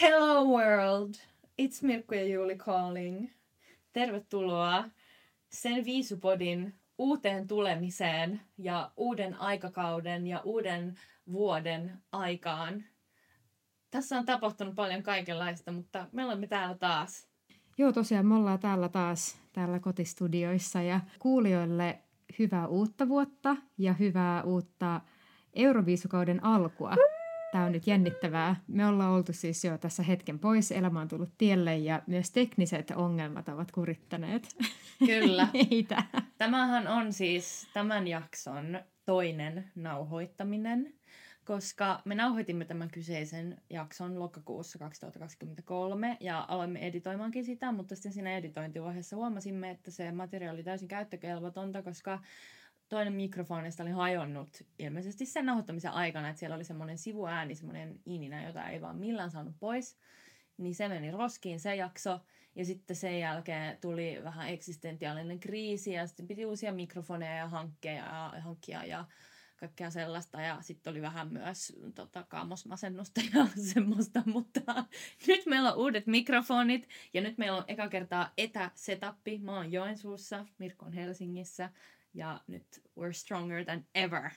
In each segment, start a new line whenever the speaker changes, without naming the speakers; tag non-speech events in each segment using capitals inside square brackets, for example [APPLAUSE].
Hello world! It's Mirkku ja Juuli calling. Tervetuloa sen viisupodin uuteen tulemiseen ja uuden aikakauden ja uuden vuoden aikaan. Tässä on tapahtunut paljon kaikenlaista, mutta me olemme täällä taas.
Joo, tosiaan me ollaan täällä taas täällä kotistudioissa ja kuulijoille hyvää uutta vuotta ja hyvää uutta Euroviisukauden alkua. Tämä on nyt jännittävää. Me ollaan oltu siis jo tässä hetken pois, elämä on tullut tielle ja myös tekniset ongelmat ovat kurittaneet.
Kyllä. [LAUGHS]
Meitä.
Tämähän on siis tämän jakson toinen nauhoittaminen, koska me nauhoitimme tämän kyseisen jakson lokakuussa 2023 ja aloimme editoimaankin sitä, mutta sitten siinä editointivaiheessa huomasimme, että se materiaali oli täysin käyttökelvotonta, koska toinen mikrofonista oli hajonnut ilmeisesti sen nauhoittamisen aikana, että siellä oli semmoinen sivuääni, semmoinen ininä, jota ei vaan millään saanut pois. Niin se meni roskiin se jakso. Ja sitten sen jälkeen tuli vähän eksistentiaalinen kriisi ja sitten piti uusia mikrofoneja ja hankkia ja, hankkia ja kaikkea sellaista. Ja sitten oli vähän myös tota, kaamosmasennusta ja [LAUGHS] semmoista. Mutta [LAUGHS] nyt meillä on uudet mikrofonit ja nyt meillä on eka kertaa etäsetappi. Mä oon Joensuussa, Mirko on Helsingissä ja nyt we're stronger than ever.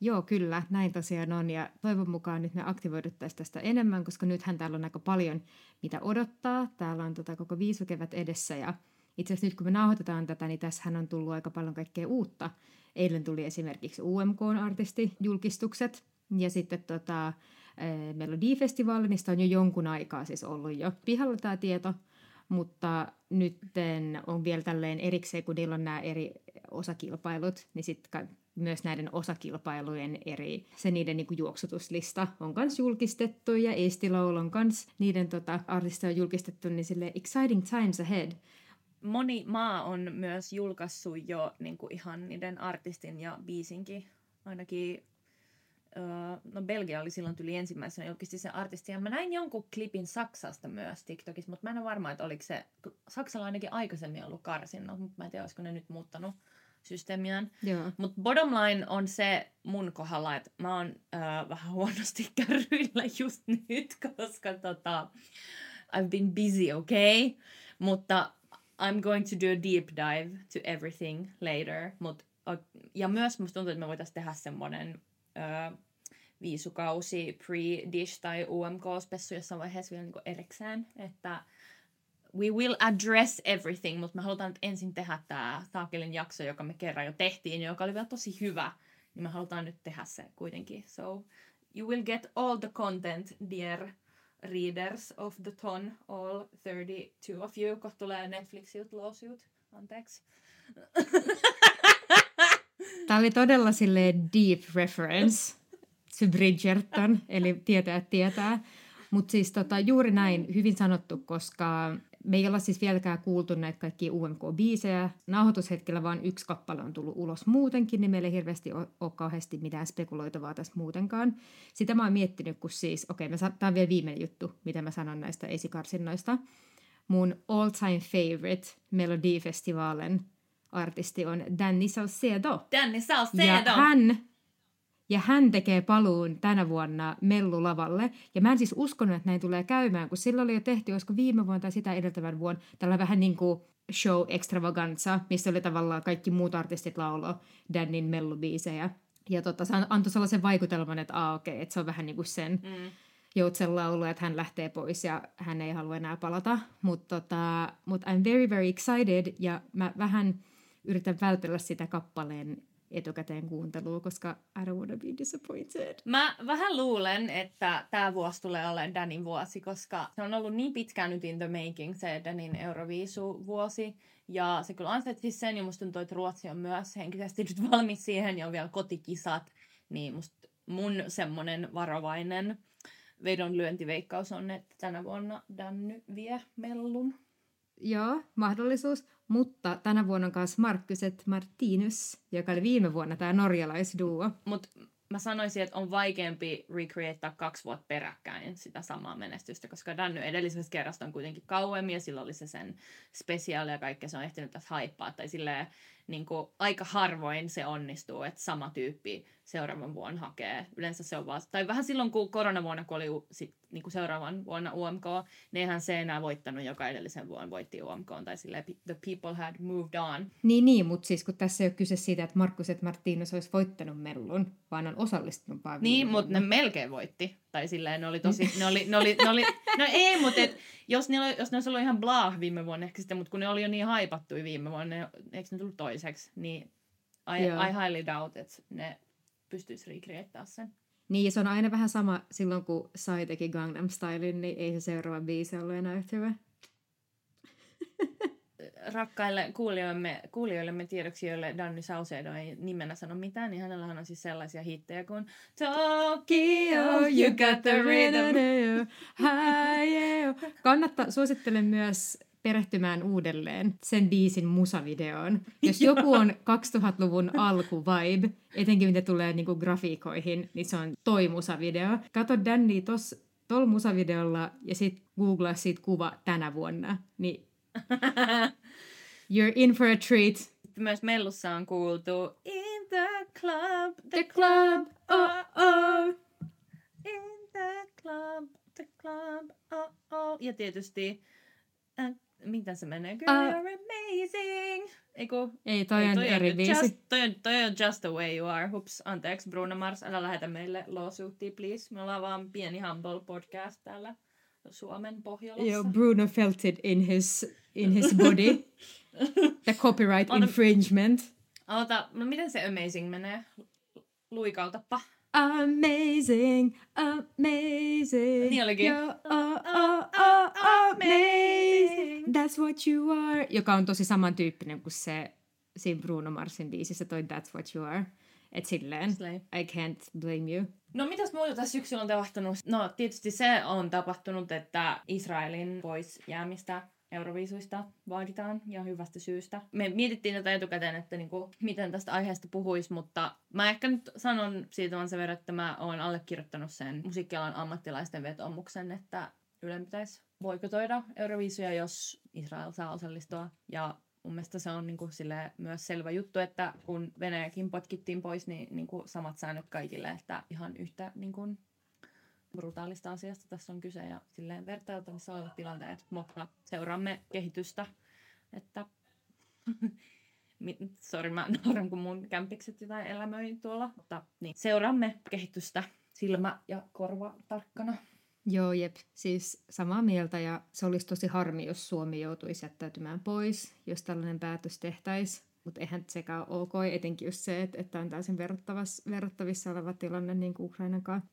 Joo, kyllä, näin tosiaan on. Ja toivon mukaan nyt me aktivoiduttaisiin tästä enemmän, koska nythän täällä on aika paljon mitä odottaa. Täällä on tota koko viisukevät edessä ja itse asiassa nyt kun me nauhoitetaan tätä, niin tässähän on tullut aika paljon kaikkea uutta. Eilen tuli esimerkiksi UMK-artistijulkistukset ja sitten tota, Melodifestivaali, niistä on jo jonkun aikaa siis ollut jo pihalla tämä tieto, mutta nyt on vielä tälleen erikseen, kun niillä on nämä eri osakilpailut, niin sitten myös näiden osakilpailujen eri, se niiden niinku juoksutuslista on myös julkistettu ja Estiloul on myös niiden tota, artisteja julkistettu, niin sille exciting times ahead.
Moni maa on myös julkaissut jo niinku ihan niiden artistin ja biisinkin, ainakin no Belgia oli silloin tuli ensimmäisenä julkisti sen artistin. Ja mä näin jonkun klipin Saksasta myös TikTokissa, mutta mä en ole varma, että oliko se, Saksalla ainakin aikaisemmin ollut karsinnut, mutta mä en tiedä, olisiko ne nyt muuttanut systeemiään. Mutta bottom line on se mun kohdalla, että mä oon äh, vähän huonosti [LAUGHS] kärryillä just nyt, koska tota, I've been busy, okay? Mutta I'm going to do a deep dive to everything later. Mut, ja myös musta tuntuu, että me voitaisiin tehdä semmoinen äh, viisukausi, pre-dish tai UMK-spessu jossain vaiheessa vielä niin erikseen, että we will address everything, mutta me halutaan nyt ensin tehdä tämä Taakelin jakso, joka me kerran jo tehtiin, joka oli vielä tosi hyvä, niin me halutaan nyt tehdä se kuitenkin. So you will get all the content, dear readers of the ton, all 32 of you, kun tulee Netflixilta lawsuit. Anteeksi. [LAUGHS]
Tämä oli todella sille deep reference to Bridgerton, eli tietää tietää. Mutta siis tota, juuri näin, hyvin sanottu, koska me ei olla siis vieläkään kuultu näitä kaikkia UMK-biisejä. Nauhoitushetkellä vain yksi kappale on tullut ulos muutenkin, niin meillä ei hirveästi ole kauheasti mitään spekuloitavaa tässä muutenkaan. Sitä mä oon miettinyt, kun siis, okei, okay, tämä on vielä viimeinen juttu, mitä mä sanon näistä esikarsinnoista. Mun all-time favorite Melodifestivalen artisti on Danny Saucedo.
Danny Saucedo!
Ja hän ja hän tekee paluun tänä vuonna mellulavalle. Ja mä en siis uskonut, että näin tulee käymään, kun sillä oli jo tehty, olisiko viime vuonna tai sitä edeltävän vuonna, tällä vähän niin kuin show extravaganza, missä oli tavallaan kaikki muut artistit laulo Dannin mellubiisejä. Ja tota, se antoi sellaisen vaikutelman, että aa okei, okay, että se on vähän niin kuin sen mm. joutsen laulu, että hän lähtee pois ja hän ei halua enää palata. Mutta tota, mut I'm very very excited ja mä vähän yritän vältellä sitä kappaleen etukäteen kuuntelua, koska I don't wanna be disappointed.
Mä vähän luulen, että tämä vuosi tulee olemaan Danin vuosi, koska se on ollut niin pitkään nyt in the making se Danin Euroviisu-vuosi. Ja se kyllä ansaitsi sen, ja musta tuntuu, että Ruotsi on myös henkisesti nyt valmis siihen, ja on vielä kotikisat. Niin musta mun semmonen varovainen vedonlyöntiveikkaus on, että tänä vuonna Danny vie mellun.
Joo, mahdollisuus. Mutta tänä vuonna on myös Markkyset Martinus, joka oli viime vuonna tämä norjalaisduo.
Mutta mä sanoisin, että on vaikeampi recreatea kaksi vuotta peräkkäin sitä samaa menestystä, koska Danny edellisestä kerrasta on kuitenkin kauemmin ja sillä oli se sen spesiaali ja kaikkea se on ehtinyt tässä haippaa. Tai silleen, niin kuin, aika harvoin se onnistuu, että sama tyyppi seuraavan vuonna hakee. Yleensä se on vaan, tai vähän silloin kun koronavuonna, kun oli sit, niin kuin seuraavan vuonna UMK, niin eihän se enää voittanut, joka edellisen vuonna voitti UMK, tai silleen the people had moved on.
Niin, niin, mutta siis kun tässä ei ole kyse siitä, että Markus et Martinus olisi voittanut mellun, vaan on osallistunut vaan
Niin, mutta ne melkein voitti. Tai silleen ne oli tosi, ne oli, ne oli, ne oli no ei, mutta et, jos, ne oli, jos ne olisi ollut ihan blah viime vuonna ehkä sitten, mutta kun ne oli jo niin haipattui viime vuonna, ne, eikö ne tullut toiseksi, niin I, I highly doubt, että ne pystyisi recreateaa sen.
Niin, ja se on aina vähän sama silloin, kun Sai teki Gangnam Stylein, niin ei se seuraava biisi ollut enää yhtä hyvä.
Rakkaille kuulijoillemme, kuulijoillemme tiedoksi, joille Danny Saucedo ei nimenä sano mitään, niin hänellä on siis sellaisia hittejä kuin Tokyo, you got the rhythm.
Kannattaa, suosittelen myös perehtymään uudelleen sen biisin musavideoon. Jos [LAUGHS] joku on 2000-luvun alku vibe, etenkin mitä tulee niinku grafiikoihin, niin se on toi musavideo. Kato Danny tos, tol musavideolla ja sit googlaa siitä kuva tänä vuonna. Niin [LAUGHS] you're in for a treat.
Myös Mellussa on kuultu In the club,
the, the club, oh oh.
In the club, the club, oh oh. Ja tietysti uh, mitä se menee? Girl, uh, you're amazing! Eiku,
ei, toi ei, on toi eri biisi.
Just, toi, on, toi on just the way you are. Hups, anteeksi Bruno Mars, älä lähetä meille lawsuitia, please. Me ollaan vaan pieni humble podcast täällä Suomen Pohjolassa.
Joo, Bruno felt it in his, in his body. The copyright Ota, infringement.
Ota, no miten se amazing menee? Luikautappa.
Amazing, amazing.
Niin olikin.
You're oh, oh, oh, amazing. That's what you are. Joka on tosi samantyyppinen kuin se siinä Bruno Marsin biisissä toi That's what you are. Et silleen, Slay. I can't blame you.
No mitäs muuta tässä syksyllä on tapahtunut? No tietysti se on tapahtunut, että Israelin pois jäämistä Euroviisuista vaaditaan ja hyvästä syystä. Me mietittiin tätä etukäteen, että niinku, miten tästä aiheesta puhuisi, mutta mä ehkä nyt sanon siitä vaan sen verran, että mä oon allekirjoittanut sen musiikkialan ammattilaisten vetomuksen, että Ylen pitäisi voikotoida Euroviisuja, jos Israel saa osallistua. Ja mun mielestä se on niinku myös selvä juttu, että kun Venäjäkin potkittiin pois, niin niinku samat säännöt kaikille, että ihan yhtä niinku brutaalista asiasta tässä on kyse ja silleen vertailtavissa olevat tilanteet, mutta seuraamme kehitystä, että [LAUGHS] Sori, mä nauran, kun mun kämpikset jotain elämöi tuolla, mutta niin, seuraamme kehitystä silmä ja korva tarkkana.
Joo, jep. Siis samaa mieltä ja se olisi tosi harmi, jos Suomi joutuisi jättäytymään pois, jos tällainen päätös tehtäisiin. Mutta eihän sekään ole ok, etenkin just se, että, että on täysin verrattavissa oleva tilanne niin kuin Ukrainan kanssa.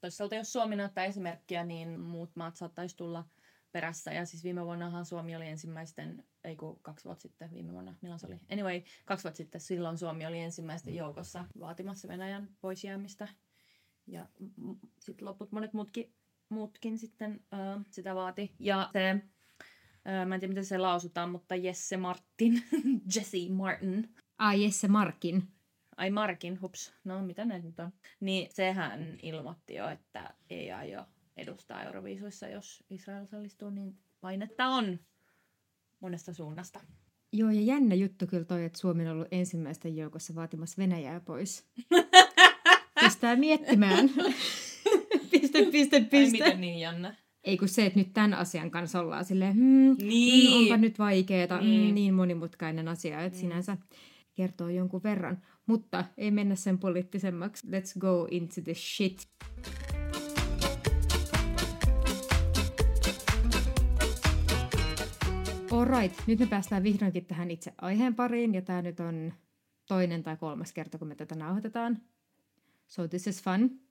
Toisaalta jos Suomi näyttää esimerkkiä, niin muut maat saattaisi tulla perässä. Ja siis viime vuonnahan Suomi oli ensimmäisten, ei kun kaksi vuotta sitten, viime vuonna, milloin se oli? Anyway, kaksi vuotta sitten, silloin Suomi oli ensimmäisten joukossa vaatimassa Venäjän poisjäämistä. Ja sitten loput monet muutkin, muutkin sitten uh, sitä vaati. Ja se, uh, mä en tiedä miten se lausutaan, mutta Jesse Martin, [LAUGHS] Jesse Martin.
Ah, Jesse Markin
ai Markin, hups, no mitä ne nyt on, niin sehän ilmoitti jo, että ei aio edustaa Euroviisuissa, jos Israel osallistuu, niin painetta on monesta suunnasta.
Joo, ja jännä juttu kyllä toi, että Suomi on ollut ensimmäisten joukossa vaatimassa Venäjää pois. [LAUGHS] Pistää miettimään. [LAUGHS] piste, piste, piste. Ai
miten niin jännä?
Ei kun se, että nyt tämän asian kanssa ollaan silleen, hmm, niin. hmm, onpa nyt vaikeeta, niin. Hmm, niin monimutkainen asia, että mm. sinänsä kertoo jonkun verran. Mutta ei mennä sen poliittisemmaksi. Let's go into the shit. Alright, nyt me päästään vihdoinkin tähän itse aiheen pariin, ja tämä nyt on toinen tai kolmas kerta, kun me tätä nauhoitetaan. So this is fun.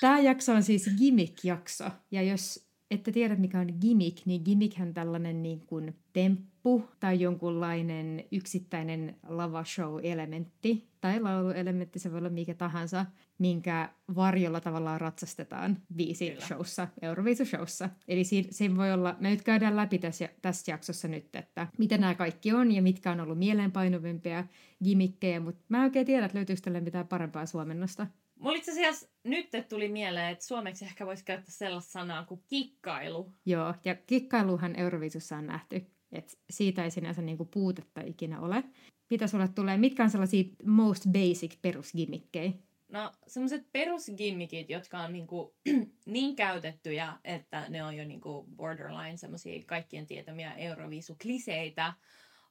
Tämä jakso on siis gimmick-jakso, ja jos ette tiedä mikä on gimmick, niin gimmick on tällainen niin kuin temppu tai jonkunlainen yksittäinen lavashow-elementti tai lauluelementti, se voi olla mikä tahansa, minkä varjolla tavallaan ratsastetaan biisi-showssa, Euroviisu-showssa. Eli se voi olla, me nyt käydään läpi tässä, tässä jaksossa nyt, että mitä nämä kaikki on ja mitkä on ollut mieleenpainuvimpia gimmikkejä, mutta mä en oikein tiedä, että löytyykö tälle mitään parempaa suomennosta.
Mulla itse asiassa nyt tuli mieleen, että suomeksi ehkä voisi käyttää sellaista sanaa kuin kikkailu.
Joo, ja kikkailuhan Euroviisussa on nähty. Et siitä ei sinänsä niinku puutetta ikinä ole. Mitä sulle tulee? Mitkä on sellaisia most basic perusgimmikkejä?
No semmoiset perusgimmikit, jotka on niinku, [CLEARS THROAT] niin käytettyjä, että ne on jo niinku borderline semmoisia kaikkien tietämiä Eurovisu-kliseitä,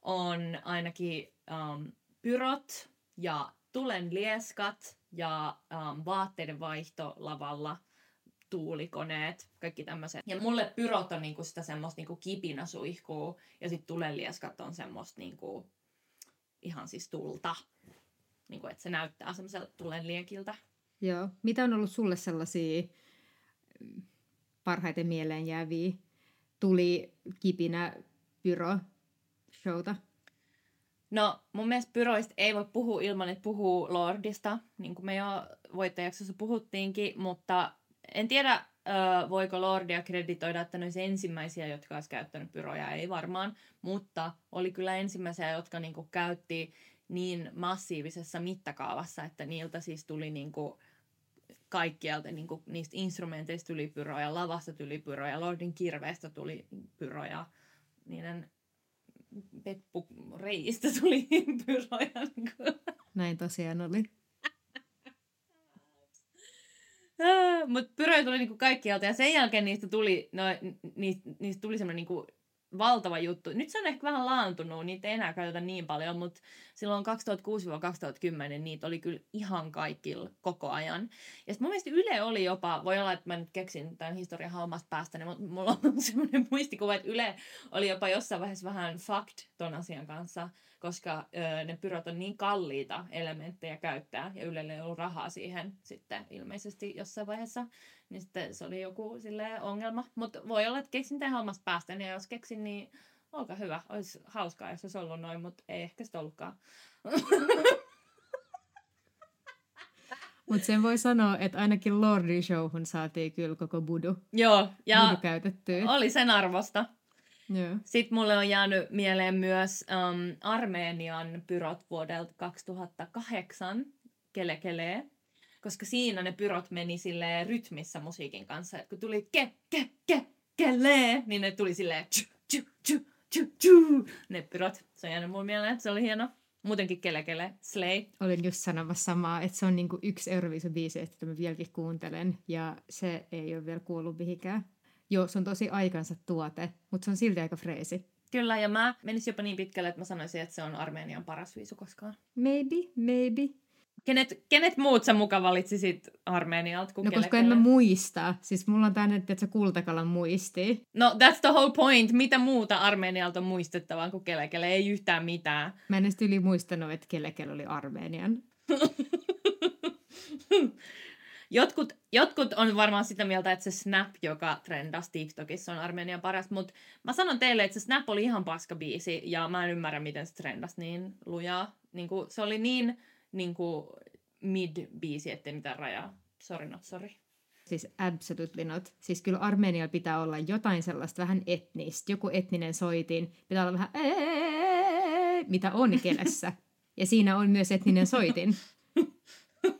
on ainakin um, pyrot ja tulenlieskat ja um, vaatteiden vaihto lavalla, tuulikoneet, kaikki tämmöiset. Ja mulle pyrot on niinku sitä semmoista niinku kipinäsuihkuu ja sitten tulenlieskat on semmoista niinku, ihan siis tulta. Niinku, että se näyttää semmoiselta tulenliekiltä.
Joo. Mitä on ollut sulle sellaisia mm, parhaiten mieleen jääviä tuli kipinä pyro showta?
No mun mielestä pyroista ei voi puhua ilman, että puhuu Lordista, niin kuin me jo voittajaksossa puhuttiinkin, mutta en tiedä, voiko Lordia kreditoida, että ne ensimmäisiä, jotka olisi käyttänyt pyroja, ei varmaan, mutta oli kyllä ensimmäisiä, jotka niinku käytti niin massiivisessa mittakaavassa, että niiltä siis tuli niinku kaikkialta, niinku niistä instrumenteista tuli pyroja, lavasta tuli pyroja, Lordin kirveestä tuli pyroja, niiden peppureistä tuli pyroja. Niinku.
Näin tosiaan oli.
Mutta pyröjä tuli niinku kaikkialta ja sen jälkeen niistä tuli, no, niistä, niistä tuli semmoinen niinku valtava juttu. Nyt se on ehkä vähän laantunut, niitä ei enää käytetä niin paljon, mutta silloin 2006-2010 niitä oli kyllä ihan kaikilla koko ajan. Ja sitten mun mielestä Yle oli jopa, voi olla, että mä nyt keksin tämän historian haumasta päästä, niin mulla on [LAUGHS] semmoinen muistikuva, että Yle oli jopa jossain vaiheessa vähän fact ton asian kanssa, koska ö, ne pyrot on niin kalliita elementtejä käyttää, ja Ylelle ei ollut rahaa siihen sitten ilmeisesti jossain vaiheessa, niin sitten se oli joku sille ongelma. Mutta voi olla, että keksin tämän hammasta päästä, ja jos keksin, niin olkaa hyvä. Olisi hauskaa, jos olisi ollut noin, mutta ei ehkä sitä ollutkaan.
Mutta sen voi sanoa, että ainakin Lordin showhun saatiin kyllä koko budu,
Joo, ja
budu käytettyä.
oli sen arvosta.
Joo.
Sitten mulle on jäänyt mieleen myös um, Armenian pyrot vuodelta 2008, Kele Kele, koska siinä ne pyrot meni sille rytmissä musiikin kanssa. Et kun tuli ke, ke, ke, kele, niin ne tuli silleen tju, tju, tju, tju, tju, ne pyrot. Se on jäänyt mulle mieleen, että se oli hieno. Muutenkin kele, kele, slay.
Olin just sanomassa samaa, että se on niinku yksi Eurovision-biisi, että mä vieläkin kuuntelen, ja se ei ole vielä kuullut mihinkään. Joo, se on tosi aikansa tuote, mutta se on silti aika freesi.
Kyllä, ja mä menisin jopa niin pitkälle, että mä sanoisin, että se on Armenian paras viisu koskaan.
Maybe, maybe.
Kenet, kenet muut sä muka valitsisit Armenialta kuin
No koska en mä muista. Siis mulla on tänne, että se kultakalan muisti.
No, that's the whole point. Mitä muuta Armenialta on muistettavaa kuin kelekele? Ei yhtään mitään.
Mä en edes yli muistanut, että Kelekel oli Armenian. [LAUGHS]
Jotkut, jotkut on varmaan sitä mieltä, että se Snap, joka trendasi TikTokissa, on Armenian paras, mutta mä sanon teille, että se Snap oli ihan paska biisi, ja mä en ymmärrä, miten se trendasi niin lujaa. Niin kuin, se oli niin, niin kuin mid-biisi, ettei mitään rajaa. Sorry, not sorry.
Siis absolutely not. Siis kyllä Armenialla pitää olla jotain sellaista vähän etnistä. Joku etninen soitin. Pitää olla vähän mitä on kelessä. [LAUGHS] Ja siinä on myös etninen soitin.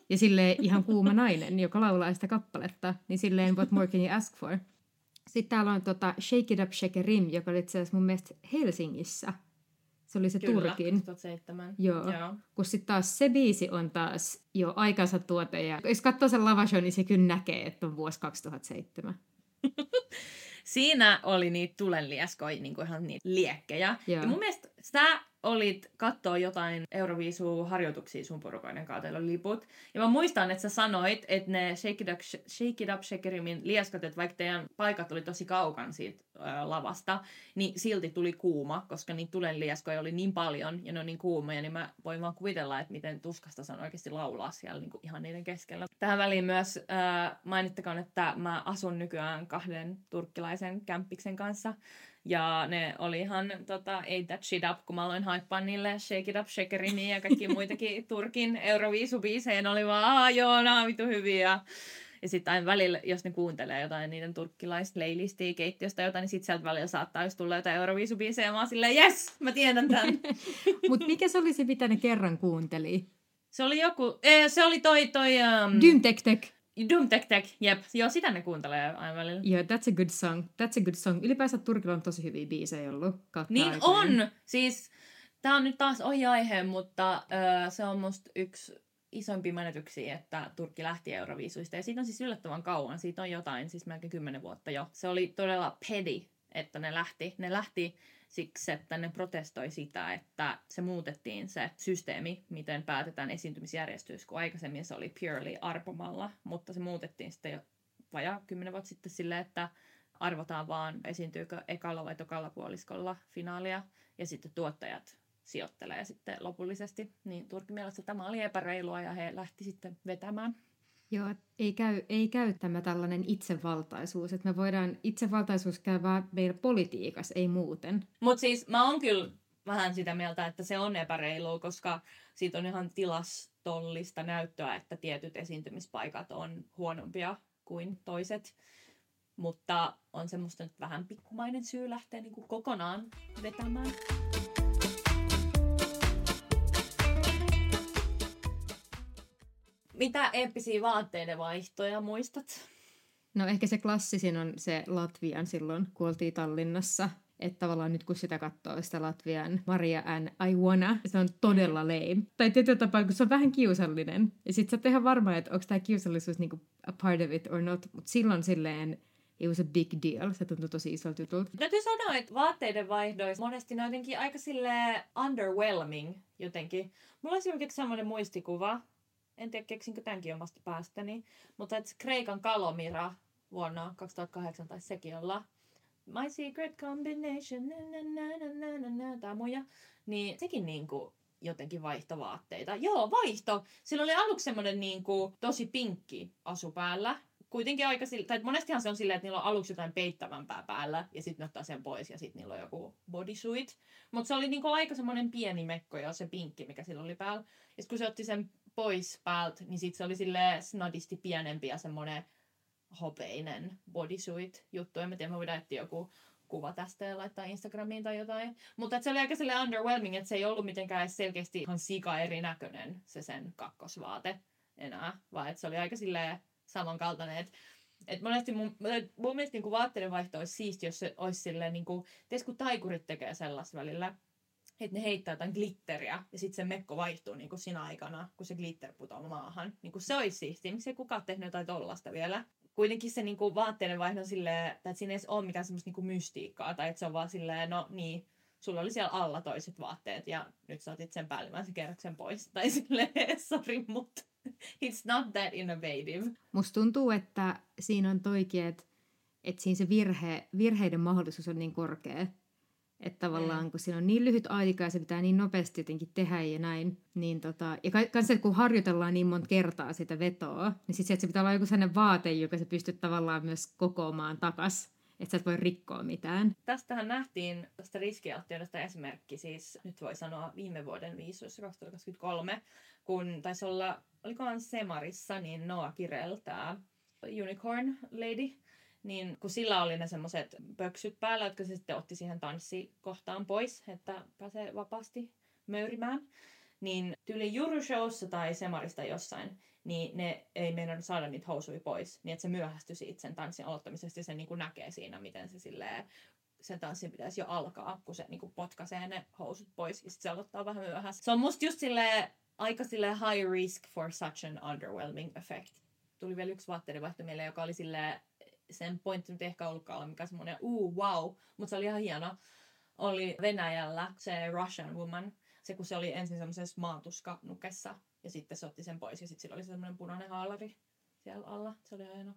Ja sille ihan kuuma nainen, joka laulaa sitä kappaletta. Niin silleen, what more can you ask for? Sitten täällä on tota Shake It Up, Shake It Rim, joka oli itse asiassa mun mielestä Helsingissä. Se oli se
Kyllä,
Turkin.
2007.
Joo.
Joo.
Kun sitten taas se biisi on taas jo aikansa tuote. Ja jos katsoo sen lavashow, niin se kyllä näkee, että on vuosi 2007. [LAUGHS]
Siinä oli niitä tulenlieskoja, niin kuin ihan niitä liekkejä.
Joo.
Ja mun mielestä sä olit katsoa jotain Euroviisu-harjoituksia sun porukoiden kanssa, teillä oli liput. Ja mä muistan, että sä sanoit, että ne Shake It Up, Shake It Up Shakerimin lieskat, että vaikka teidän paikat oli tosi kaukan siitä ää, lavasta, niin silti tuli kuuma, koska niitä tulenlieskoja oli niin paljon ja ne on niin kuumoja, niin mä voin vaan kuvitella, että miten tuskasta se on oikeasti laulaa siellä niin kuin ihan niiden keskellä. Tähän väliin myös äh, mainittakoon, että mä asun nykyään kahden turkkilaisen kämppiksen kanssa. Ja ne oli ihan tota, Ain't That Shit Up, kun mä aloin haippaa niille Shake It Up, Shakerini ja kaikki muitakin [LAUGHS] Turkin Euroviisubiisejä. Ne oli vaan, aah joo, nää on vitu hyviä. Ja sitten aina välillä, jos ne kuuntelee jotain niiden turkkilaisleilistia keittiöstä jotain, niin sitten sieltä välillä saattaa just tulla jotain Euroviisubiisejä. Ja mä oon silleen, yes, mä tiedän tämän. [LAUGHS]
Mutta mikä se oli se, mitä ne kerran kuunteli?
se oli joku, eh, se oli toi, toi, um,
Dym
Dum Tek Tek, jep. Joo, sitä ne kuuntelee aina välillä.
Joo, yeah, that's a good song. That's a good song. Ylipäänsä Turkilla on tosi hyviä biisejä ollut.
Niin
aikojen.
on! Siis, tää on nyt taas ohi aihe, mutta ö, se on musta yksi isompia menetyksiä, että Turkki lähti Euroviisuista. Ja siitä on siis yllättävän kauan. Siitä on jotain, siis melkein kymmenen vuotta jo. Se oli todella pedi, että ne lähti. Ne lähti siksi, että ne protestoi sitä, että se muutettiin se systeemi, miten päätetään esiintymisjärjestys, kun aikaisemmin se oli purely arpomalla, mutta se muutettiin sitten jo vajaa kymmenen vuotta sitten silleen, että arvotaan vaan esiintyykö ekalla vai tokalla puoliskolla finaalia, ja sitten tuottajat sijoittelee sitten lopullisesti. Niin Turkin mielestä tämä oli epäreilua ja he lähti sitten vetämään.
Joo, ei käy, ei käy tämä tällainen itsevaltaisuus. Että me voidaan, itsevaltaisuus käy vaan meillä politiikassa, ei muuten.
Mutta siis mä oon kyllä vähän sitä mieltä, että se on epäreilu, koska siitä on ihan tilastollista näyttöä, että tietyt esiintymispaikat on huonompia kuin toiset. Mutta on semmoista nyt vähän pikkumainen syy lähteä niinku kokonaan vetämään. Mitä eeppisiä vaatteiden vaihtoja muistat?
No ehkä se klassisin on se Latvian silloin, kun oltiin Tallinnassa. Että tavallaan nyt kun sitä katsoo, sitä Latvian Maria N. I wanna, se on todella lame. Tai tietyllä tapaa, kun se on vähän kiusallinen. Ja sit sä oot ihan varma, että onko tämä kiusallisuus niinku a part of it or not. Mutta silloin silleen it was a big deal. Se tuntui tosi isolta jutulta.
Täytyy sanoa, että vaatteiden vaihdoissa monesti ne on jotenkin aika sille underwhelming jotenkin. Mulla on esimerkiksi semmoinen muistikuva, en tiedä keksinkö tämänkin omasta päästäni, mutta että Kreikan Kalomira vuonna 2008 taisi sekin olla. My secret combination, na, na, na, na, na, na, na, tää muja. Niin sekin niinku jotenkin vaihtovaatteita. Joo, vaihto. Sillä oli aluksi semmoinen niinku tosi pinkki asu päällä. Kuitenkin aika sillä, tai monestihan se on silleen, että niillä on aluksi jotain peittävämpää päällä, ja sitten ne ottaa sen pois, ja sitten niillä on joku bodysuit. Mutta se oli niinku aika semmoinen pieni mekko, ja se pinkki, mikä sillä oli päällä. Ja sit kun se otti sen pois päältä, niin sitten se oli sille snadisti pienempi ja semmoinen hopeinen bodysuit juttu. En mä tiedä, me voidaan etsiä joku kuva tästä ja laittaa Instagramiin tai jotain. Mutta se oli aika sille underwhelming, että se ei ollut mitenkään edes selkeästi ihan sika erinäköinen se sen kakkosvaate enää, vaan että se oli aika sille samankaltainen, että et monesti mun, mun mielestä niinku vaatteiden vaihto olisi siisti, jos se olisi silleen, niinku, ties kun taikurit tekee sellaista välillä, että ne heittää jotain glitteriä ja sitten se mekko vaihtuu niin kuin siinä aikana, kun se glitter putoaa maahan. Niin kuin se olisi siistiä. Miksi ei kukaan tehnyt jotain tollasta vielä? Kuitenkin se niin kuin vaatteiden vaihdon silleen, että siinä ei ole mitään semmoista niin kuin mystiikkaa, tai että se on vaan silleen, no niin, sulla oli siellä alla toiset vaatteet ja nyt sä otit sen päällimmäisen kerroksen pois. [LAUGHS] Tai silleen, sorry, mutta it's not that innovative.
Musta tuntuu, että siinä on toikin, että, että siinä se virhe, virheiden mahdollisuus on niin korkea. Että tavallaan, mm. kun siinä on niin lyhyt aika ja se pitää niin nopeasti jotenkin tehdä ja näin, niin tota, ja että kun harjoitellaan niin monta kertaa sitä vetoa, niin sitten se pitää olla joku sellainen vaate, joka se pystyt tavallaan myös kokoamaan takas, että sä et voi rikkoa mitään.
Tästähän nähtiin tästä riskialttiudesta esimerkki, siis nyt voi sanoa viime vuoden viisuissa 2023, kun taisi olla, olikohan Semarissa, niin Noah Kirel, tämä Unicorn Lady, niin kun sillä oli ne semmoiset pöksyt päällä, jotka se sitten otti siihen tanssikohtaan pois, että pääsee vapaasti möyrimään, niin tyyli Euroshowssa tai Semarista jossain, niin ne ei meinannut saada niitä housuja pois, niin että se myöhästyi siitä sen tanssin aloittamisesta ja se niin kuin näkee siinä, miten se silleen, sen tanssin pitäisi jo alkaa, kun se niin kuin potkaisee ne housut pois ja sitten se aloittaa vähän myöhässä. Se on musta just silleen, aika sille high risk for such an underwhelming effect. Tuli vielä yksi vaatteiden vaihto mieleen, joka oli silleen, sen pointti nyt ehkä ollutkaan olla mikään semmoinen uu wow, mutta se oli ihan hieno. Oli Venäjällä se Russian Woman, se kun se oli ensin semmoisessa maatuskanukessa ja sitten se otti sen pois ja sitten sillä oli semmoinen punainen haalari siellä alla. Se oli hieno.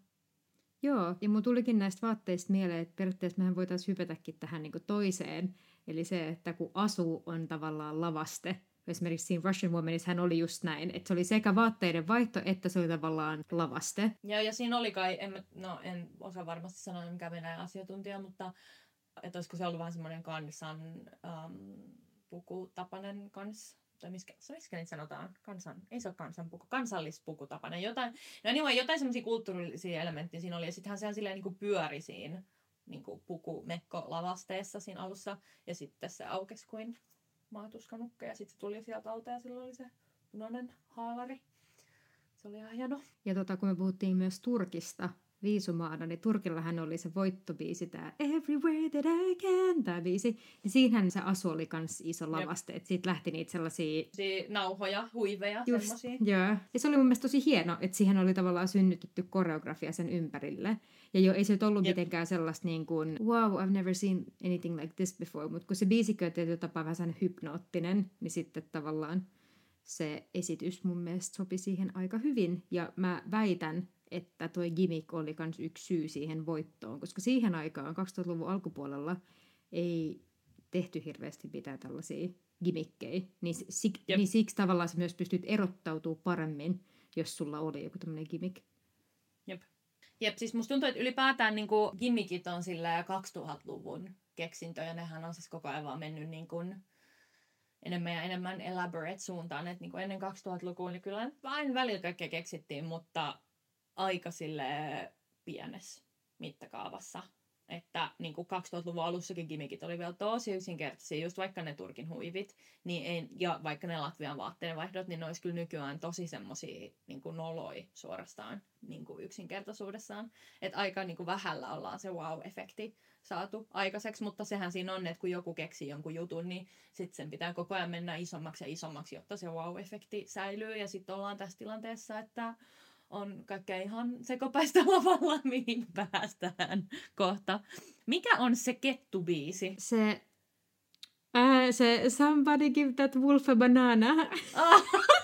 Joo, ja mun tulikin näistä vaatteista mieleen, että periaatteessa mehän voitaisiin hypätäkin tähän niin toiseen. Eli se, että kun asu on tavallaan lavaste, esimerkiksi siinä Russian Womanissa hän oli just näin, että se oli sekä vaatteiden vaihto, että se oli tavallaan lavaste.
Ja, ja siinä oli kai, en, no en osaa varmasti sanoa mikä Venäjän asiantuntija, mutta että olisiko se ollut vähän semmoinen kansan um, pukutapainen kans, tai miskä, miskä niitä sanotaan, kansan, ei se ole kansanpuku, kansallispukutapainen, jotain, no anyway, jotain semmoisia kulttuurillisia elementtejä siinä oli, ja sittenhän sehän silleen niin kuin pyöri siinä niin kuin puku mekko lavasteessa siinä alussa, ja sitten se aukesi kuin maatuskanukka ja sitten se tuli sieltä alta ja silloin oli se punainen haalari. Se oli ihan hieno.
Ja tota, kun me puhuttiin myös Turkista viisumaana, niin Turkillahan oli se voittobiisi, tämä Everywhere That I Can, tämä biisi. Niin siinähän se asu oli kans iso lavaste, että siitä lähti niitä sellaisia...
Si- nauhoja, huiveja,
Just,
semmosia.
joo. Ja se oli mun mielestä tosi hieno, että siihen oli tavallaan synnytetty koreografia sen ympärille. Ja jo ei se ollut
Jep.
mitenkään sellaista niin kuin, wow, I've never seen anything like this before. Mutta kun se biisikö on tietyllä tapaa vähän hypnoottinen, niin sitten tavallaan se esitys mun mielestä sopi siihen aika hyvin. Ja mä väitän, että toi gimmick oli myös yksi syy siihen voittoon, koska siihen aikaan 2000-luvun alkupuolella ei tehty hirveästi mitään tällaisia gimmikkejä, niin, sik,
Jep.
niin siksi tavallaan sä myös pystyt erottautumaan paremmin, jos sulla oli joku tämmöinen gimmick.
Jep. Jep, siis musta tuntuu, että ylipäätään niin kuin, gimmickit on sillä 2000-luvun keksintö, ja nehän on siis koko ajan vaan mennyt niin kuin, enemmän ja enemmän elaborate suuntaan. Et, niin kuin ennen 2000-lukua niin kyllä vain välillä kaikkea keksittiin, mutta aika sille pienessä mittakaavassa. Että niin kuin 2000-luvun alussakin gimmickit oli vielä tosi yksinkertaisia, just vaikka ne Turkin huivit, niin ei, ja vaikka ne Latvian vaatteenvaihdot, niin ne olisi kyllä nykyään tosi semmosia niin noloi suorastaan niin kuin yksinkertaisuudessaan. Että aika niin kuin vähällä ollaan se wow-efekti saatu aikaiseksi, mutta sehän siinä on, että kun joku keksii jonkun jutun, niin sitten sen pitää koko ajan mennä isommaksi ja isommaksi, jotta se wow-efekti säilyy. Ja sitten ollaan tässä tilanteessa, että on kaikkea ihan sekopäistä [LAUGHS] lavalla, mihin päästään kohta. Mikä on se kettubiisi?
Se, ää, se Somebody give that wolf a banana.
Ah, [LAUGHS]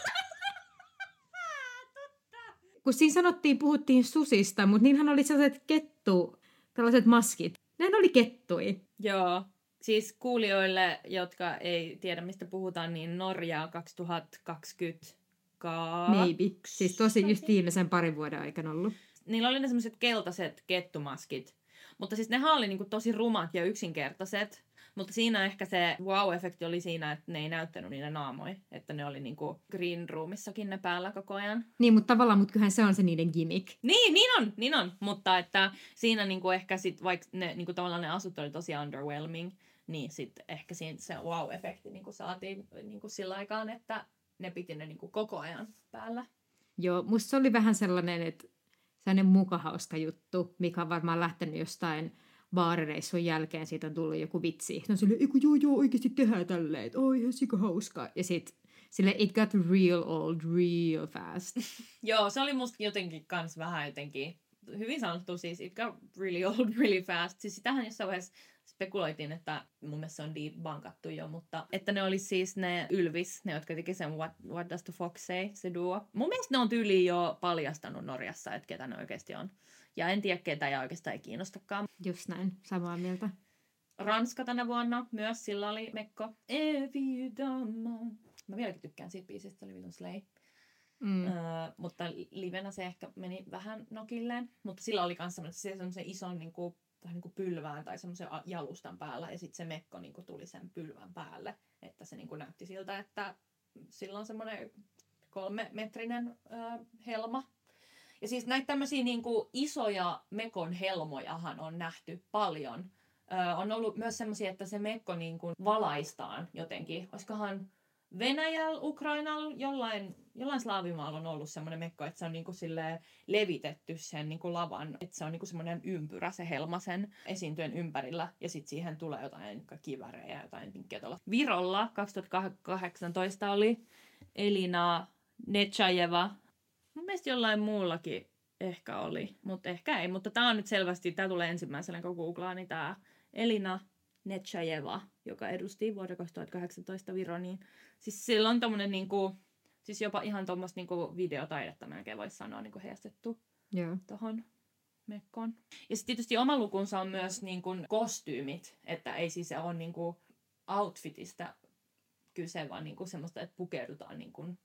Kun siinä sanottiin, puhuttiin susista, mutta niinhän oli sellaiset kettu, tällaiset maskit. Ne oli kettui.
joo. Siis kuulijoille, jotka ei tiedä mistä puhutaan, niin Norja 2020
Maybe. Siis tosi just viimeisen parin vuoden aikana ollut.
niillä oli ne semmoiset keltaiset kettumaskit. Mutta siis nehän oli niinku tosi rumat ja yksinkertaiset. Mutta siinä ehkä se wow-efekti oli siinä, että ne ei näyttänyt niitä naamoja. Että ne oli niinku green roomissakin ne päällä koko ajan.
Niin, mutta tavallaan, mutta kyllähän se on se niiden gimmick.
Niin, niin on, niin on. Mutta että siinä niinku ehkä sit, vaikka ne, niinku tavallaan ne asut oli tosi underwhelming, niin sitten ehkä siinä se wow-efekti niinku saatiin niinku sillä aikaan, että ne piti ne niinku koko ajan päällä.
Joo, musta se oli vähän sellainen, että sellainen mukahauska juttu, mikä on varmaan lähtenyt jostain baarireissun jälkeen, siitä on tullut joku vitsi. No silleen, eiku joo joo, oikeasti tehdään tälleen, että oi ihan sika hauskaa. Ja sit sille it got real old real fast. [LAUGHS]
Joo, se oli musta jotenkin kans vähän jotenkin hyvin sanottu siis, it got really old really fast. Siis sitähän jossain vaiheessa spekuloitiin, että mun mielestä se on debunkattu jo, mutta että ne oli siis ne Ylvis, ne jotka teki sen What, What Does the Fox Say, se duo. Mun mielestä ne on tyyliin jo paljastanut Norjassa, että ketä ne oikeasti on. Ja en tiedä ketä ja oikeastaan ei kiinnostakaan.
Just näin, samaa mieltä.
Ranska tänä vuonna myös, sillä oli Mekko. Évidemment. Mä vieläkin tykkään siitä biisistä, se oli vitun slay.
Mm.
Öö, mutta livenä se ehkä meni vähän nokilleen. Mutta sillä oli myös semmoisen ison niin kuin, niin kuin pylvään tai semmoisen jalustan päällä. Ja sitten se mekko niin kuin, tuli sen pylvän päälle. Että se niin kuin, näytti siltä, että sillä on semmoinen kolme metrinen öö, helma. Ja siis näitä tämmöisiä niin kuin, isoja mekon helmojahan on nähty paljon. Öö, on ollut myös semmoisia, että se mekko niin kuin, valaistaan jotenkin. Olisikohan Venäjällä, Ukrainalla, jollain, jollain slaavimaalla on ollut semmoinen mekko, että se on niinku levitetty sen niinku lavan, että se on niinku semmoinen ympyrä se helma sen esiintyjen ympärillä, ja sitten siihen tulee jotain kivärejä ja jotain vinkkejä tuolla. Virolla 2018 oli Elina Nechajeva. Mun mielestä jollain muullakin ehkä oli, mutta ehkä ei. Mutta tämä on nyt selvästi, tämä tulee ensimmäisenä, kun googlaa, niin tämä Elina Nechajeva, joka edusti vuoden 2018 Viro, niin siis sillä on tommonen niinku, siis jopa ihan tuommoista niinku videotaidetta melkein voisi sanoa niinku heijastettu
Joo.
tohon mekkoon. Ja sitten tietysti oma lukunsa on myös niinku kostyymit, että ei siis ole niinku outfitista kyse, vaan niinku semmoista, että pukeudutaan niinku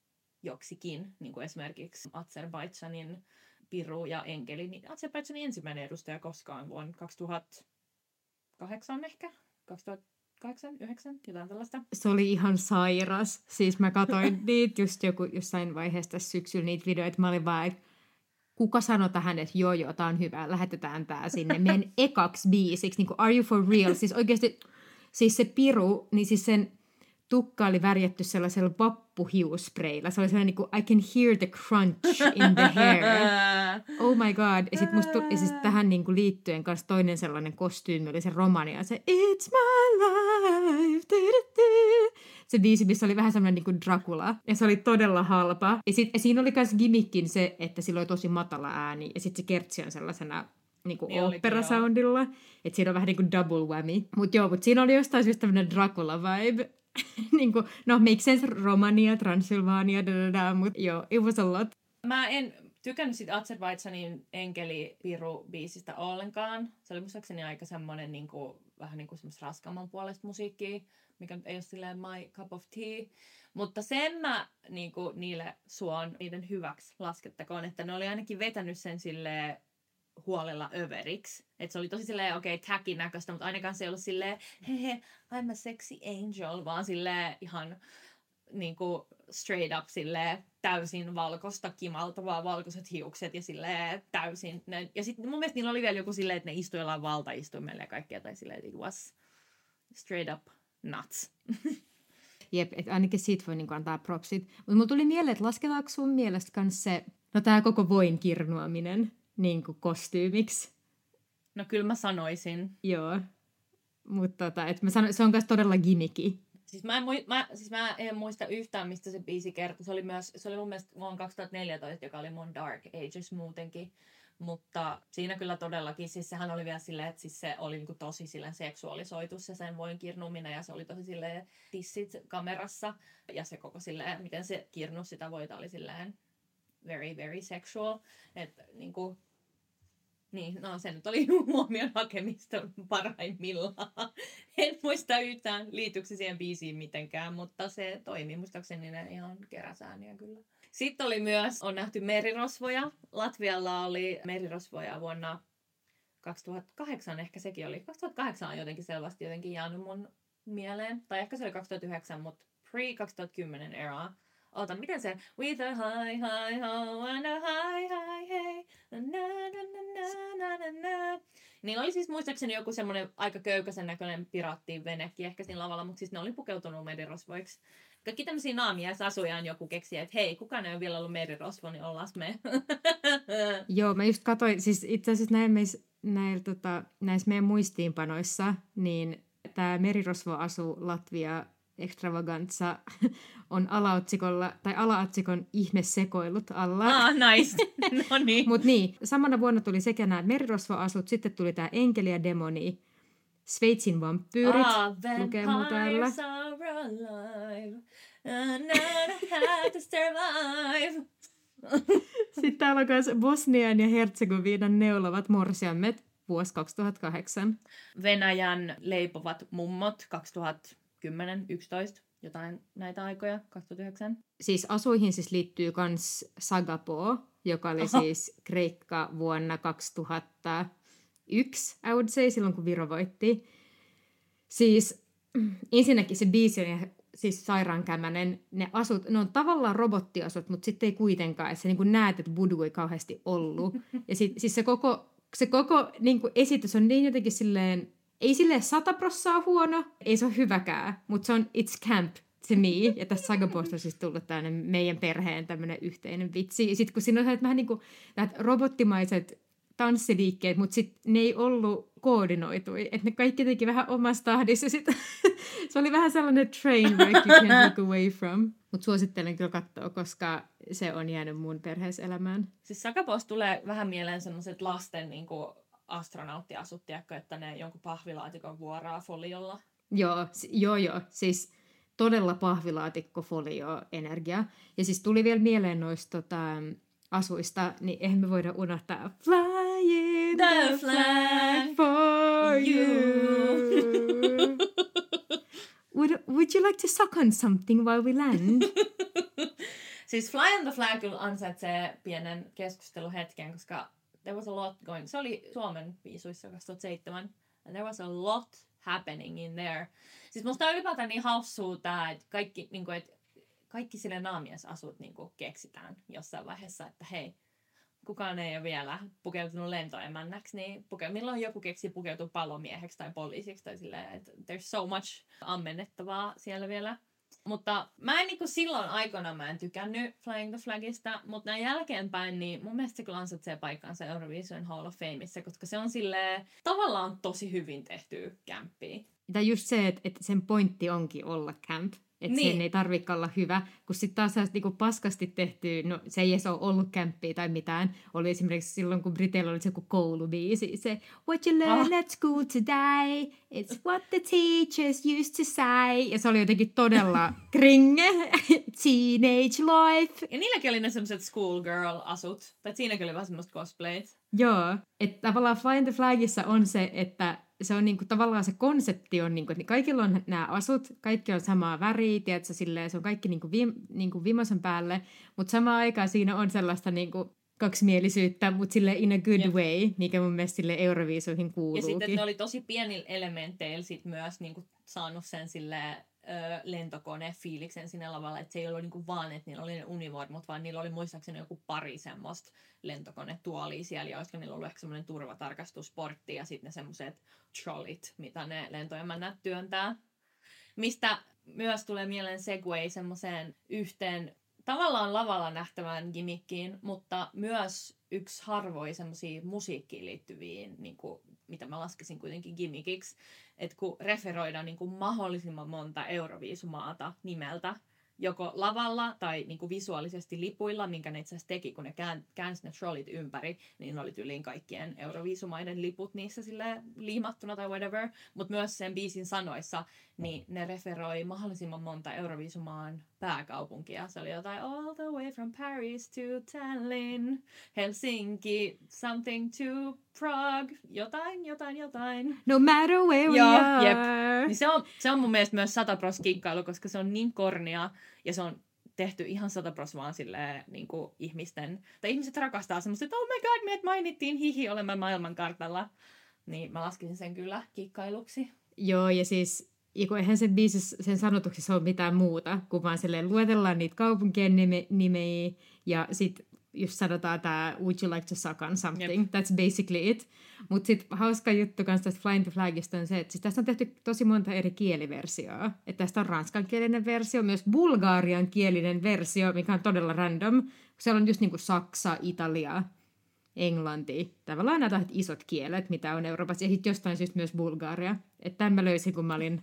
joksikin, niin kuin esimerkiksi Azerbaidžanin Piru ja Enkeli, niin Azerbaidžanin ensimmäinen edustaja koskaan vuonna 2008 ehkä, 2008, 9, jotain tällaista.
Se oli ihan sairas. Siis mä katsoin [LAUGHS] niitä just joku, jossain vaiheessa tässä syksyllä niitä videoita. Mä olin vaan, että kuka sanoi tähän, että joo joo, tää on hyvä, lähetetään tää sinne meidän [LAUGHS] ekaksi biisiksi. Niin kuin, are you for real? Siis oikeasti, siis se piru, niin siis sen tukka oli värjätty sellaisella vappuhiuspreillä. Se oli sellainen niin kuin, I can hear the crunch in the hair. [LAUGHS] Oh my god. Ja sitten musta ja siis tähän niin kuin liittyen kanssa toinen sellainen kostyymi oli se romania. Se It's my life. Se biisi, missä oli vähän sellainen niin kuin Dracula. Ja se oli todella halpa. Ja, sit, ja siinä oli myös gimmickin se, että sillä oli tosi matala ääni. Ja sitten se kertsi on sellaisena niinku niin opera-soundilla. Että siinä on vähän niin kuin double whammy. Mutta joo, mutta siinä oli jostain syystä tämmöinen Dracula-vibe. [LAUGHS] niin kuin, no, make sense, Romania, Transylvania, mutta joo, it was a lot.
Mä en tykännyt siitä Azerbaidsanin enkeli-piru-biisistä ollenkaan. Se oli muistaakseni aika semmoinen niin kuin, vähän niin kuin raskamman puolesta musiikkia, mikä nyt ei ole silleen my cup of tea. Mutta sen mä niin kuin, niille suon niiden hyväksi laskettakoon, että ne oli ainakin vetänyt sen silleen huolella överiksi. Että se oli tosi silleen, okei, okay, tacky näköistä, mutta ainakaan se ei ollut silleen, hehe, I'm a sexy angel, vaan silleen ihan niin kuin straight up silleen täysin valkoista kimaltavaa valkoiset hiukset ja silleen täysin. Ne, ja sitten mun mielestä niillä oli vielä joku silleen, että ne istui jollain valtaistuimella ja kaikkea, tai silleen, it was straight up nuts. [LAUGHS]
Jep, että ainakin siitä voi niinku antaa propsit. Mutta mulla tuli mieleen, että lasketaanko sun mielestä se, no tää koko voin kirnuaminen niin kuin kostyymiksi.
No kyllä mä sanoisin.
Joo. Mutta tota, et mä sanoin, se on myös todella gimmicky.
Siis mä, en, mä, siis mä en muista yhtään, mistä se biisi kertoi. Se oli, myös, se oli mun mielestä vuonna 2014, joka oli mun Dark Ages muutenkin. Mutta siinä kyllä todellakin, siis sehän oli vielä silleen, että siis se oli niinku tosi silleen seksuaalisoitu se sen voin kirnuminen ja se oli tosi silleen tissit kamerassa. Ja se koko silleen, miten se kirnus sitä voita oli silleen very, very sexual. Että niinku, niin, no se nyt oli [LAUGHS] huomion hakemista parhaimmillaan. En muista yhtään liityykö siihen biisiin mitenkään, mutta se toimi muistaakseni ihan keräsääniä kyllä. Sitten oli myös, on nähty merirosvoja. Latvialla oli merirosvoja vuonna 2008, ehkä sekin oli. 2008 on jotenkin selvästi jotenkin jäänyt mun mieleen. Tai ehkä se oli 2009, mutta pre-2010 era Ota, miten se? With a high, high, ho, and a high, high, hey. Na, na, na, na, na, na, na. Niin oli siis muistaakseni joku semmoinen aika köykäisen näköinen piraattiin venekin ehkä siinä lavalla, mutta siis ne oli pukeutunut merirosvoiksi. Kaikki tämmöisiä naamiaisasujaan joku keksi, että hei, kukaan ei ole vielä ollut merirosvo, niin ollaan me. [LAUGHS]
Joo, mä just katsoin, siis itse asiassa näin meis, näillä, tota, näissä meidän muistiinpanoissa, niin tämä merirosvo asuu Latvia extravaganza [LAUGHS] on alaotsikolla, tai alaotsikon ihmesekoilut alla.
Ah, nice. [LAUGHS] No niin.
Mut niin, samana vuonna tuli sekä nämä merirosvoasut, sitten tuli tämä enkeli ja demoni, Sveitsin vampyyrit, ah, lukee mun täällä. [LAUGHS] Sitten täällä on myös Bosnian ja Herzegovinan neulovat morsiammet vuosi 2008.
Venäjän leipovat mummot 2000 10, 11, jotain näitä aikoja, 2009.
Siis asuihin siis liittyy myös Sagapo, joka oli Oho. siis Kreikka vuonna 2001, I would say, silloin kun Viro voitti. Siis [CLEARS THROAT] ensinnäkin se biisi on siis sairaankämänen. Ne asut, ne on tavallaan robottiasut, mutta sitten ei kuitenkaan. Että sä niin näet, että Budu ei kauheasti ollut. [LAUGHS] Ja sit, siis se koko, se koko niin esitys on niin jotenkin silleen ei sille sata prossaa huono, ei se ole hyväkään, mutta se on it's camp to me. Ja tässä Sagaposta on siis tullut tämmöinen meidän perheen tämmöinen yhteinen vitsi. Ja sitten kun siinä on vähän niin kuin robottimaiset tanssiliikkeet, mutta sitten ne ei ollut koordinoitui. Että ne kaikki teki vähän omassa tahdissa. Sit, [LAUGHS] se oli vähän sellainen train wreck you can look away from. Mutta suosittelen kyllä katsoa, koska se on jäänyt mun perheeselämään.
Siis Sagaposta tulee vähän mieleen sellaiset lasten niin kuin astronauttiasut, tiedätkö, että ne jonkun pahvilaatikon vuoraa foliolla.
Joo, joo, joo. Siis todella pahvilaatikko folio energia. Ja siis tuli vielä mieleen noista tota, asuista, niin eihän me voida unohtaa Flying the, the flag for you. would, would you like to suck on something while we land? [LAUGHS]
siis Fly on the Flag kyllä ansaitsee pienen keskusteluhetken, koska there was a lot going. Se oli Suomen viisuissa 2007. And there was a lot happening in there. Siis musta on ylipäätään niin haussuu tää, että kaikki, niin kuin, että kaikki sille naamiesasut niin kuin, keksitään jossain vaiheessa, että hei, kukaan ei ole vielä pukeutunut lentoemännäksi, niin puke- milloin joku keksi pukeutua palomieheksi tai poliisiksi tai silleen, että there's so much ammennettavaa siellä vielä. Mutta mä en niinku silloin aikana mä en tykännyt Flying the Flagista, mutta näin jälkeenpäin, niin mun mielestä se kyllä ansaitsee paikkaansa Eurovision Hall of Fameissa, koska se on sille tavallaan tosi hyvin tehty kämppi.
Tai just se, että, että sen pointti onkin olla camp. Että niin. sen ei tarvitse olla hyvä, kun sitten taas niinku paskasti tehty, no se ei edes ole ollut kämppiä tai mitään. Oli esimerkiksi silloin, kun Briteillä oli se joku koulubiisi, se What you learn ah. at school today, it's what the teachers used to say. Ja se oli jotenkin todella [LAUGHS] kringe, teenage life.
Ja niilläkin oli ne semmoiset schoolgirl-asut, tai siinäkin oli vähän semmoista cosplayt.
Joo, että tavallaan Fly the Flagissa on se, että se on niinku, tavallaan se konsepti on, niinku, että kaikilla on nämä asut, kaikki on samaa väriä, tiedätkö, silleen, se on kaikki niinku, vim, niinku vimosen päälle, mutta samaan aikaan siinä on sellaista niinku, kaksimielisyyttä, mutta sille in a good Jep. way, mikä mun mielestä sille Euroviisuihin kuuluukin.
Ja sitten ne oli tosi pienillä elementeillä sit myös niinku, saanut sen sille lentokone fiiliksen sinne lavalle, että se ei ollut niinku vaan, että niillä oli ne univormut, vaan niillä oli muistaakseni joku pari semmoista lentokonetuolia siellä, ja olisiko niillä ollut ehkä semmoinen turvatarkastusportti ja sitten ne semmoiset trollit, mitä ne lentoemännät työntää. Mistä myös tulee mieleen Segway semmoiseen yhteen tavallaan lavalla nähtävään gimmickiin, mutta myös yksi harvoin semmoisia musiikkiin liittyviin, niin kuin, mitä mä laskisin kuitenkin gimmickiksi, että kun referoidaan niin kuin mahdollisimman monta Euroviisumaata nimeltä, joko lavalla tai niin kuin visuaalisesti lipuilla, minkä ne itse asiassa teki, kun ne kään, käänsi ne trollit ympäri, niin oli tyyliin kaikkien Euroviisumaiden liput niissä sille liimattuna tai whatever. Mutta myös sen biisin sanoissa, niin ne referoi mahdollisimman monta Euroviisumaan pääkaupunkia. Se oli jotain all the way from Paris to Tallinn, Helsinki, something to Prague, jotain, jotain, jotain.
No matter where we Joo, are. Jep.
Niin se, on, se on mun mielestä myös satapros kikkailu, koska se on niin kornia ja se on tehty ihan satapros vaan silleen, niin kuin ihmisten, tai ihmiset rakastaa semmoista, että oh my god, meidät mainittiin, hihi, olemme maailmankartalla. Niin mä laskisin sen kyllä kikkailuksi.
Joo, ja siis ja kun eihän sen biisissä, sen sanotuksessa ole mitään muuta, kun vaan silleen luetellaan niitä kaupunkien nime, nimeä ja sitten just sanotaan tämä Would you like to suck on something? Yep. That's basically it. Mutta sitten hauska juttu kanssa tästä Flying the Flagista on se, että siis tästä on tehty tosi monta eri kieliversioa. Että tästä on ranskankielinen versio, myös bulgarian kielinen versio, mikä on todella random. Siellä on just niinku Saksa, Italia, englanti, tavallaan nämä isot kielet, mitä on Euroopassa, ja sitten jostain syystä myös Bulgaria. Että tämän mä löysin, kun mä olin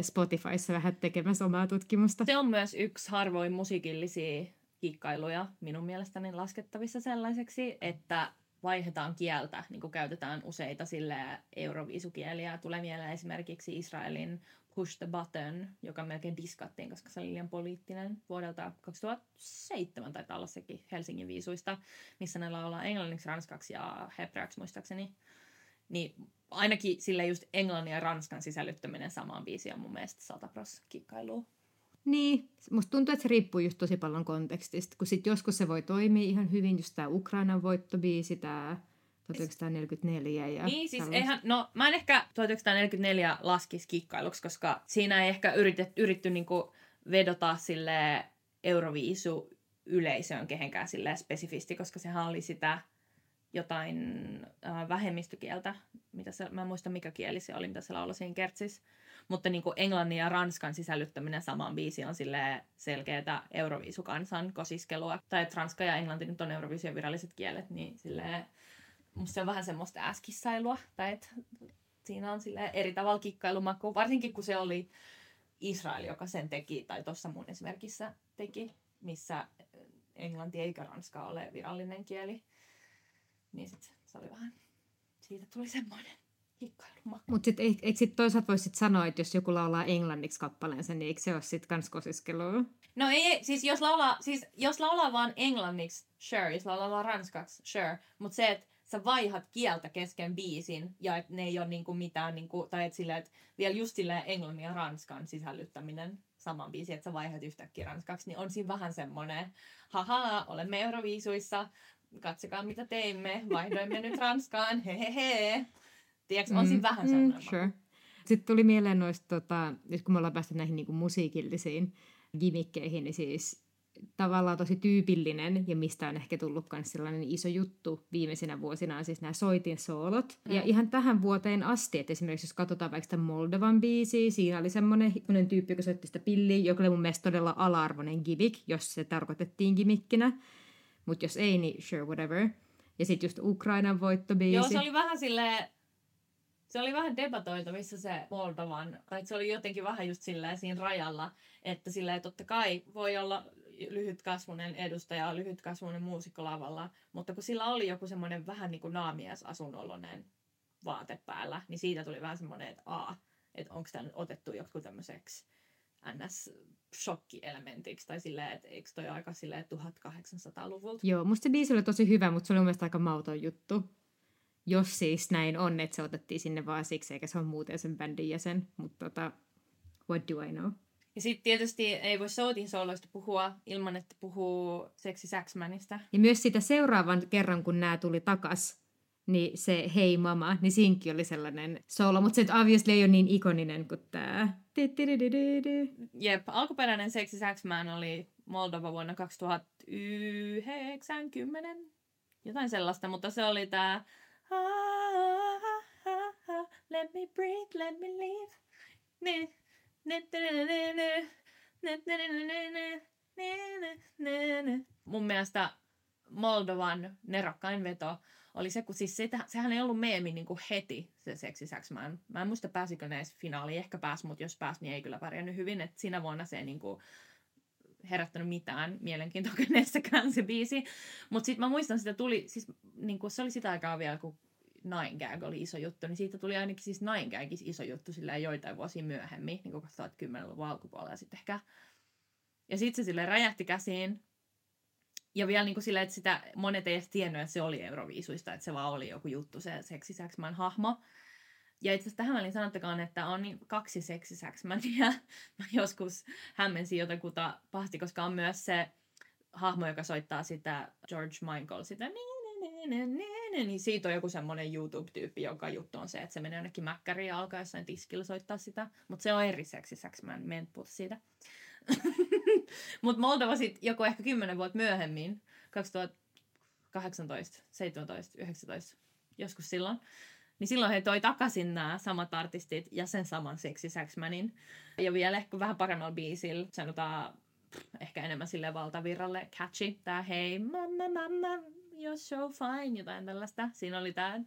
Spotifyssa vähän tekemässä omaa tutkimusta.
Se on myös yksi harvoin musiikillisia kikkailuja minun mielestäni laskettavissa sellaiseksi, että vaihdetaan kieltä, niin kuin käytetään useita sille euroviisukieliä. Tulee mieleen esimerkiksi Israelin Push the Button, joka melkein diskattiin, koska se oli liian poliittinen vuodelta 2007 tai olla sekin Helsingin viisuista, missä ne laulaa englanniksi, ranskaksi ja hebreaksi muistaakseni. Niin ainakin sille just englannin ja ranskan sisällyttäminen samaan biisiin on mun mielestä satapros kikkailu.
Niin, musta tuntuu, että se riippuu just tosi paljon kontekstista, kun sit joskus se voi toimia ihan hyvin, just tämä Ukrainan voittobiisi, tämä 1944 ja
Niin, siis eihän, no mä en ehkä 1944 laskisi kikkailuksi, koska siinä ei ehkä yritet, yritty niinku vedota sille Euroviisu yleisöön kehenkään sille spesifisti, koska sehän oli sitä jotain äh, vähemmistökieltä, mitä se, mä en muista mikä kieli se oli, mitä se lauloi siinä kertsis. Mutta niin kuin englannin ja ranskan sisällyttäminen samaan biisiin on sille selkeätä euroviisukansan kosiskelua. Tai että ranska ja englanti nyt on euroviisujen viralliset kielet, niin silleen musta se on vähän semmoista äskissailua, tai että siinä on sille eri tavalla kikkailumakku, varsinkin kun se oli Israel, joka sen teki, tai tuossa mun esimerkissä teki, missä englanti eikä ranska ole virallinen kieli. Niin sit se oli vähän, siitä tuli semmoinen kikkailumakku.
Mutta sitten eikö, eikö sit toisaalta voisi sit sanoa, että jos joku laulaa englanniksi kappaleensa, niin eikö se ole sitten kans kosiskelua?
No ei, siis jos laulaa, siis jos laulaa vaan englanniksi, sure, jos laulaa vaan ranskaksi, sure, mutta se, että sä vaihat kieltä kesken biisin ja että ne ei ole niinku mitään, niinku, tai että sillä, että vielä just sillä englannin ja ranskan sisällyttäminen saman biisin, että sä vaihat yhtäkkiä ranskaksi, niin on siinä vähän semmoinen, haha, olemme Euroviisuissa, katsokaa mitä teimme, vaihdoimme nyt Ranskaan, hehehe. Tiedätkö, on mm, siinä vähän semmoinen. Mm,
sure. Sitten tuli mieleen noista, tota, kun me ollaan päästy näihin niinku musiikillisiin gimikkeihin, niin siis tavallaan tosi tyypillinen ja mistä on ehkä tullut myös sellainen iso juttu viimeisinä vuosina on siis nämä soitin soolot. Mm. Ja ihan tähän vuoteen asti, että esimerkiksi jos katsotaan vaikka sitä Moldovan biisiä, siinä oli semmoinen, semmoinen tyyppi, joka soitti sitä pilliä, joka oli mun mielestä todella ala-arvoinen gimmick, jos se tarkoitettiin gimmickinä. Mutta jos ei, niin sure, whatever. Ja sitten just Ukrainan voittobiisi.
Joo, se oli vähän silleen, se oli vähän debatoitavissa se Moldovan, tai se oli jotenkin vähän just silleen siinä rajalla, että silleen totta kai voi olla lyhytkasvunen edustaja, lyhytkasvunen muusikko lavalla, mutta kun sillä oli joku semmoinen vähän niin kuin naamiesasunoloinen vaate päällä, niin siitä tuli vähän semmoinen, että a, että onko tämä otettu joku tämmöiseksi ns shokkielementiksi, tai silleen, että eikö toi aika silleen 1800-luvulta.
Joo, musta se biisi oli tosi hyvä, mutta se oli mun mielestä aika mauton juttu. Jos siis näin on, että se otettiin sinne vaan siksi, eikä se ole muuten sen bändin jäsen. Mutta tota, what do I know?
Ja sitten tietysti ei voi Soutin sooloista puhua ilman, että puhuu Sexy Saxmanista.
Ja myös sitä seuraavan kerran, kun nämä tuli takas, niin se Hei Mama, niin siinkin oli sellainen solo, mutta se obviously ei ole niin ikoninen kuin tämä.
Jep, alkuperäinen Sexy Saxman oli Moldova vuonna 2090, jotain sellaista, mutta se oli tämä Let me breathe, let me live. Niin. Mun mielestä Moldovan nerokkain veto oli se, kun siis sitä, sehän ei ollut meemi niin kuin heti se Sexy Sax Man. Mä en muista pääsikö ne edes finaaliin, ehkä pääs, mutta jos pääs, niin ei kyllä pärjännyt hyvin. Et siinä vuonna se ei niin kuin herättänyt mitään mielenkiintoa [LAUGHS] kenessäkään se biisi. Mutta sitten mä muistan, sitä tuli, siis niin kuin se oli sitä aikaa vielä, kun Nine Gag oli iso juttu, niin siitä tuli ainakin siis Nine Gagis iso juttu sillä joitain vuosia myöhemmin, niin kuin 2010-luvun alkupuolella sitten ehkä. Ja sitten se sille räjähti käsiin. Ja vielä niin kuin sillä, että sitä monet ei edes tiennyt, että se oli Euroviisuista, että se vaan oli joku juttu, se Saxman hahmo. Ja itse asiassa tähän väliin sanottakaan, että on niin kaksi Saxmania. [LAUGHS] Mä joskus hämmensin jotakuta pahti, koska on myös se hahmo, joka soittaa sitä George Michael, sitä niin niin siitä on joku semmoinen YouTube-tyyppi, jonka juttu on se, että se menee jonnekin mäkkäriin ja alkaa jossain tiskillä soittaa sitä. Mutta se on eri seksisäksi, mä en puhuta siitä. Mutta Moldova sitten joku ehkä kymmenen vuotta myöhemmin, 2018, 17, 19, joskus silloin, niin silloin he toi takaisin nämä samat artistit ja sen saman Sexy Saxmanin. Ja vielä ehkä vähän paremmalla biisillä, sanotaan ehkä enemmän sille valtavirralle catchy, tää hei mamma mamma you're so fine, jotain tällaista. Siinä oli tää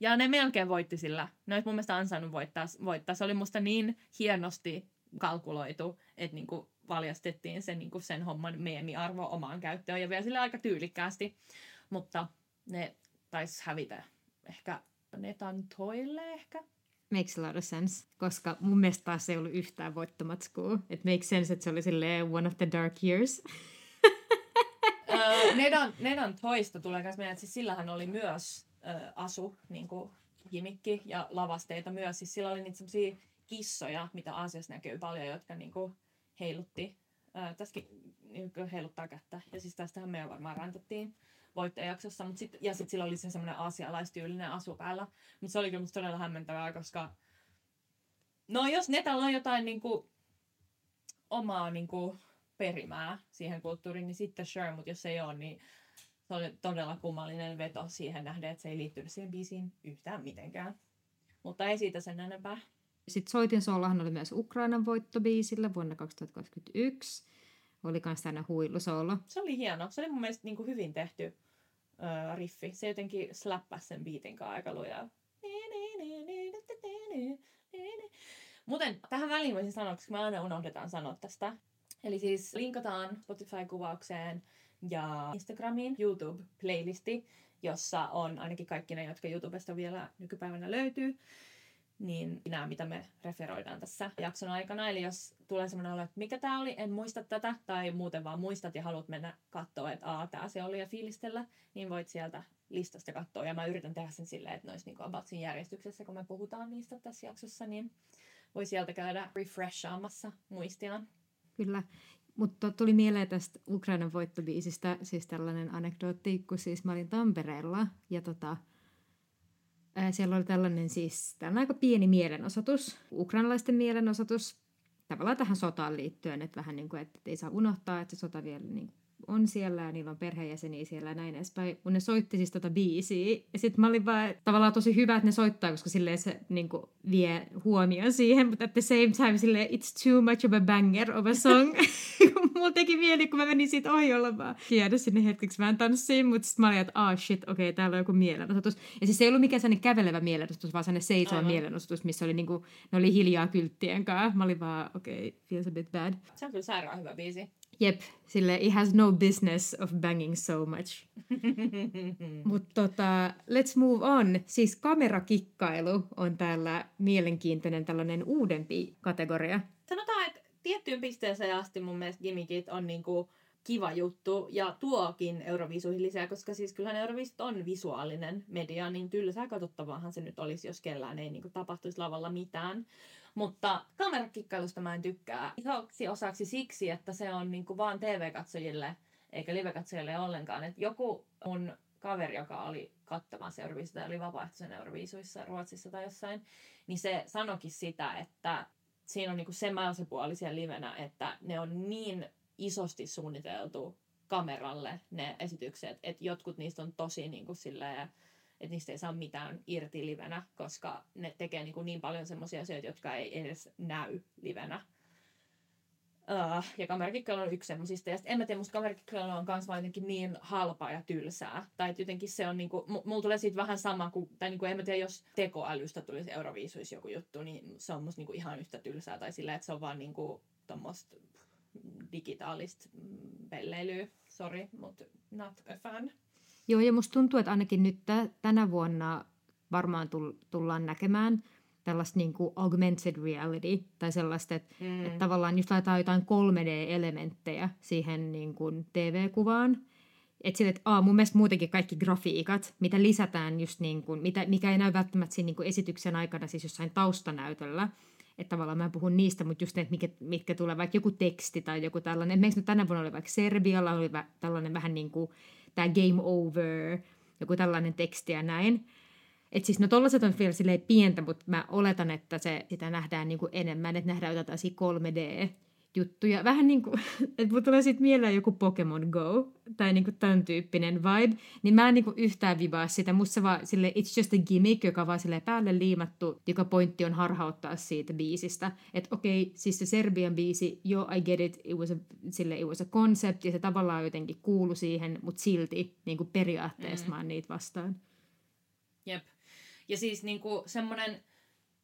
ja ne melkein voitti sillä. Ne olisi mun mielestä ansainnut voittaa, voittaa. Se oli musta niin hienosti kalkuloitu, että niinku valjastettiin sen, niinku sen homman meemiarvo omaan käyttöön ja vielä sille aika tyylikkäästi. Mutta ne taisi hävitä ehkä Netan toille ehkä
makes a lot of sense, koska mun mielestä taas ei ollut yhtään voittomatskua. It makes sense, että se oli silleen one of the dark years.
uh, [LAUGHS] Nedan, Nedan toista tulee myös meidän, siis sillähän oli myös asu, niin kuin gimikki ja lavasteita myös. Siis sillä oli niitä kissoja, mitä Aasiassa näkyy paljon, jotka niin kuin heilutti. Uh, tässäkin niin heiluttaa kättä. Ja siis tästähän me varmaan rantattiin voittajaksossa, mutta sit, ja sitten sillä oli se semmoinen aasialaistyylinen asu päällä. Mutta se oli kyllä todella hämmentävää, koska no jos Netalla on jotain niinku, omaa niinku, perimää siihen kulttuuriin, niin sitten sure, mutta jos ei ole, niin se oli todella kummallinen veto siihen nähden, että se ei liittynyt siihen biisiin yhtään mitenkään. Mutta ei siitä sen enempää.
Sitten Soitin soolahan oli myös Ukrainan voittobiisillä vuonna 2021 oli myös tänne huilusoolo.
Se oli hieno. Se oli mun mielestä niin kuin hyvin tehty uh, riffi. Se jotenkin släppäsi sen biitin kanssa aika lujaa. Muuten tähän väliin voisin sanoa, koska me aina unohdetaan sanoa tästä. Eli siis linkataan Spotify-kuvaukseen ja Instagramiin YouTube-playlisti, jossa on ainakin kaikki ne, jotka YouTubesta vielä nykypäivänä löytyy niin nämä, mitä me referoidaan tässä jakson aikana. Eli jos tulee sellainen olo, että mikä tämä oli, en muista tätä, tai muuten vaan muistat ja haluat mennä katsoa, että aa, tämä se oli ja fiilistellä, niin voit sieltä listasta katsoa. Ja mä yritän tehdä sen silleen, että olisi niin about siinä järjestyksessä, kun me puhutaan niistä tässä jaksossa, niin voi sieltä käydä refreshaamassa muistiaan.
Kyllä. Mutta tuli mieleen tästä Ukrainan voittobiisistä siis tällainen anekdootti, kun siis mä olin Tampereella ja tota, Siellä oli tällainen siis, tällainen aika pieni mielenosoitus, ukrainalaisten mielenosoitus, tavallaan tähän sotaan liittyen, että vähän niin kuin, että ei saa unohtaa, että se sota vielä niin on siellä ja niillä on perheenjäseniä siellä ja näin edespäin. Kun ne soitti siis tota biisiä, ja sitten mä olin vaan tavallaan tosi hyvä, että ne soittaa, koska silleen se niin kuin, vie huomioon siihen, mutta at the same time silleen it's too much of a banger of a song. [LAUGHS] [LAUGHS] Mulla teki mieli, kun mä menin siitä ohi olla vaan jäädä sinne hetkeksi vähän tanssiin, mutta sitten mä olin, että ah shit, okei, okay, täällä on joku mielenosoitus. Ja siis se ei ollut mikään sellainen kävelevä mielenosoitus, vaan sellainen seisova mielenosoitus, missä oli niinku, ne oli hiljaa kylttien kanssa. Mä olin vaan, okei, okay, feels a bit bad.
Se on kyllä sairaan hyvä biisi.
Jep, sille it has no business of banging so much. [LAUGHS] Mutta tota, let's move on. Siis kamerakikkailu on täällä mielenkiintoinen tällainen uudempi kategoria.
Sanotaan, että tiettyyn pisteeseen asti mun mielestä gimmickit on niinku kiva juttu ja tuokin Euroviisuihin lisää, koska siis kyllähän Euroviisut on visuaalinen media, niin tylsää katsottavaahan se nyt olisi, jos kellään ei niinku tapahtuisi lavalla mitään. Mutta kamerakikkailusta mä en tykkää isoksi osaksi siksi, että se on niinku vaan TV-katsojille eikä live-katsojille ollenkaan. Et joku mun kaveri, joka oli katsomassa Euroviisuita ja oli vapaaehtoisen Euroviisuissa Ruotsissa tai jossain, niin se sanokin sitä, että siinä on niinku se puoli siellä livenä, että ne on niin isosti suunniteltu kameralle ne esitykset, että jotkut niistä on tosi niin kuin silleen, että niistä ei saa mitään irti livenä, koska ne tekee niin, kuin niin paljon semmoisia asioita, jotka ei edes näy livenä. Uh, ja kamerakikkailu on yksi semmoisista. Ja en mä tiedä, musta kamerakikkailu on kans vaan jotenkin niin halpaa ja tylsää. Tai että jotenkin se on niinku, mulla tulee siitä vähän sama kuin, tai niinku en mä tiedä, jos tekoälystä tulisi Euroviisuissa joku juttu, niin se on musta niinku ihan yhtä tylsää. Tai sillä, että se on vaan niinku tommoista digitaalista pelleilyä. Sorry, mutta not a fan.
Joo, ja musta tuntuu, että ainakin nyt t- tänä vuonna varmaan tullaan näkemään tällaista niin kuin augmented reality, tai sellaista, että, mm. että tavallaan just laitetaan jotain 3D-elementtejä siihen niin kuin TV-kuvaan. Että sille, että aa, mun mielestä muutenkin kaikki grafiikat, mitä lisätään just niin kuin, mitä, mikä ei näy välttämättä siinä niin kuin esityksen aikana siis jossain taustanäytöllä, että tavallaan mä puhun niistä, mutta just ne, mitkä, mitkä tulee vaikka joku teksti tai joku tällainen. Esimerkiksi tänä vuonna oli vaikka Serbialla oli tällainen vähän niin kuin tämä game over, joku tällainen teksti ja näin. Et siis no tollaset on vielä silleen pientä, mutta mä oletan, että se, sitä nähdään niin kuin enemmän, että nähdään jotain 3D juttuja. Vähän niin kuin, [LAUGHS] että mulla tulee sitten mieleen joku Pokemon Go tai niin kuin tämän tyyppinen vibe, niin mä en niin kuin yhtään vibaa sitä. Musta se vaan sille it's just a gimmick, joka vaan sille päälle liimattu, joka pointti on harhauttaa siitä biisistä. Että okei, okay, siis se Serbian biisi, jo I get it, it was a, sille it was a concept ja se tavallaan jotenkin kuulu siihen, mutta silti niin kuin periaatteessa mm. mä oon niitä vastaan.
Jep. Ja siis niin kuin semmoinen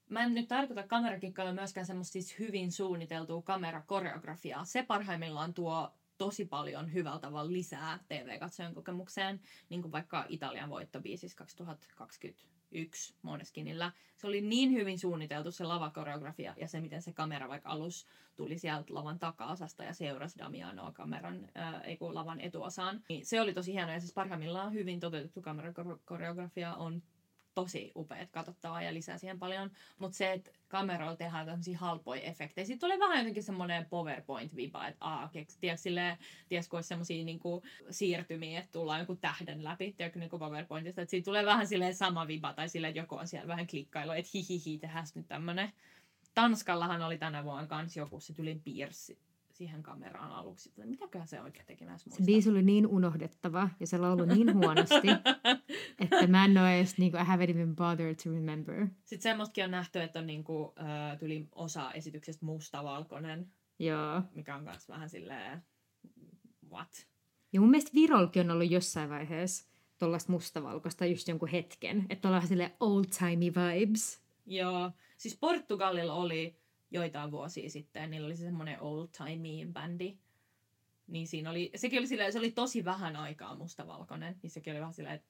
mä en nyt tarkoita kamerakikkailla myöskään semmoista siis hyvin suunniteltua kamerakoreografiaa. Se parhaimmillaan tuo tosi paljon hyvällä tavalla lisää TV-katsojan kokemukseen, niin kuin vaikka Italian voittobiisis 2021 Moneskinillä. Se oli niin hyvin suunniteltu se lavakoreografia ja se, miten se kamera vaikka alus tuli sieltä lavan takaosasta ja seurasi Damianoa kameran, ää, ei kun lavan etuosaan. Niin se oli tosi hieno ja siis parhaimmillaan hyvin toteutettu kamerakoreografia on tosi upeat katsottavaa ja lisää siihen paljon. Mutta se, että kameroilla tehdään tämmöisiä halpoja efektejä. Sitten tulee vähän jotenkin semmoinen PowerPoint-viba, että aah, tiedätkö, silleen, tiedätkö, kun olisi semmoisia niinku, siirtymiä, että tullaan joku tähden läpi, tiedätkö, niinku PowerPointista. Että siitä tulee vähän silleen sama viba, tai silleen, että joku on siellä vähän klikkailu, että hihihi, tehdään nyt tämmöinen. Tanskallahan oli tänä vuonna kanssa joku, se tuli piirssi siihen kameraan aluksi. Että mitäköhän se oikein teki näissä
Se biisi oli niin unohdettava ja se laulu niin huonosti, [LAUGHS] että mä en ole edes, niin kuin, I haven't even bothered to remember.
Sitten semmoistakin on nähty, että on niin kuin, äh, tyli osa esityksestä mustavalkoinen.
Joo.
Mikä on myös vähän silleen, what?
Ja mun mielestä Virolkin on ollut jossain vaiheessa tuollaista mustavalkoista just jonkun hetken. Että ollaan silleen old-timey vibes.
Joo. Siis Portugalilla oli joitain vuosia sitten. Niillä oli semmoinen old timey bändi. Niin siinä oli, sekin oli silleen, se oli tosi vähän aikaa mustavalkoinen. Niin sekin oli vähän silleen, että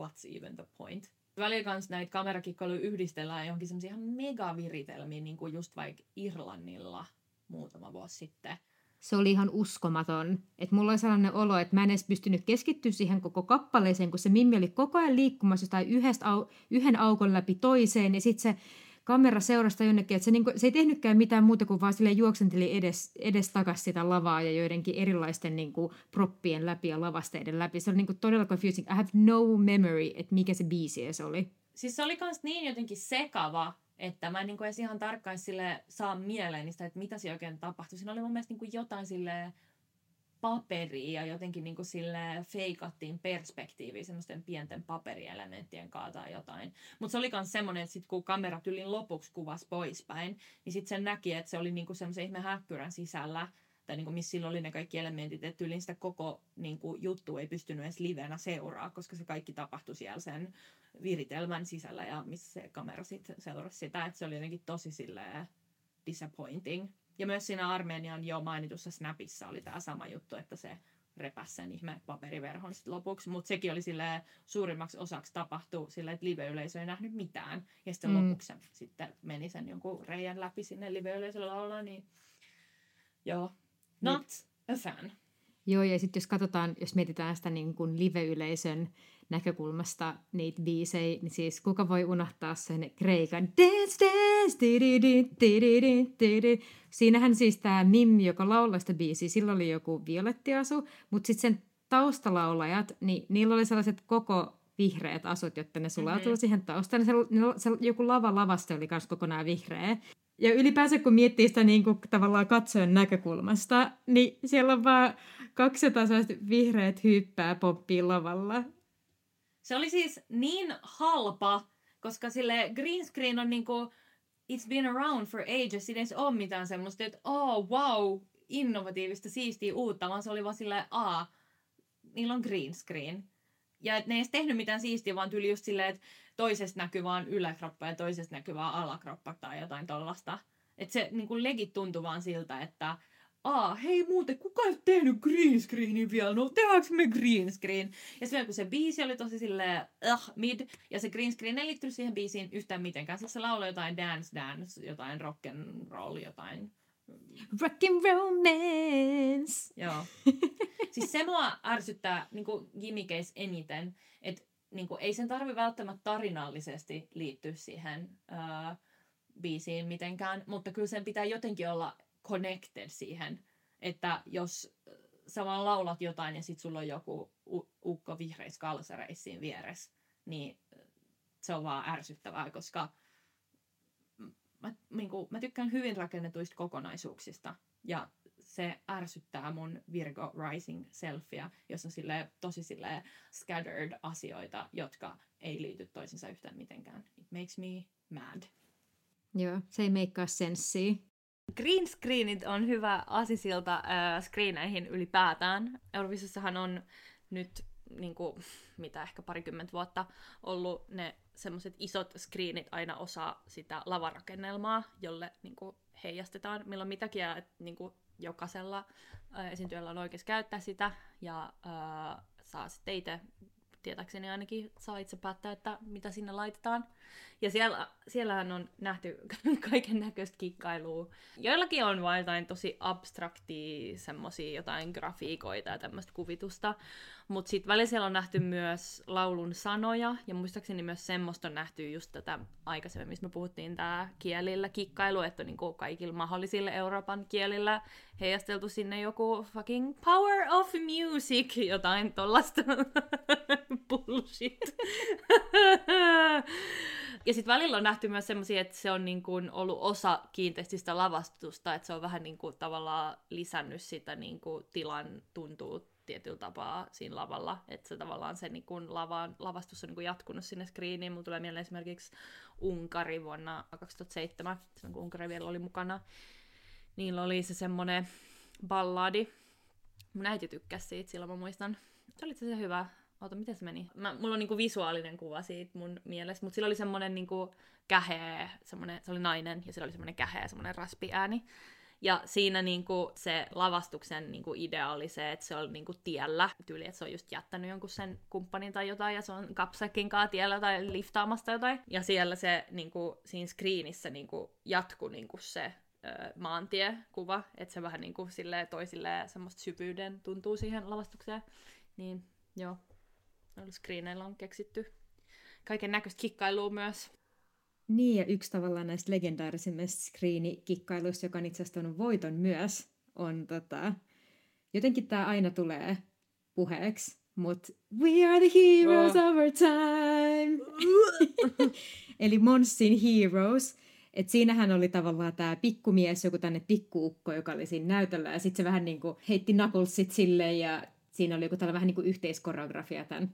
what's even the point. Välillä kanssa näitä kamerakikkailuja yhdistellään johonkin semmoisia ihan megaviritelmiin, niin kuin just vaikka Irlannilla muutama vuosi sitten.
Se oli ihan uskomaton. Että mulla oli sellainen olo, että mä en edes pystynyt keskittyä siihen koko kappaleeseen, kun se Mimmi oli koko ajan liikkumassa jostain yhdestä yhden aukon läpi toiseen. Ja sitten se kamera seurasta jonnekin, että se, niinku, se ei tehnytkään mitään muuta kuin vaan sille juoksenteli edes, edes takas sitä lavaa ja joidenkin erilaisten niinku, proppien läpi ja lavasteiden läpi. Se oli niinku todella confusing. I have no memory, että mikä se biisi se oli.
siis se oli kans niin jotenkin sekava, että mä en niin edes ihan tarkkaan sille saa mieleen sitä, että mitä siinä oikein tapahtui. Siinä oli mun mielestä niin jotain sille paperia ja jotenkin niin kuin sille feikattiin perspektiiviä semmoisten pienten paperielementtien kautta tai jotain. Mutta se oli myös semmoinen, että sit kun kamera tylin lopuksi kuvasi poispäin, niin sitten sen näki, että se oli niin kuin semmoisen ihme häkkyrän sisällä, tai niin kuin missä silloin oli ne kaikki elementit, että yli sitä koko niin kuin, juttu ei pystynyt edes livenä seuraa, koska se kaikki tapahtui siellä sen viritelmän sisällä ja missä se kamera sitten seurasi sitä, että se oli jotenkin tosi silleen disappointing. Ja myös siinä Armenian jo mainitussa Snapissa oli tämä sama juttu, että se repäsi sen ihme paperiverhon sitten lopuksi, mutta sekin oli sille suurimmaksi osaksi tapahtu sille, että live-yleisö ei nähnyt mitään. Ja sitten mm. lopuksi se sitten meni sen jonkun reijän läpi sinne live-yleisölle laulaa, niin joo, not Nyt. a fan.
Joo, ja sitten jos katsotaan, jos mietitään sitä niin kuin live-yleisön näkökulmasta niitä biisejä, niin siis kuka voi unohtaa sen Kreikan dance, dance, di, di, di, di, Siinähän siis tämä Mimmi, joka laulaa sitä biisiä, sillä oli joku violettiasu, mutta sitten sen taustalaulajat, niin niillä oli sellaiset koko vihreät asut, jotta ne sulautuu mm-hmm. siihen taustaan. Se, se, joku lava lavasta oli myös kokonaan vihreä. Ja ylipäänsä kun miettii sitä niin kuin, tavallaan katsojan näkökulmasta, niin siellä on vaan 200 vihreät hyppää pomppii lavalla.
Se oli siis niin halpa, koska sille green screen on niinku, it's been around for ages, siinä ei ole mitään semmoista, että oh wow, innovatiivista, siistiä, uutta, vaan se oli vaan silleen, a, niillä on green screen. Ja et ne ei edes tehnyt mitään siistiä, vaan tuli just silleen, että toisesta näkyy vaan yläkroppa ja toisesta näkyy vaan alakroppa tai jotain tollasta. Että se niin kuin legit tuntui vaan siltä, että aa, hei muuten, kuka ei tehnyt green screenin vielä? No tehdäänkö me green screen? Ja silloin kun se biisi oli tosi silleen, uh, mid, ja se green screen ei liittynyt siihen biisiin yhtään mitenkään. Siis se lauloi jotain dance dance, jotain rock and roll, jotain
Rock and romance!
Joo. [LAUGHS] siis se mua ärsyttää niin gimmikeis eniten, että niin kuin, ei sen tarvi välttämättä tarinallisesti liittyä siihen uh, biisiin mitenkään, mutta kyllä sen pitää jotenkin olla connected siihen, että jos sä vaan laulat jotain ja sit sulla on joku ukko vihreissä kalsareissa vieressä, niin se on vaan ärsyttävää, koska mä, niin kuin, mä tykkään hyvin rakennetuista kokonaisuuksista ja se ärsyttää mun Virgo Rising selfia, jos on sille tosi sille scattered asioita, jotka ei liity toisinsa yhtään mitenkään. It makes me mad.
Joo, se ei meikkaa senssiä.
Green screenit on hyvä asisilta äh, screeneihin ylipäätään. Eurovisossahan on nyt niin kuin, mitä ehkä parikymmentä vuotta ollut ne semmoiset isot screenit aina osa sitä lavarakennelmaa, jolle niin kuin, heijastetaan milloin mitäkin, ja niin kuin, jokaisella äh, esiintyjällä on oikeus käyttää sitä, ja äh, saa sitten itse tietääkseni ainakin saa itse päättää, että mitä sinne laitetaan. Ja siellä, siellähän on nähty [LAUGHS] kaiken näköistä kikkailua. Joillakin on vain jotain tosi abstraktia, semmosia jotain grafiikoita ja tämmöistä kuvitusta. Mutta sitten välillä siellä on nähty myös laulun sanoja, ja muistaakseni myös semmoista on nähty just tätä aikaisemmin, missä me puhuttiin tämä kielillä kikkailu, että on niinku kaikilla mahdollisilla Euroopan kielillä heijasteltu sinne joku fucking power of music, jotain tollasta [LAUGHS] bullshit. [LAUGHS] ja sitten välillä on nähty myös semmoisia, että se on niinku ollut osa kiinteististä lavastusta, että se on vähän niinku tavallaan lisännyt sitä niinku tilan tuntuu tietyllä tapaa siinä lavalla, että se tavallaan se niin kun lavan, lavastus on niin kun jatkunut sinne screeniin. Mulla tulee mieleen esimerkiksi Unkari vuonna 2007, silloin kun Unkari vielä oli mukana. Niillä oli se semmoinen balladi. Mun äiti tykkäsi siitä, silloin mä muistan. Se oli itse hyvä. Ota, miten se meni? Mä, mulla on niinku visuaalinen kuva siitä mun mielestä, mutta sillä oli semmoinen niinku käheä, semmonen, se oli nainen ja sillä oli semmoinen käheä, semmoinen ääni. Ja siinä niinku se lavastuksen niinku idea oli se, että se oli niinku tiellä tyyli, että se on just jättänyt jonkun sen kumppanin tai jotain, ja se on kapsakin kaa tiellä tai liftaamasta jotain. Ja siellä se niinku, siinä screenissä niinku, jatku niinku se ö, maantiekuva, että se vähän niinku sille toisille semmoista syvyyden tuntuu siihen lavastukseen. Niin joo, screeneillä on keksitty kaiken näköistä kikkailua myös.
Niin, ja yksi tavallaan näistä legendaarisimmista screenikikkailuista, joka on itse asiassa on voiton myös, on tota, jotenkin tämä aina tulee puheeksi, mutta we are the heroes oh. of our time. [LAUGHS] Eli Monsin Heroes. Et siinähän oli tavallaan tämä pikkumies, joku tänne pikkuukko, joka oli siinä näytöllä. Ja sitten se vähän niin kuin heitti knucklesit silleen ja siinä oli joku tällainen vähän niin kuin yhteiskoreografia tämän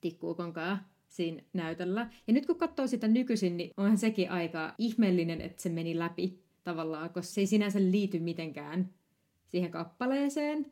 tikkuukon kanssa siinä näytöllä. Ja nyt kun katsoo sitä nykyisin, niin onhan sekin aika ihmeellinen, että se meni läpi tavallaan, koska se ei sinänsä liity mitenkään siihen kappaleeseen.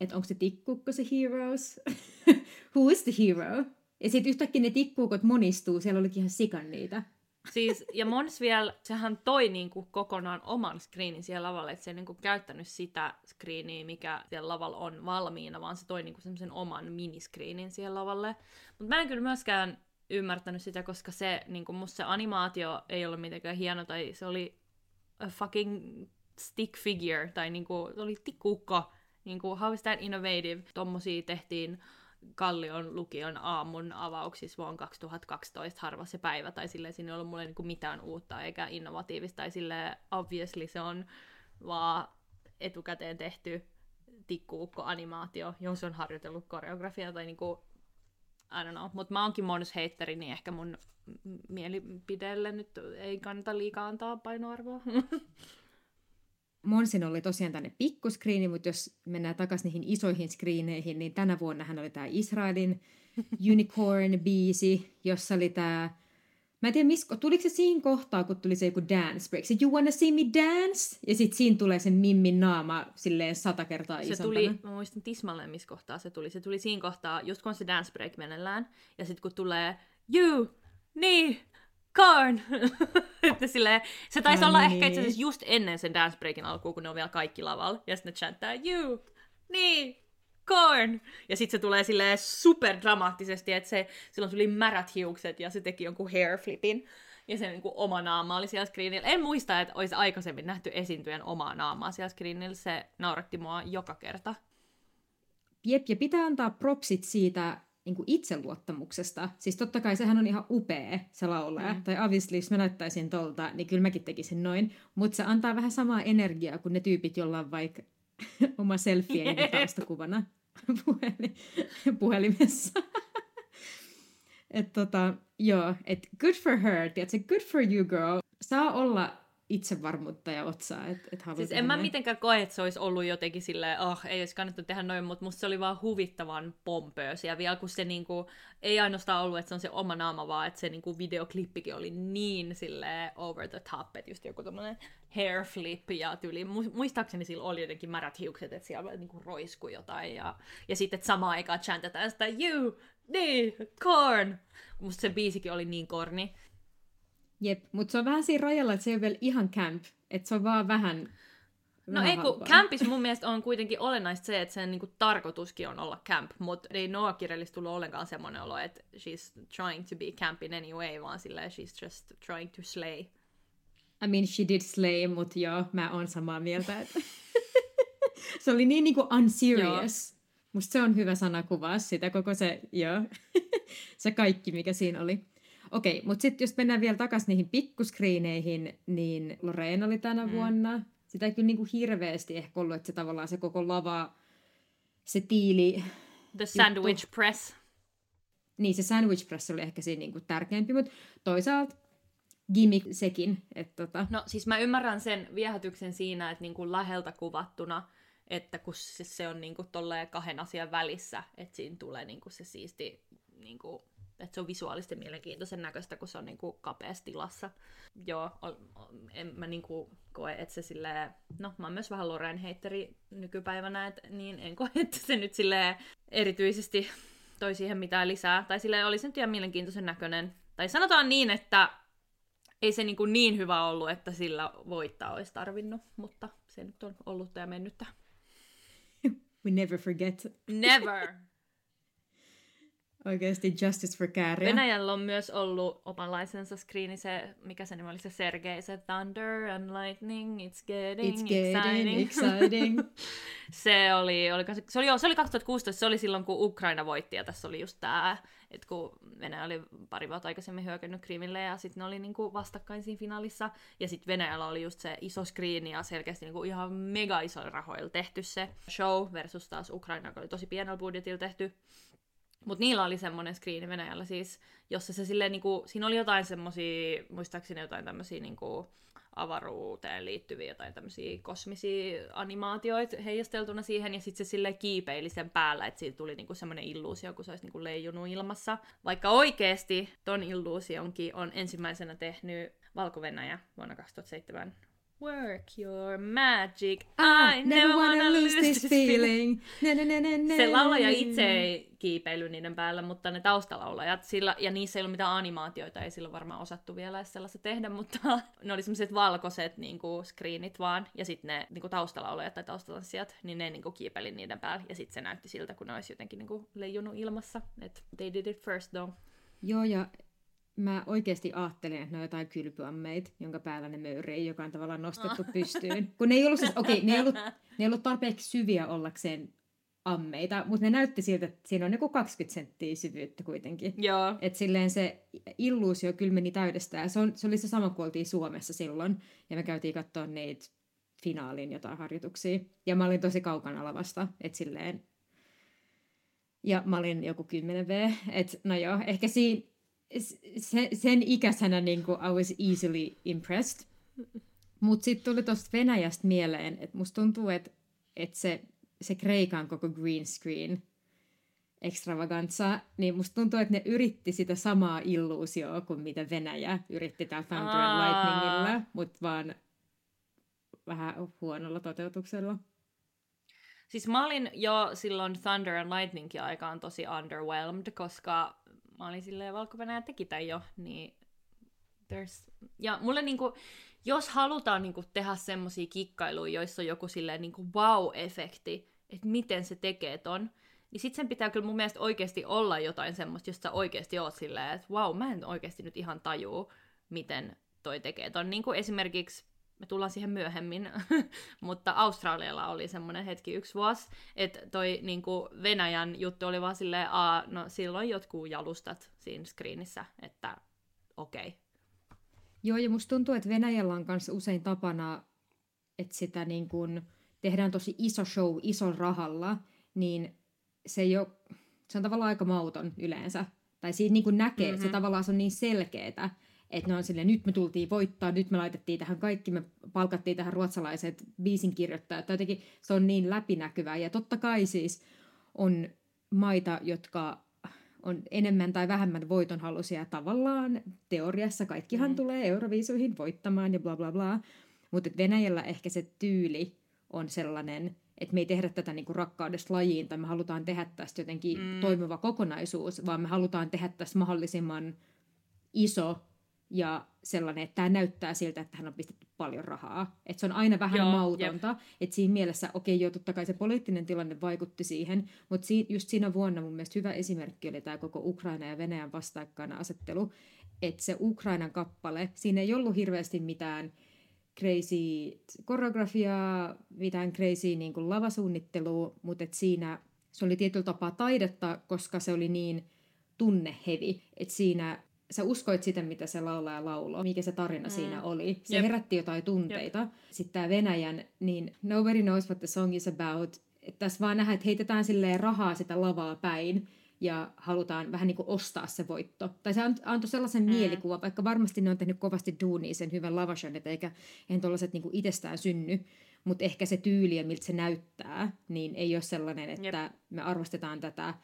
Että onko se tikkuukko se heroes? [LAUGHS] Who is the hero? Ja sitten yhtäkkiä ne tikkuukot monistuu, siellä olikin ihan sikan niitä.
Siis, ja Mons vielä, sehän toi niinku kokonaan oman screenin siellä lavalle, että se ei niinku käyttänyt sitä screeniä, mikä siellä lavalla on valmiina, vaan se toi niinku semmoisen oman miniscreenin siellä lavalle. Mutta mä en kyllä myöskään ymmärtänyt sitä, koska se, niinku, musta se animaatio ei ollut mitenkään hieno, tai se oli a fucking stick figure, tai niinku, se oli tikkuukko, niinku, how is that innovative? Tommosia tehtiin Kallion lukion aamun avauksissa vuonna 2012 harva se päivä, tai sille siinä ei ollut mulle niinku mitään uutta eikä innovatiivista, tai sille obviously se on vaan etukäteen tehty tikkuukko-animaatio, se on harjoitellut koreografia tai niinku, I don't know, mutta mä oonkin heitteri, niin ehkä mun mielipideelle nyt ei kannata liikaa antaa painoarvoa. [LAUGHS]
Monsin oli tosiaan tänne pikkuskriini, mutta jos mennään takaisin niihin isoihin skriineihin, niin tänä vuonna hän oli tämä Israelin [LAUGHS] Unicorn-biisi, jossa oli tämä Mä en tiedä, missä, tuliko se siinä kohtaa, kun tuli se joku dance break, se You wanna see me dance? Ja sitten siinä tulee sen Mimmin naama silleen sata kertaa
se isompana. tuli, mä muistan tismalleen, missä kohtaa se tuli. Se tuli siinä kohtaa, just kun se dance break menellään, ja sitten kun tulee You, niin, Korn! [LAUGHS] että silleen, se taisi olla niin. ehkä itse asiassa just ennen sen dance breakin alkuun, kun ne on vielä kaikki lavalla. Ja sitten ne chanttaa, you, niin, Korn! Ja sitten se tulee silleen super dramaattisesti, että se, silloin tuli märät hiukset ja se teki jonkun hair flipin. Ja se niin kuin, oma naama oli siellä screenillä. En muista, että olisi aikaisemmin nähty esiintyjän omaa naamaa siellä screenillä. Se nauratti mua joka kerta.
Jep, ja pitää antaa propsit siitä niin kuin itseluottamuksesta. Siis totta kai sehän on ihan upea se laulaja. Mm. Tai obviously, jos mä näyttäisin tolta, niin kyllä mäkin tekisin noin. Mutta se antaa vähän samaa energiaa kuin ne tyypit, joilla on vaikka [LAUGHS] oma selfie yeah. taustakuvana [LAUGHS] puhelimessa. [LAUGHS] et tota, joo, et good for her, tiedätkö, good for you girl. Saa olla itsevarmuutta ja otsaa. Et, et
siis en mä mitenkään koe, että se olisi ollut jotenkin silleen, oh, ei olisi kannattanut tehdä noin, mutta musta se oli vaan huvittavan pompöös. Ja vielä kun se niinku, ei ainoastaan ollut, että se on se oma naama, vaan että se niinku videoklippikin oli niin sille over the top, että just joku tommonen hair flip ja tyyli. Muistaakseni sillä oli jotenkin märät hiukset, että siellä niinku roiskui jotain. Ja, ja sitten, että samaan aikaan chantataan sitä, you, niin, corn. Musta se biisikin oli niin korni.
Jep, mutta se on vähän siinä rajalla, että se ei ole vielä ihan camp, että se on vaan vähän
No ei, kun campis mun [LAUGHS] mielestä on kuitenkin olennaista se, että sen niinku tarkoituskin on olla camp, mutta ei Noa kirjallisesti tullut ollenkaan semmoinen olo, että she's trying to be camp in any way, vaan silleen she's just trying to slay.
I mean, she did slay, mutta joo, mä oon samaa mieltä. Että [LAUGHS] se oli niin niinku unserious. Joo. Musta se on hyvä sana kuvaa sitä, koko se, joo, [LAUGHS] se kaikki, mikä siinä oli. Okei, mutta sitten jos mennään vielä takaisin niihin pikkuskriineihin, niin Loreen oli tänä mm. vuonna. Sitä ei kyllä niinku hirveästi ehkä ollut, että se tavallaan se koko lava, se tiili...
The sandwich juttu. press.
Niin, se sandwich press oli ehkä siinä niinku tärkeämpi, mutta toisaalta gimmick sekin. Että tota...
No siis mä ymmärrän sen viehätyksen siinä, että niinku läheltä kuvattuna, että kun se, se on niinku kahden asian välissä, että siinä tulee niinku se siisti niinku että se on visuaalisesti mielenkiintoisen näköistä, kun se on niinku kapeassa tilassa. Joo, en mä niinku koe, että se silleen, no mä oon myös vähän Loren heitteri nykypäivänä, et, niin en koe, että se nyt silleen erityisesti toi siihen mitään lisää. Tai sille oli se nyt ihan mielenkiintoisen näköinen. Tai sanotaan niin, että ei se niin, kuin niin hyvä ollut, että sillä voittaa olisi tarvinnut, mutta se nyt on ollut ja mennyttä.
We never forget.
Never!
Oikeasti justice for Kääriä.
Venäjällä on myös ollut omanlaisensa screeni, se, mikä se nimi oli, se Sergei, se Thunder and Lightning, it's getting, it's getting exciting. exciting. [LAUGHS] se, oli, oli, se, oli, se oli 2016, se oli silloin, kun Ukraina voitti, ja tässä oli just tämä, että kun Venäjä oli pari vuotta aikaisemmin hyökännyt Krimille, ja sitten ne oli niinku vastakkain siinä finaalissa, ja sitten Venäjällä oli just se iso screen, ja selkeästi niinku ihan mega isoilla rahoilla tehty se show, versus taas Ukraina, joka oli tosi pienellä budjetilla tehty Mutta niillä oli semmoinen screeni Venäjällä siis, jossa se silleen niinku, siinä oli jotain semmosia, muistaakseni jotain tämmöisiä niinku, avaruuteen liittyviä jotain tämmöisiä kosmisia animaatioita heijasteltuna siihen, ja sitten se sille kiipeili sen päällä, että siitä tuli niinku semmoinen illuusio, kun se olisi niinku leijunut ilmassa. Vaikka oikeasti ton illuusionkin on ensimmäisenä tehnyt valko vuonna 2007 Work your magic. I, I never wanna lose this feeling. Se laulaja itse ei kiipeily niiden päällä, mutta ne taustalaulajat, sillä, ja niissä ei ollut mitään animaatioita, ei silloin varmaan osattu vielä edes sellaista tehdä, mutta [LAUGHS] ne oli semmoiset valkoiset niin kuin, screenit vaan, ja sitten ne niin kuin, taustalaulajat tai taustatanssijat, niin ne niin kuin, kiipeli niiden päällä, ja sitten se näytti siltä, kun ne olisi jotenkin niin kuin, leijunut ilmassa. Et they did it first though.
Joo, ja mä oikeasti ajattelin, että ne on jotain kylpyammeita, jonka päällä ne möyrii, joka on tavallaan nostettu oh. pystyyn. Kun ne ei ollut, siis, [LAUGHS] okei, okay, ne, ei ollut, ne ei ollut tarpeeksi syviä ollakseen ammeita, mutta ne näytti siltä, että siinä on joku 20 senttiä syvyyttä kuitenkin.
Joo.
Että silleen se illuusio kyllä meni täydestään. Se, on, se oli se sama, kun oltiin Suomessa silloin, ja me käytiin katsoa niitä finaalin jotain harjoituksia. Ja mä olin tosi kaukana lavasta, että silleen... Ja mä olin joku 10V, että no joo, ehkä siinä sen, sen ikäisenä niin kuin I was easily impressed. Mutta sitten tuli tuosta Venäjästä mieleen, että musta tuntuu, että, että se, se Kreikan koko green screen extravaganza, niin musta tuntuu, että ne yritti sitä samaa illuusioa kuin mitä Venäjä yritti täällä Thunder and Lightningilla, mutta vaan vähän huonolla toteutuksella.
Siis mä olin jo silloin Thunder and Lightningin aikaan tosi underwhelmed, koska mä olin silleen, valko teki tämän jo, niin there's... Ja mulle niinku, jos halutaan niinku tehdä semmosia kikkailuja, joissa on joku silleen niinku wow-efekti, että miten se tekee ton, niin sit sen pitää kyllä mun mielestä oikeasti olla jotain semmoista, josta oikeasti oot silleen, että wow, mä en oikeasti nyt ihan tajuu, miten toi tekee ton. Niin kuin esimerkiksi me tullaan siihen myöhemmin, [LAUGHS] mutta Australialla oli semmoinen hetki yksi vuosi, että toi niin kuin Venäjän juttu oli vaan silleen, aa, no silloin jotkut jalustat siinä screenissä, että okei. Okay.
Joo, ja musta tuntuu, että Venäjällä on kanssa usein tapana, että sitä niin kuin tehdään tosi iso show ison rahalla, niin se ei ole, se on tavallaan aika mauton yleensä. Tai siitä niin kuin näkee, mm-hmm. se tavallaan se on niin selkeetä, että ne on silleen, nyt me tultiin voittaa, nyt me laitettiin tähän kaikki, me palkattiin tähän ruotsalaiset biisinkirjoittajat. Jotenkin se on niin läpinäkyvää. Ja totta kai siis on maita, jotka on enemmän tai vähemmän voitonhaluisia tavallaan. Teoriassa kaikkihan mm. tulee Euroviisuihin voittamaan ja bla bla bla. Mutta Venäjällä ehkä se tyyli on sellainen, että me ei tehdä tätä niinku rakkaudesta lajiin tai me halutaan tehdä tästä jotenkin mm. toimiva kokonaisuus, vaan me halutaan tehdä tästä mahdollisimman iso ja sellainen, että tämä näyttää siltä, että hän on pistetty paljon rahaa. Että se on aina vähän Joo, mautonta. Että siinä mielessä, okei, joo, totta kai se poliittinen tilanne vaikutti siihen, mutta si- just siinä vuonna mun mielestä hyvä esimerkki oli tämä koko Ukraina ja Venäjän vastaikkaina asettelu, että se Ukrainan kappale, siinä ei ollut hirveästi mitään crazy koreografiaa, mitään crazy niin kuin lavasuunnittelua, mutta et siinä se oli tietyllä tapaa taidetta, koska se oli niin tunnehevi, että siinä sä uskoit sitä, mitä se laulaja lauloi, mikä se tarina mm. siinä oli. Se Jep. herätti jotain tunteita. Jep. Sitten tämä Venäjän, niin nobody knows what the song is about. Et tässä vaan nähdään, että heitetään silleen rahaa sitä lavaa päin ja halutaan vähän niin kuin ostaa se voitto. Tai se antoi sellaisen mm. mielikuvan, vaikka varmasti ne on tehnyt kovasti duunia sen hyvän lavashon, eikä eihän tuollaiset niin itsestään synny. Mutta ehkä se tyyli ja miltä se näyttää, niin ei ole sellainen, että Jep. me arvostetaan tätä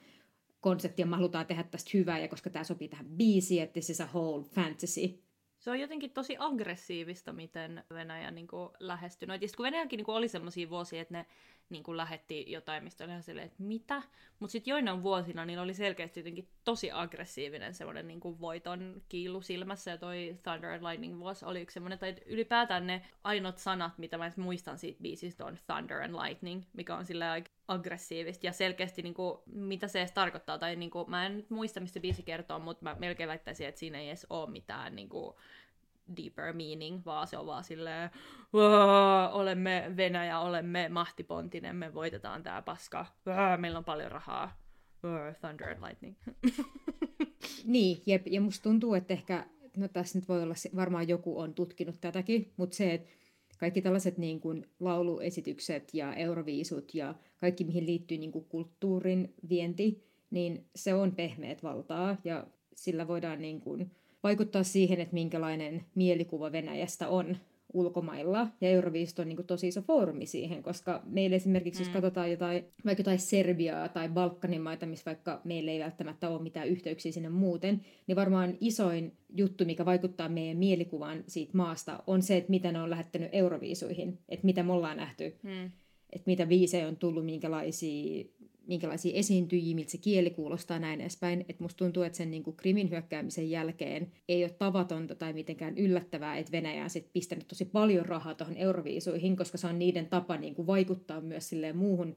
konseptia, me halutaan tehdä tästä hyvää, ja koska tämä sopii tähän biisiin, että se is whole fantasy.
Se on jotenkin tosi aggressiivista, miten Venäjä niin lähestyi. No, kun Venäjänkin niin oli sellaisia vuosia, että ne niin kuin lähetti jotain, mistä oli ihan silleen, että mitä? Mutta sitten joinain vuosina niillä oli selkeästi jotenkin tosi aggressiivinen semmoinen niin kuin voiton kiilu silmässä, ja toi Thunder and Lightning vuosi oli yksi semmoinen, tai ylipäätään ne ainut sanat, mitä mä muistan siitä biisistä, on Thunder and Lightning, mikä on sillä aika aggressiivista, ja selkeästi niin kuin, mitä se edes tarkoittaa, tai niin kuin, mä en nyt muista, mistä biisi kertoo, mutta mä melkein väittäisin, että siinä ei edes ole mitään niin kuin, deeper meaning, vaan se on vaan silleen, olemme Venäjä, olemme mahtipontinen, me voitetaan tää paska, meillä on paljon rahaa, thunder and lightning. [LAUGHS]
niin, jep, ja musta tuntuu, että ehkä, no tässä nyt voi olla, varmaan joku on tutkinut tätäkin, mutta se, että kaikki tällaiset niin kuin lauluesitykset ja euroviisut ja kaikki, mihin liittyy niin kuin kulttuurin vienti, niin se on pehmeät valtaa ja sillä voidaan niin kuin vaikuttaa siihen, että minkälainen mielikuva Venäjästä on ulkomailla, ja Euroviisut on niin kuin tosi iso foorumi siihen, koska meillä esimerkiksi, mm. jos katsotaan jotain, vaikka jotain Serbiaa tai Balkanin maita, missä vaikka meillä ei välttämättä ole mitään yhteyksiä sinne muuten, niin varmaan isoin juttu, mikä vaikuttaa meidän mielikuvaan siitä maasta, on se, että mitä ne on lähettänyt Euroviisuihin, että mitä me ollaan nähty, mm. että mitä viisejä on tullut, minkälaisia minkälaisia esiintyjiä, miltä se kieli kuulostaa näin edespäin. Että musta tuntuu, että sen niin kuin Krimin hyökkäämisen jälkeen ei ole tavatonta tai mitenkään yllättävää, että Venäjä on sit pistänyt tosi paljon rahaa tuohon euroviisuihin, koska se on niiden tapa niin kuin vaikuttaa myös silleen muuhun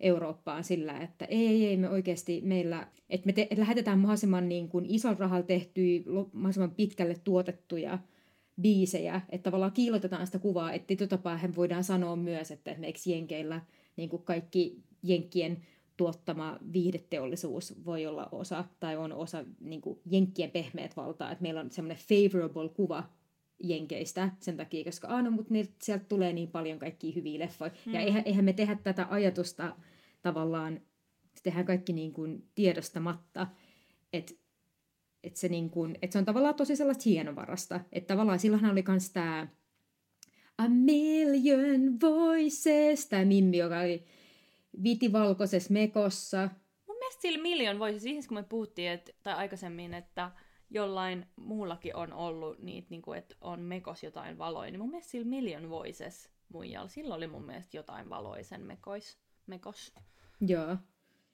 Eurooppaan sillä, että ei, ei, me oikeasti meillä, että me te, että lähetetään mahdollisimman niin kuin ison rahalla tehtyjä, mahdollisimman pitkälle tuotettuja biisejä, että tavallaan kiilotetaan sitä kuvaa, että tietyllä voidaan sanoa myös, että esimerkiksi Jenkeillä niin kuin kaikki Jenkkien tuottama viihdeteollisuus voi olla osa, tai on osa niin kuin jenkkien pehmeät valtaa, että meillä on semmoinen favorable kuva jenkeistä sen takia, koska aina, no, mutta sieltä tulee niin paljon kaikkia hyviä leffoja. Mm. Ja eihän, eihän me tehdä tätä ajatusta tavallaan, se tehdään kaikki niin kuin tiedostamatta, että et se, niin kuin, et se on tavallaan tosi sellaista hienovarasta. Että tavallaan silloinhan oli myös tämä A Million Voices, tämä Mimmi, joka oli vitivalkoisessa mekossa.
Mun mielestä sillä Million voisi, siis kun me puhuttiin että, tai aikaisemmin, että jollain muullakin on ollut niitä, niin kuin, että on mekos jotain valoja, niin mun mielestä sillä Million Voices muijalla, sillä oli mun mielestä jotain valoisen mekois, mekos.
Joo.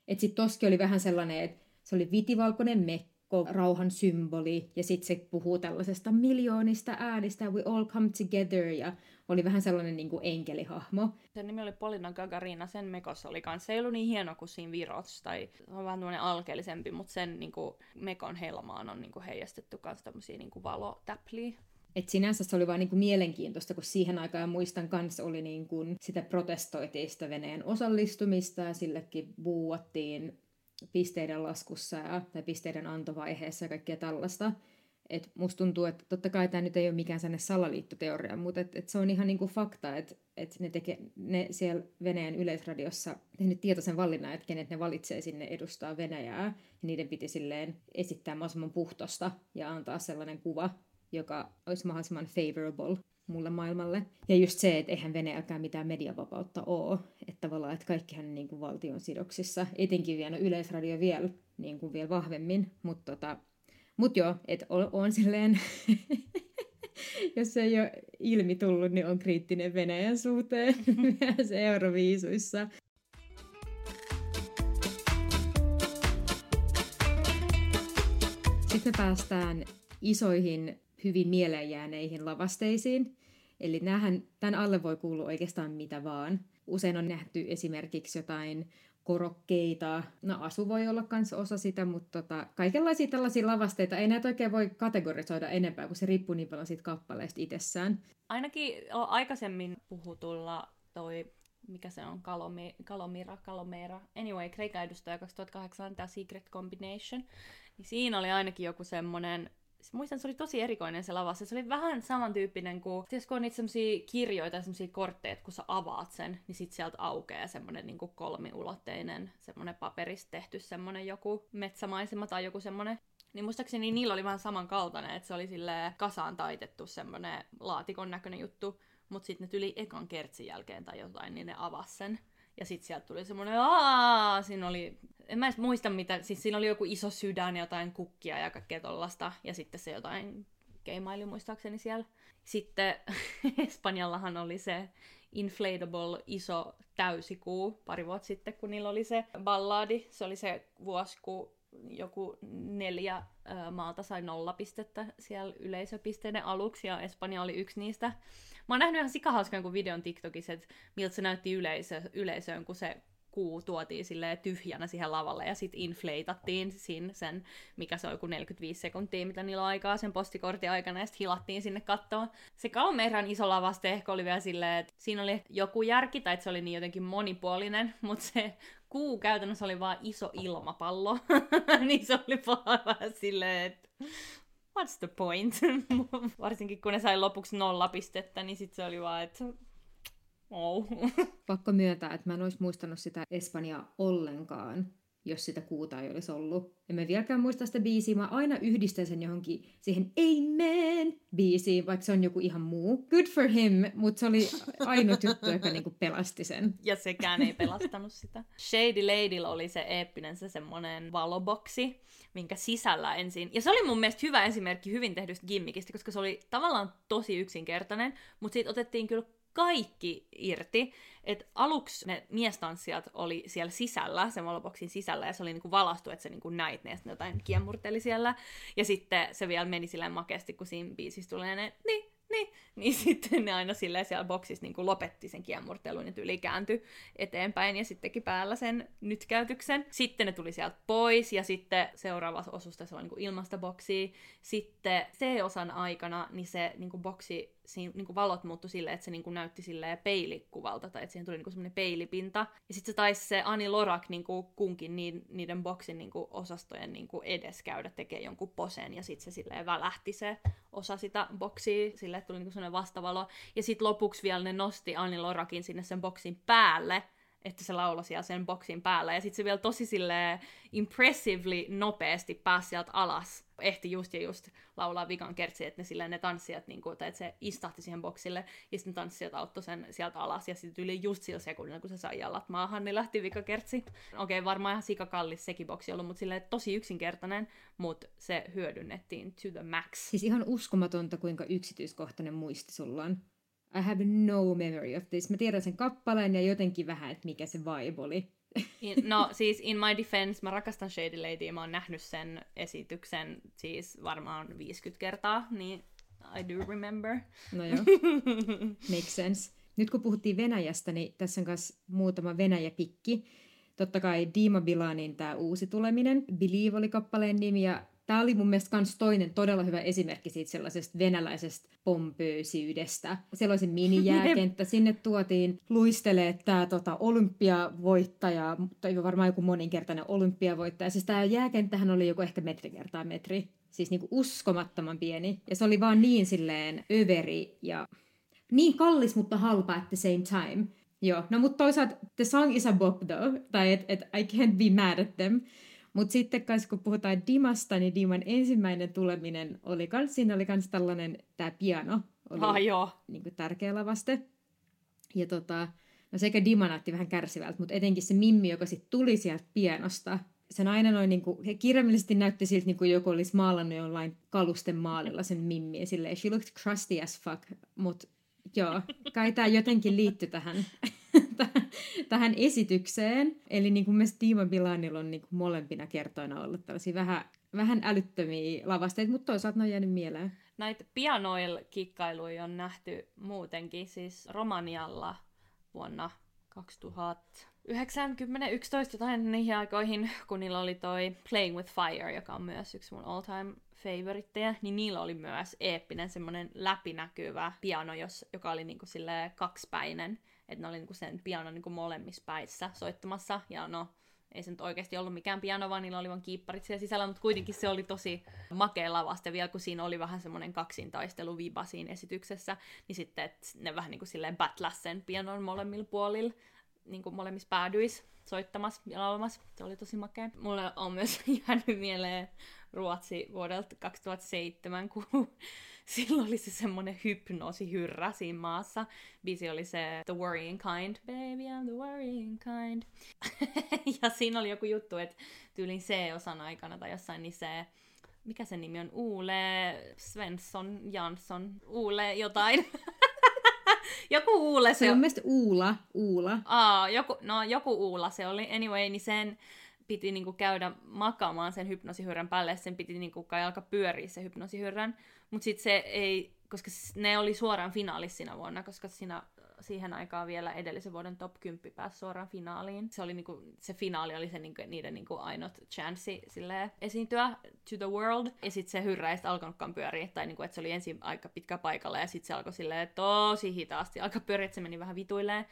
Että sit toski oli vähän sellainen, että se oli vitivalkoinen mekko, rauhan symboli, ja sitten se puhuu tällaisesta miljoonista äänistä, we all come together, ja oli vähän sellainen niin kuin enkelihahmo.
Sen nimi oli Polina Gagarina, sen mekos oli kanssa. Se ei ollut niin hieno kuin siinä Virots, tai on vähän tämmöinen alkeellisempi, mutta sen niin kuin, mekon helmaan on niin kuin, heijastettu myös tämmöisiä niin valotäpliä.
Et sinänsä se oli vaan niinku mielenkiintoista, kun siihen aikaan muistan kanssa oli niinku sitä protestoitiin sitä Venäjän osallistumista ja sillekin buuattiin pisteiden laskussa ja, tai pisteiden antovaiheessa ja kaikkea tällaista. Et musta tuntuu, että totta kai tämä nyt ei ole mikään sellainen salaliittoteoria, mutta et, et se on ihan niinku fakta, että et ne, teke, ne siellä Venäjän yleisradiossa tehnyt tietoisen valinnan, että kenet ne valitsee sinne edustaa Venäjää. Ja niiden piti silleen esittää mahdollisimman puhtosta ja antaa sellainen kuva, joka olisi mahdollisimman favorable mulle maailmalle. Ja just se, että eihän Venäjälläkään mitään mediavapautta ole. Että tavallaan, että kaikkihan niin kuin valtion sidoksissa, etenkin vielä yleisradio vielä, niin kuin vielä vahvemmin. Mutta tota, mut joo, että on, on silleen, [LAUGHS] jos se ei ole ilmi tullut, niin on kriittinen Venäjän suhteen [LAUGHS] myös Euroviisuissa. Sitten me päästään isoihin hyvin mieleenjääneihin lavasteisiin. Eli näähän, tämän alle voi kuulua oikeastaan mitä vaan. Usein on nähty esimerkiksi jotain korokkeita. No asu voi olla myös osa sitä, mutta tota, kaikenlaisia tällaisia lavasteita ei näitä oikein voi kategorisoida enempää, kun se riippuu niin paljon siitä kappaleesta itsessään.
Ainakin aikaisemmin puhutulla toi mikä se on, Kalomi, Kalomira, Kalomera. Anyway, Kreikan edustaja 2008, tämä Secret Combination. Niin siinä oli ainakin joku semmoinen muistan, se oli tosi erikoinen se lava. Se oli vähän samantyyppinen kuin, siis kun on niitä semmosia kirjoita, semmosia kortteja, että kun sä avaat sen, niin sit sieltä aukeaa semmonen niin kolmiulotteinen, semmonen paperista tehty semmonen joku metsämaisema tai joku semmonen niin muistaakseni niillä oli vähän samankaltainen, että se oli sille kasaan taitettu semmonen laatikon näköinen juttu, mutta sitten ne tyli ekan kertsin jälkeen tai jotain, niin ne avas sen. Ja sitten sieltä tuli semmoinen, aah, siinä oli, en mä edes muista mitä, siis siinä oli joku iso sydän jotain kukkia ja kaikkea tollasta. Ja sitten se jotain keimaili muistaakseni siellä. Sitten [LAUGHS] Espanjallahan oli se inflatable iso täysikuu pari vuotta sitten, kun niillä oli se balladi. Se oli se vuosi, kun joku neljä maata sai nolla pistettä siellä yleisöpisteiden aluksi, ja Espanja oli yksi niistä. Mä oon nähnyt ihan sikahauskan kuin videon TikTokissa, että miltä se näytti yleisö, yleisöön, kun se kuu tuotiin sille tyhjänä siihen lavalle ja sitten infleitattiin sin, sen, mikä se on joku 45 sekuntia, mitä niillä on aikaa sen postikortin aikana, ja sitten hilattiin sinne kattoon. Se Kalmeran iso lavaste ehkä oli vielä silleen, että siinä oli joku järki, tai että se oli niin jotenkin monipuolinen, [LAUGHS] mutta se kuu käytännössä oli vaan iso ilmapallo, [LAUGHS] niin se oli vaan silleen, että what's the point? [LAUGHS] Varsinkin kun ne sai lopuksi nolla pistettä, niin sitten se oli vaan, että oh.
Pakko myöntää, että mä en olisi muistanut sitä Espanjaa ollenkaan jos sitä kuuta ei olisi ollut. En mä vieläkään muista sitä biisiä, mä aina yhdistän sen johonkin siihen Amen biisiin, vaikka se on joku ihan muu. Good for him, mutta se oli ainut juttu, joka niinku pelasti sen.
Ja sekään ei pelastanut sitä. Shady Ladylla oli se eeppinen se semmonen valoboksi, minkä sisällä ensin. Ja se oli mun mielestä hyvä esimerkki hyvin tehdystä gimmickistä, koska se oli tavallaan tosi yksinkertainen, mutta siitä otettiin kyllä kaikki irti. Et aluksi ne miestanssijat oli siellä sisällä, sen valoboksin sisällä, ja se oli niinku valastu, että se niinku näit ne, ja jotain kiemurteli siellä. Ja sitten se vielä meni silleen makeasti, kun siinä biisissä tulee ne, niin, niin, [LAUGHS] niin sitten ne aina silleen siellä boksissa niin lopetti sen kiemurtelun ja tyyli kääntyi eteenpäin ja sitten teki päällä sen nytkäytyksen. Sitten ne tuli sieltä pois ja sitten seuraavassa osusta se on niin ilmasta boksia. Sitten C-osan aikana niin se niin boksi siinä niin kuin valot muuttui silleen, että se niin kuin näytti silleen peilikuvalta, tai että siihen tuli niin semmoinen peilipinta. Ja sitten se taisi se Ani Lorak niin kuin kunkin niiden boksin niin kuin osastojen niin kuin edes käydä tekemään jonkun posen, ja sitten se silleen välähti se osa sitä boksia, silleen, tuli niin kuin semmoinen vastavalo. Ja sitten lopuksi vielä ne nosti Ani Lorakin sinne sen boksin päälle, että se lauloi siellä sen boksin päällä. Ja sitten se vielä tosi sille impressively nopeasti pääsi sieltä alas. Ehti just ja just laulaa vikan kertsi, että ne, silleen, ne tanssijat, niin kuin, tai että se istahti siihen boksille, ja sitten tanssijat auttoi sen sieltä alas, ja sitten yli just sillä sekunnilla, kun se sai jalat maahan, niin lähti vika kertsi. Okei, okay, varmaan ihan sikakallis sekin boksi ollut, mutta silleen tosi yksinkertainen, mutta se hyödynnettiin to the max.
Siis ihan uskomatonta, kuinka yksityiskohtainen muisti sulla on. I have no memory of this. Mä tiedän sen kappaleen ja jotenkin vähän, että mikä se vibe oli.
In, no siis in my defense, mä rakastan Shady Lady, mä oon nähnyt sen esityksen siis varmaan 50 kertaa, niin I do remember.
No [LAUGHS] joo, makes sense. Nyt kun puhuttiin Venäjästä, niin tässä on myös muutama Venäjä-pikki. Totta kai Dima Bilanin tämä uusi tuleminen. Believe oli kappaleen nimi ja Tämä oli mun mielestä myös toinen todella hyvä esimerkki siitä sellaisesta venäläisestä pompöösyydestä. Siellä oli se minijääkenttä, sinne tuotiin luistelee tämä tota, olympiavoittaja, tai varmaan joku moninkertainen olympiavoittaja. Siis tämä jääkenttähän oli joku ehkä metri kertaa metri, siis niinku uskomattoman pieni. Ja se oli vaan niin silleen överi ja niin kallis, mutta halpa at the same time. Joo, no mutta toisaalta the song is a bop though, tai että et I can't be mad at them. Mutta sitten kans, kun puhutaan Dimasta, niin Diman ensimmäinen tuleminen oli kans, siinä oli kans tällainen, tämä piano oli
ah, joo.
Niin kuin tärkeä lavaste. Ja tota, no sekä Dima näytti vähän kärsivältä, mutta etenkin se Mimmi, joka sitten tuli sieltä pianosta, se nainen noin niin kuin, he kirjaimellisesti näytti siltä, niin kuin joku olisi maalannut jollain kalusten maalilla sen Mimmi, ja silleen, she looked crusty as fuck, mutta joo, kai tämä jotenkin liittyy tähän [LAUGHS] [LAUGHS] tähän esitykseen. Eli niin kuin mielestäni Tiima Bilanilla on niin kuin molempina kertoina ollut tällaisia vähän, vähän älyttömiä lavasteita, mutta toisaalta ne on jäänyt mieleen.
Näitä pianoil-kikkailuja on nähty muutenkin, siis Romanialla vuonna 2011 jotain niihin aikoihin, kun niillä oli toi Playing with Fire, joka on myös yksi mun all time favoritteja, niin niillä oli myös eeppinen semmoinen läpinäkyvä piano, jos, joka oli niinku kaksipäinen että ne oli niinku sen pianon niinku molemmissa päissä soittamassa, ja no, ei se nyt oikeasti ollut mikään piano, vaan niillä oli vain kiipparit siellä sisällä, mutta kuitenkin se oli tosi makea lavaste vielä, kun siinä oli vähän semmoinen kaksintaistelu viba siinä esityksessä, niin sitten että ne vähän niin kuin silleen battlas sen pianon molemmilla puolilla, niin kuin molemmissa päädyis soittamassa ja laulamassa. Se oli tosi makea. Mulle on myös [LAUGHS] jäänyt mieleen Ruotsi vuodelta 2007, kun [LAUGHS] silloin oli se semmonen hypnoosihyrrä siinä maassa. Biisi oli se The Worrying Kind. Baby, I'm the worrying kind. [LAUGHS] ja siinä oli joku juttu, että tyylin C-osan aikana tai jossain niin se mikä se nimi on? Uule Svensson Jansson. Uule jotain. [LAUGHS] joku Uule
se, se on. mielestäni Uula. Uula.
Aa, joku, no joku Uula se oli. Anyway, niin sen piti niinku käydä makaamaan sen hypnosihyrrän päälle, sen piti niinku kai alkaa pyöriä se hypnosihyrrän, mutta sitten se ei, koska ne oli suoraan finaalissa siinä vuonna, koska siinä, siihen aikaan vielä edellisen vuoden top 10 pääsi suoraan finaaliin. Se, oli niinku, se finaali oli se niinku, niiden niinku ainut chanssi esiintyä to the world. Ja sitten se hyrrä ei alkanutkaan pyöriä, tai niinku, että se oli ensin aika pitkä paikalla, ja sitten se alkoi silleen tosi hitaasti alkaa pyöriä, että se meni vähän vituilleen.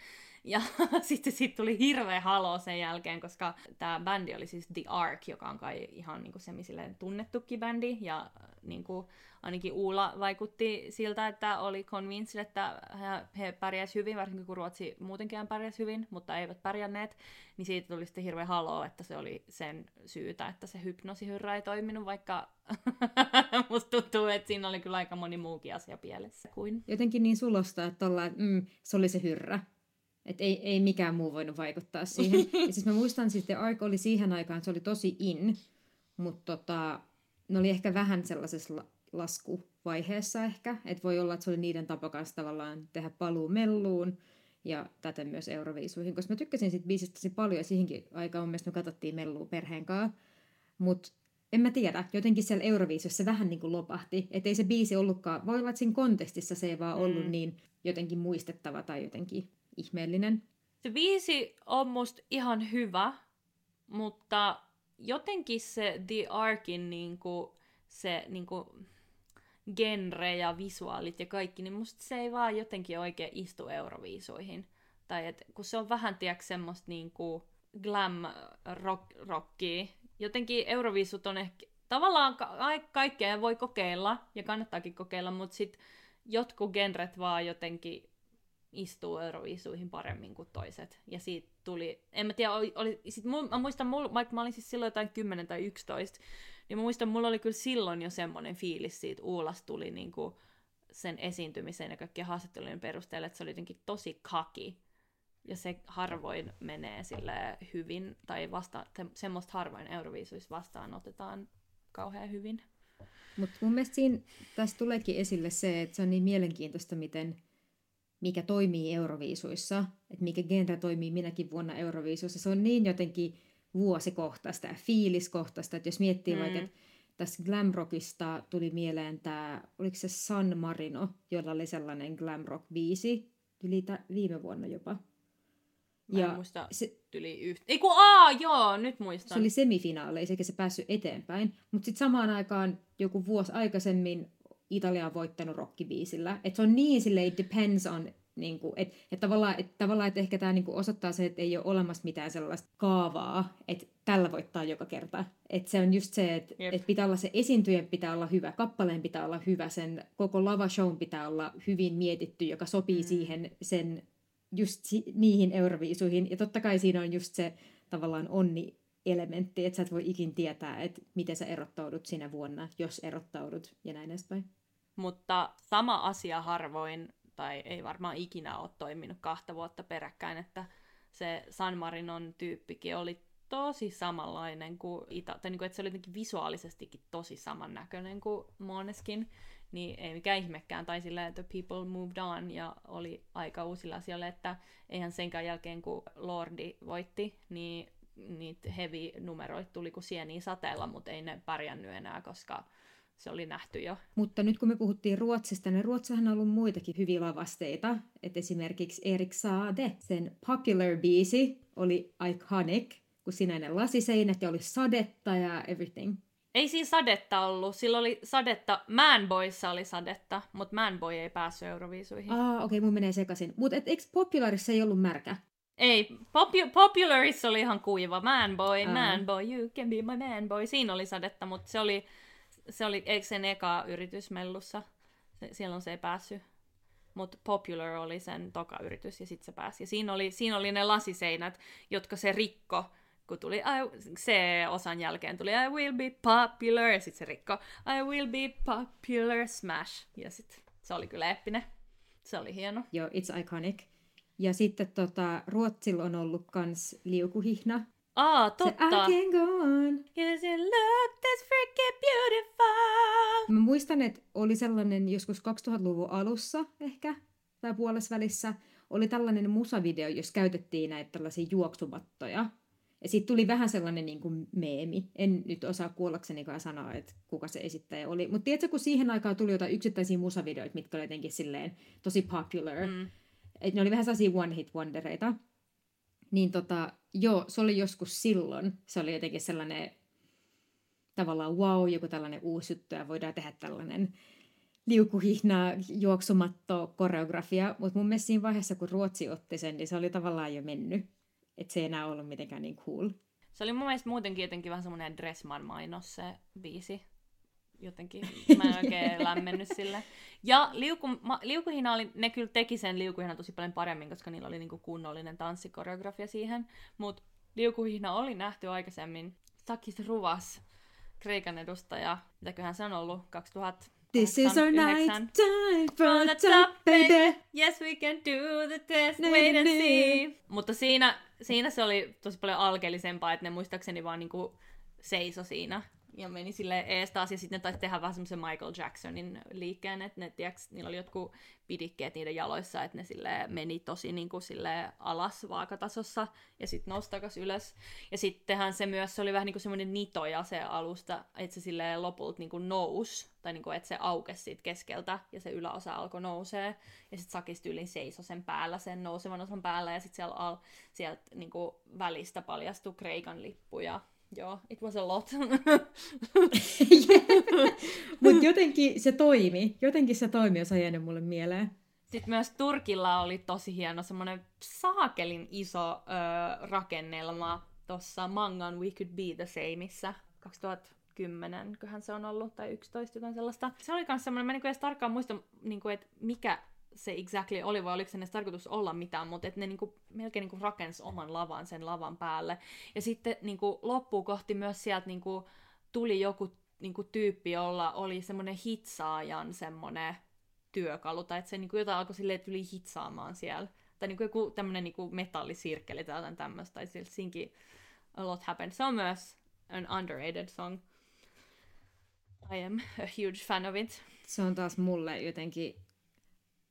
Ja [LAUGHS] sitten siitä tuli hirveä halo sen jälkeen, koska tämä bändi oli siis The Ark, joka on kai ihan niinku semmoinen tunnettukin bändi. Ja niinku, ainakin Uula vaikutti siltä, että oli convinced, että he, pärjäsivät hyvin, varsinkin kun Ruotsi muutenkin pärjäsi hyvin, mutta eivät pärjänneet. Niin siitä tuli sitten hirveä halo, että se oli sen syytä, että se hypnosihyrrä ei toiminut, vaikka [LAUGHS] musta tuntuu, että siinä oli kyllä aika moni muukin asia pielessä kuin.
Jotenkin niin sulosta, että ollaan, että mm, se oli se hyrrä. Että ei, ei mikään muu voinut vaikuttaa siihen. [LAUGHS] ja siis mä muistan, että The Ark oli siihen aikaan, se oli tosi in, mutta tota, ne oli ehkä vähän sellaisessa la- laskuvaiheessa ehkä. Että voi olla, että se oli niiden tapa kanssa tavallaan tehdä paluu melluun ja täten myös Euroviisuihin, koska mä tykkäsin siitä biisistä tosi paljon ja siihenkin aikaan mun mielestä me katsottiin mellua perheen kanssa. Mutta en mä tiedä, jotenkin siellä Euroviisussa vähän niin kuin lopahti, että ei se biisi ollutkaan, voi olla, että siinä kontekstissa se ei vaan ollut mm. niin jotenkin muistettava tai jotenkin ihmeellinen.
Se biisi on musta ihan hyvä, mutta jotenkin se The Arkin niinku, se niinku, genre ja visuaalit ja kaikki, niin musta se ei vaan jotenkin oikein istu Euroviisuihin. Tai et, kun se on vähän, tiedätkö, semmoista niinku glam rock, rockia. Jotenkin Euroviisut on ehkä, tavallaan ka- kaikkea voi kokeilla, ja kannattaakin kokeilla, mutta sitten jotkut genret vaan jotenkin istuu Euroviisuihin paremmin kuin toiset. Ja siitä tuli, en mä tiedä, oli, oli sit mul, mä muistan, mul, vaikka mä olin siis silloin jotain 10 tai 11, niin mä muistan, mulla oli kyllä silloin jo semmoinen fiilis siitä, Uulas tuli niinku sen esiintymisen ja kaikkien haastattelujen perusteella, että se oli jotenkin tosi kaki. Ja se harvoin menee sille hyvin, tai vasta, semmoista harvoin Euroviisuissa vastaan otetaan kauhean hyvin.
Mutta mun mielestä siinä, tässä tuleekin esille se, että se on niin mielenkiintoista, miten mikä toimii Euroviisuissa, että mikä genre toimii minäkin vuonna Euroviisuissa. Se on niin jotenkin vuosikohtaista ja fiiliskohtaista, että jos miettii mm. vaikka, että tässä glamrockista tuli mieleen tämä, oliko se San Marino, jolla oli sellainen glamrock-biisi, yli viime vuonna jopa.
Mä ja muista se, tyli yhtä. Ei kun aa, joo, nyt muistan.
Se oli semifinaaleissa, eikä se päässyt eteenpäin. Mutta sitten samaan aikaan joku vuosi aikaisemmin Italia on voittanut rockibiisillä. Että se on niin silleen, depends on, niin kuin, että, että tavallaan, että, tavallaan, että ehkä tämä niin osoittaa se, että ei ole olemassa mitään sellaista kaavaa, että tällä voittaa joka kerta. Että se on just se, että, että pitää olla se esiintyjä pitää olla hyvä, kappaleen pitää olla hyvä, sen koko lava show pitää olla hyvin mietitty, joka sopii mm. siihen sen just niihin euroviisuihin. Ja totta kai siinä on just se tavallaan onni elementti, että sä et voi ikin tietää, että miten sä erottaudut sinä vuonna, jos erottaudut ja näin edespäin.
Mutta sama asia harvoin, tai ei varmaan ikinä ole toiminut kahta vuotta peräkkäin, että se San Marinon tyyppikin oli tosi samanlainen kuin Ita, tai niin kuin, että se oli jotenkin visuaalisestikin tosi samannäköinen kuin Moneskin, niin ei mikään ihmekään, tai silleen, että people moved on, ja oli aika uusilla asioilla, että eihän senkään jälkeen, kun Lordi voitti, niin niitä heavy-numeroita tuli kuin sieniä sateella, mutta ei ne pärjännyt enää, koska se oli nähty jo.
Mutta nyt kun me puhuttiin Ruotsista, niin Ruotsihan on ollut muitakin hyviä lavasteita. Et esimerkiksi Erik Saade, sen Popular biisi oli iconic, kun sinäinen lasiseinät ja oli sadetta ja everything.
Ei siinä sadetta ollut. Sillä oli sadetta, Manboyssa oli sadetta, mutta Manboy ei päässyt Euroviisuihin.
Ah, okei, okay, mun menee sekaisin. Mutta eikö Popularissa ei ollut märkä?
Ei, Popu- Popularissa oli ihan kuiva. Man boy, uh. man boy, you can be my man boy. Siinä oli sadetta, mutta se oli, se oli eikö sen eka yritys mellussa. Se, silloin se ei päässyt. Mutta Popular oli sen toka yritys ja sitten se pääsi. Ja siinä oli, siinä oli ne lasiseinät, jotka se rikko, kun tuli se osan jälkeen tuli I will be popular ja sitten se rikko I will be popular smash. Ja sitten se oli kyllä eppinen. Se oli hieno.
Joo, it's iconic. Ja sitten tota, Ruotsilla on ollut kans liukuhihna.
Aa, totta.
Se I can go on.
Cause you look this freaking beautiful.
Mä muistan, että oli sellainen joskus 2000-luvun alussa ehkä, tai puolessa välissä, oli tällainen musavideo, jos käytettiin näitä tällaisia juoksumattoja. Ja siitä tuli vähän sellainen niin kuin meemi. En nyt osaa kuollakseni sanoa, että kuka se esittäjä oli. Mutta tiedätkö, kun siihen aikaan tuli jotain yksittäisiä musavideoita, mitkä oli jotenkin silleen tosi popular. Mm että ne oli vähän sellaisia one-hit wondereita. Niin tota, joo, se oli joskus silloin. Se oli jotenkin sellainen tavallaan wow, joku tällainen uusi juttu ja voidaan tehdä tällainen liukuhihna juoksumatto koreografia, mutta mun mielestä siinä vaiheessa, kun Ruotsi otti sen, niin se oli tavallaan jo mennyt. Että se ei enää ollut mitenkään niin cool.
Se oli mun mielestä muutenkin jotenkin vähän semmoinen Dressman mainos se biisi. Jotenkin mä en oikein [LAUGHS] lämmennyt sille. Ja liuku, ma, liukuhina oli, ne kyllä teki sen liukuhina tosi paljon paremmin, koska niillä oli niinku kunnollinen tanssikoreografia siihen. Mutta liukuhina oli nähty aikaisemmin. Sakis Ruvas, Kreikan edustaja, mitäköhän se on ollut, 2000
This is our night, time
From the top,
baby.
Yes, we can do the test, wait and see. Mutta siinä, siinä se oli tosi paljon alkeellisempaa, että ne muistaakseni vaan niinku seiso siinä ja meni sille ees taas, ja sitten ne taisi tehdä vähän semmoisen Michael Jacksonin liikkeen, että ne, tiiäks, niillä oli jotkut pidikkeet niiden jaloissa, että ne sille meni tosi niinku sille alas vaakatasossa, ja sitten nousi takas ylös. Ja sittenhän se myös, se oli vähän niinku semmoinen nitoja se alusta, että se sille lopulta niinku nousi, tai niinku, että se aukesi siitä keskeltä, ja se yläosa alkoi nousee, ja sitten Sakis tyylin seiso sen päällä, sen nousevan osan päällä, ja sitten siellä al, sieltä niinku välistä paljastui Kreikan lippu, ja joo, it was a lot. [LAUGHS]
Mutta jotenkin se toimi. Jotenkin se toimi, jos on jäänyt mulle mieleen.
Sitten myös Turkilla oli tosi hieno semmoinen saakelin iso ö, rakennelma tuossa Mangan We Could Be The Sameissa 2010, köhän se on ollut, tai 11 jotain sellaista. Se oli myös semmoinen, mä en niinku edes tarkkaan muista, niinku, että mikä se exactly oli, vai oliko se edes tarkoitus olla mitään, mutta että ne niinku, melkein niinku rakensi oman lavan sen lavan päälle. Ja sitten niinku, loppuun kohti myös sieltä niinku, tuli joku niinku, tyyppi, jolla oli semmoinen hitsaajan semmoinen työkalu, tai että se niinku jotain alkoi silleen tuli hitsaamaan siellä. Tai niinku joku tämmönen niinku metallisirkkeli tai jotain tämmöistä, tai siinkin a lot happened. Se on myös an underrated song. I am a huge fan of it.
Se on taas mulle jotenkin...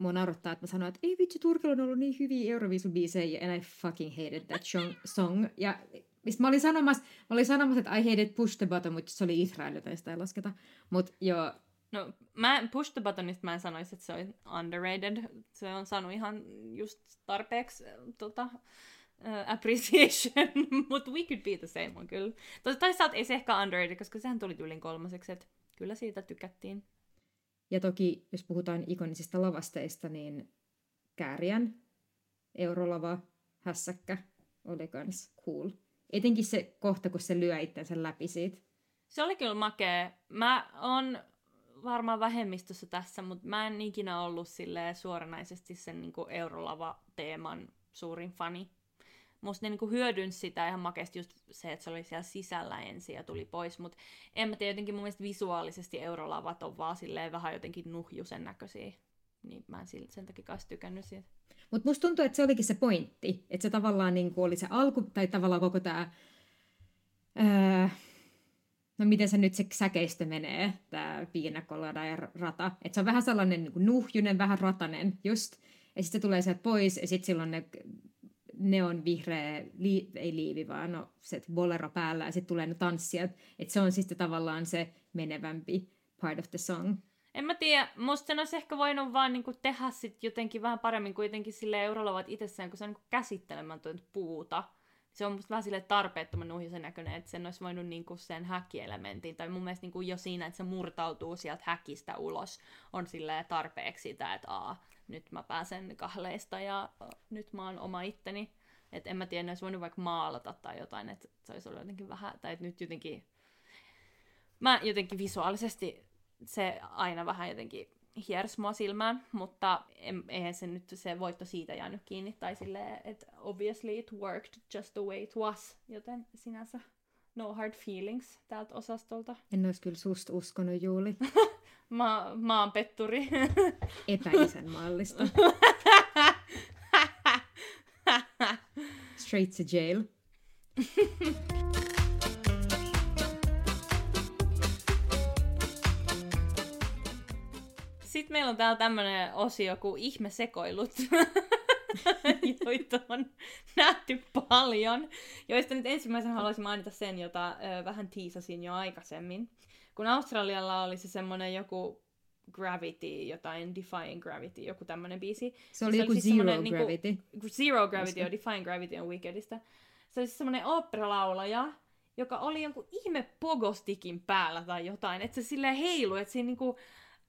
Mua naurattaa, että mä sanoin, että ei vitsi, Turkilla on ollut niin hyviä Euroviisun-biisejä, and I fucking hated that song. Ja mistä mä olin sanomassa, mä olin sanomassa, että I hated Push the Button, mutta se oli Israel, joten sitä ei lasketa. Mutta joo,
No, mä Push the Buttonista mä en sanoisi, että se on underrated. Se on saanut ihan just tarpeeksi äh, tota, uh, appreciation, [LAUGHS] mutta We Could Be The Same on kyllä. Toisaalta ei se ehkä underrated, koska sehän tuli tyylin kolmaseksi, että kyllä siitä tykättiin.
Ja toki, jos puhutaan ikonisista lavasteista, niin Kääriän eurolava hässäkkä oli kans cool. Etenkin se kohta, kun se lyö itsensä läpi siitä.
Se oli kyllä makea. Mä oon varmaan vähemmistössä tässä, mutta mä en ikinä ollut silleen suoranaisesti sen niinku eurolava-teeman suurin fani. Musta ne niinku hyödynsi sitä ihan makeasti just se, että se oli siellä sisällä ensin ja tuli pois, mutta en mä tiedä, jotenkin mun mielestä visuaalisesti eurolavat on vaan silleen vähän jotenkin nuhjusen näköisiä. Niin mä en sen takia kanssa tykännyt siitä.
Mutta musta tuntuu, että se olikin se pointti. Että se tavallaan niin oli se alku, tai tavallaan koko tämä... Öö, no miten se nyt se säkeistö menee, tämä piinakolada ja rata. Että se on vähän sellainen niin kuin nuhjunen, vähän ratanen just. Ja sitten se tulee sieltä pois, ja sitten silloin ne neon vihreä, li, ei liivi, vaan no, se bolero päällä, ja sitten tulee ne tanssijat. Että se on sitten tavallaan se menevämpi part of the song.
En mä tiedä, musta sen olisi ehkä voinut vaan niinku tehdä sit jotenkin vähän paremmin kuitenkin sille eurolavat itsessään, kun se on niinku käsittelemätöntä puuta. Se on musta vähän sille tarpeettoman nuhjisen näköinen, että sen olisi voinut niinku sen häkkielementin, tai mun mielestä niinku jo siinä, että se murtautuu sieltä häkistä ulos, on sille tarpeeksi sitä, että aa, nyt mä pääsen kahleista ja nyt mä oon oma itteni. Että en mä tiedä, olisi voinut vaikka maalata tai jotain, että se olisi ollut jotenkin vähän, tai että nyt jotenkin mä jotenkin visuaalisesti se aina vähän jotenkin hiersi mua silmään, mutta en, eihän se nyt se voitto siitä jäänyt kiinni, tai silleen, että obviously it worked just the way it was, joten sinänsä no hard feelings tältä osastolta.
En olisi kyllä susta uskonut, Juuli. [LAUGHS]
Mä, mä oon petturi. [LAUGHS]
Epäisänmaallista. [LAUGHS] Straight to jail.
Sitten meillä on täällä tämmönen osio kuin ihmesekoilut, [LAUGHS] joita on nähty paljon. Joista nyt ensimmäisen haluaisin mainita sen, jota ö, vähän tiisasin jo aikaisemmin. Kun Australialla oli se semmonen joku Gravity, jotain Defying Gravity, joku tämmönen biisi.
Se oli
Se
joku
oli siis
Zero
niinku-
Gravity.
Zero Gravity ja Defying Gravity on Wickedistä. Se oli siis semmoinen oopperalaulaja, joka oli jonkun ihme pogostikin päällä tai jotain. Että se silleen heilui, että siinä niinku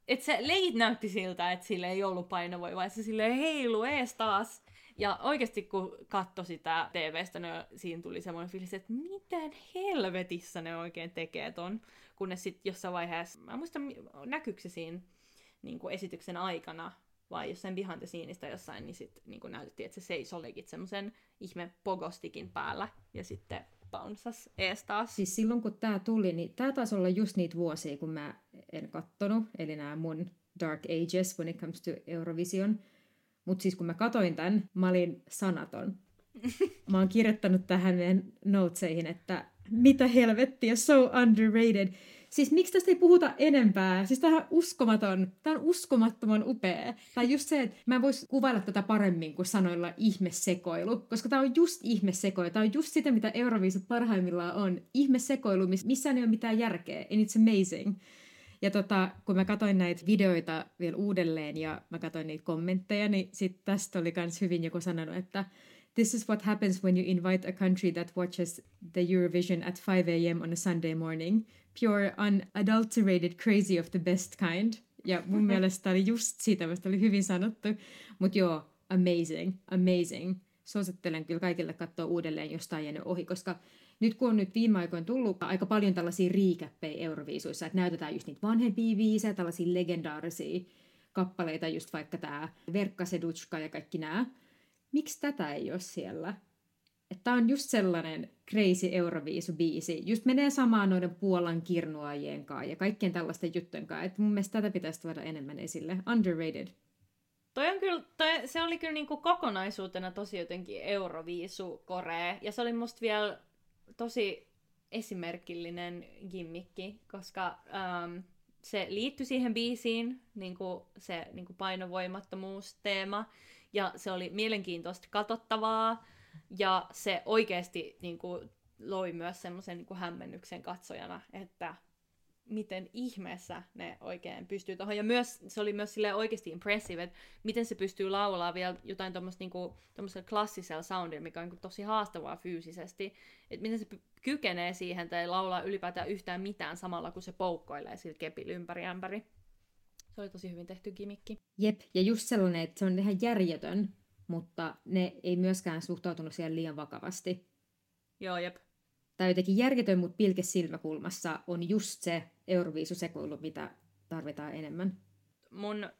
että se leit näytti siltä, että sille ei ollut painovoimaa, se sille heilu ees taas. Ja oikeasti kun katsoi sitä TVstä, niin siinä tuli semmoinen fiilis, että miten helvetissä ne oikein tekee ton. Kunnes sitten jossain vaiheessa, mä muistan, näkyykö se siinä niin kuin esityksen aikana, vai jossain behind sceneista jossain, niin sitten niin näytettiin, että se seisoi semmoisen ihme pogostikin päällä, ja sitten bouncas ees taas.
Siis silloin kun tämä tuli, niin tämä taisi olla just niitä vuosia, kun mä en kattonut, eli nämä mun Dark Ages when it comes to Eurovision. Mutta siis kun mä katoin tämän, mä olin sanaton. [LAUGHS] Mä oon kirjoittanut tähän meidän noteseihin, että mitä helvettiä, so underrated. Siis miksi tästä ei puhuta enempää? Siis tämä on uskomaton, tämä on uskomattoman upea. Tai just se, että mä en voisi kuvailla tätä paremmin kuin sanoilla ihmesekoilu, koska tämä on just ihmesekoilu. Tämä on just sitä, mitä Euroviisut parhaimmillaan on. Ihmesekoilu, missä ei ole mitään järkeä, and it's amazing. Ja tota, kun mä katsoin näitä videoita vielä uudelleen ja mä katsoin niitä kommentteja, niin sit tästä oli myös hyvin joku sanonut, että This is what happens when you invite a country that watches the Eurovision at 5 a.m. on a Sunday morning. Pure, unadulterated crazy of the best kind. Ja mun mielestä oli just siitä, mistä oli hyvin sanottu. Mutta joo, amazing, amazing. Suosittelen kyllä kaikille katsoa uudelleen, jos tämä jäänyt ohi, koska nyt kun on nyt viime aikoina tullut aika paljon tällaisia riikäppejä Euroviisuissa, että näytetään just niitä vanhempia viisejä, tällaisia legendaarisia kappaleita, just vaikka tämä Verkkasedutska ja kaikki nämä. Miksi tätä ei ole siellä? Että on just sellainen crazy Euroviisu-biisi. Just menee samaan noiden Puolan kirnuajien kanssa ja kaikkien tällaisten juttujen kanssa. Että mun mielestä tätä pitäisi tuoda enemmän esille. Underrated.
Toi on kyllä, toi, se oli kyllä niinku kokonaisuutena tosi jotenkin Euroviisu Korea. Ja se oli musta vielä tosi esimerkillinen gimmikki, koska ähm, se liittyi siihen biisiin, niin kuin se niin kuin painovoimattomuusteema, ja se oli mielenkiintoista katsottavaa, ja se oikeasti niin kuin, loi myös semmoisen niin hämmennyksen katsojana, että miten ihmeessä ne oikein pystyy tuohon. Ja myös, se oli myös sille oikeasti impressive, että miten se pystyy laulaa vielä jotain tuommoista niinku, klassisella soundilla, mikä on niinku tosi haastavaa fyysisesti. Että miten se kykenee siihen tai laulaa ylipäätään yhtään mitään samalla, kun se poukkoilee sillä kepillä ympäri ämpäri. Se oli tosi hyvin tehty gimikki.
Jep, ja just sellainen, että se on ihan järjetön, mutta ne ei myöskään suhtautunut siihen liian vakavasti.
Joo, jep
tai jotenkin järjetön, mutta pilke silmäkulmassa on just se Euroviisusekoilu, mitä tarvitaan enemmän.
Mun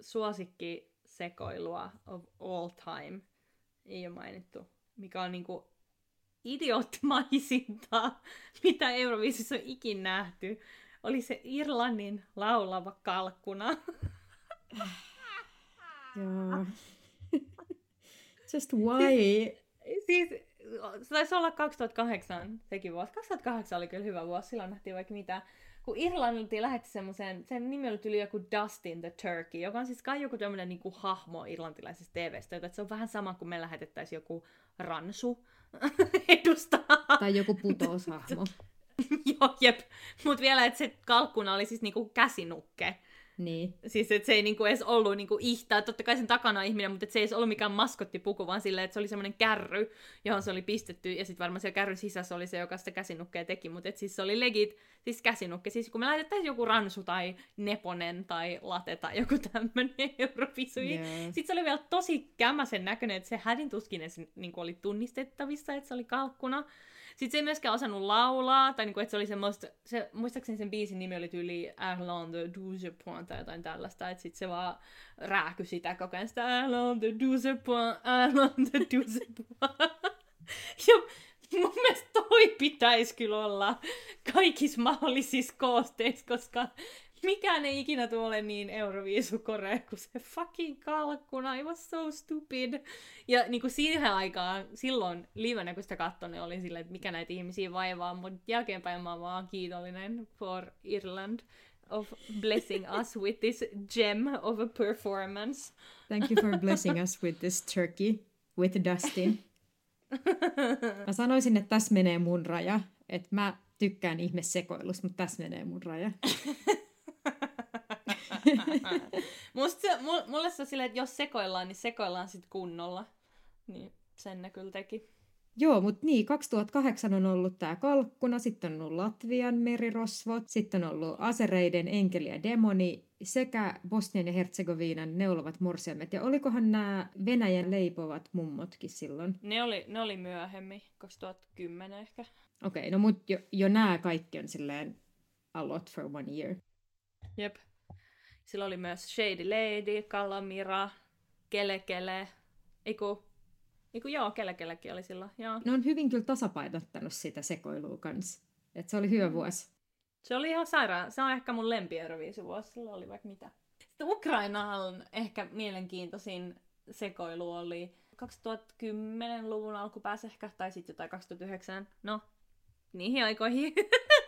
suosikki sekoilua of all time ei ole mainittu, mikä on niinku idioottimaisinta, [LAUGHS] mitä Euroviisussa on ikin nähty, oli se Irlannin laulava kalkkuna.
Joo. [LAUGHS] Just why?
Siis se taisi olla 2008 sekin vuosi. 2008 oli kyllä hyvä vuosi, silloin nähtiin vaikka mitä. Kun Irlanniltiin lähetti semmoisen, sen nimi oli yli joku Dustin the Turkey, joka on siis kai joku tämmöinen niinku hahmo irlantilaisesta TVstä, että se on vähän sama kuin me lähetettäisiin joku ransu [LAUGHS] edustaa.
Tai joku putoushahmo. [LAUGHS]
Joo, jep. Mutta vielä, että se kalkkuna oli siis niinku käsinukke.
Niin.
Siis että se ei niinku edes ollut niinku ihtää, totta kai sen takana on ihminen, mutta se ei edes ollut mikään maskottipuku, vaan silleen, että se oli semmoinen kärry, johon se oli pistetty, ja sitten varmaan siellä kärryn sisässä oli se, joka sitä käsinukkeja teki, mutta et siis se oli legit, siis käsinukke, siis kun me laitettaisiin joku ransu tai neponen tai late tai joku tämmöinen [LAUGHS] eurovisui, yeah. sitten se oli vielä tosi kämäsen näköinen, että se hädin tuskin edes niin oli tunnistettavissa, että se oli kalkkuna, sitten se ei myöskään osannut laulaa, tai niinku, että se oli semmoista, se, muistaakseni sen biisin nimi oli tyyli Arlon de douze point tai jotain tällaista, että sitten se vaan rääky sitä koko ajan sitä Arlon de douze point, Arlon de douze point. [LAUGHS] ja mun mielestä toi pitäisi kyllä olla kaikissa mahdollisissa koosteissa, koska mikään ei ikinä tule niin Euroviisukore kuin se fucking kalkkuna. It was so stupid. Ja niin kuin siihen aikaan, silloin livenä kun sitä katsoin, niin oli silleen, että mikä näitä ihmisiä vaivaa, mutta jälkeenpäin mä oon vaan kiitollinen for Ireland of blessing us with this gem of a performance.
Thank you for blessing us with this turkey, with Dustin. Mä sanoisin, että tässä menee mun raja. Että mä tykkään ihmesekoilusta, mutta tässä menee mun raja. [LAUGHS] [LAUGHS]
Musta se, mulle se on silleen, että jos sekoillaan, niin sekoillaan sitten kunnolla. Niin sen ne kyllä teki.
Joo, mutta niin, 2008 on ollut tämä kalkkuna, sitten on ollut Latvian merirosvot, sitten on ollut asereiden enkeli ja demoni sekä Bosnian ja Herzegovinan neulovat morsiamet. Ja olikohan nämä Venäjän leipovat mummotkin silloin?
Ne oli, ne oli myöhemmin, 2010 ehkä.
Okei, okay, no mut jo, jo nämä kaikki on silleen a lot for one year.
Jep. Sillä oli myös Shady Lady, Kalamira, Kelekele, eiku, eiku joo, Kelekelekin oli sillä, joo.
Ne on hyvin kyllä tasapainottanut sitä sekoilua kanssa. Et se oli hyvä vuosi.
Se oli ihan sairaan. Se on ehkä mun lempi vuosi. Sillä oli vaikka mitä. Sitten Ukrainahan ehkä mielenkiintoisin sekoilu oli 2010-luvun alkupäässä ehkä, tai sitten jotain 2009. No, niihin aikoihin.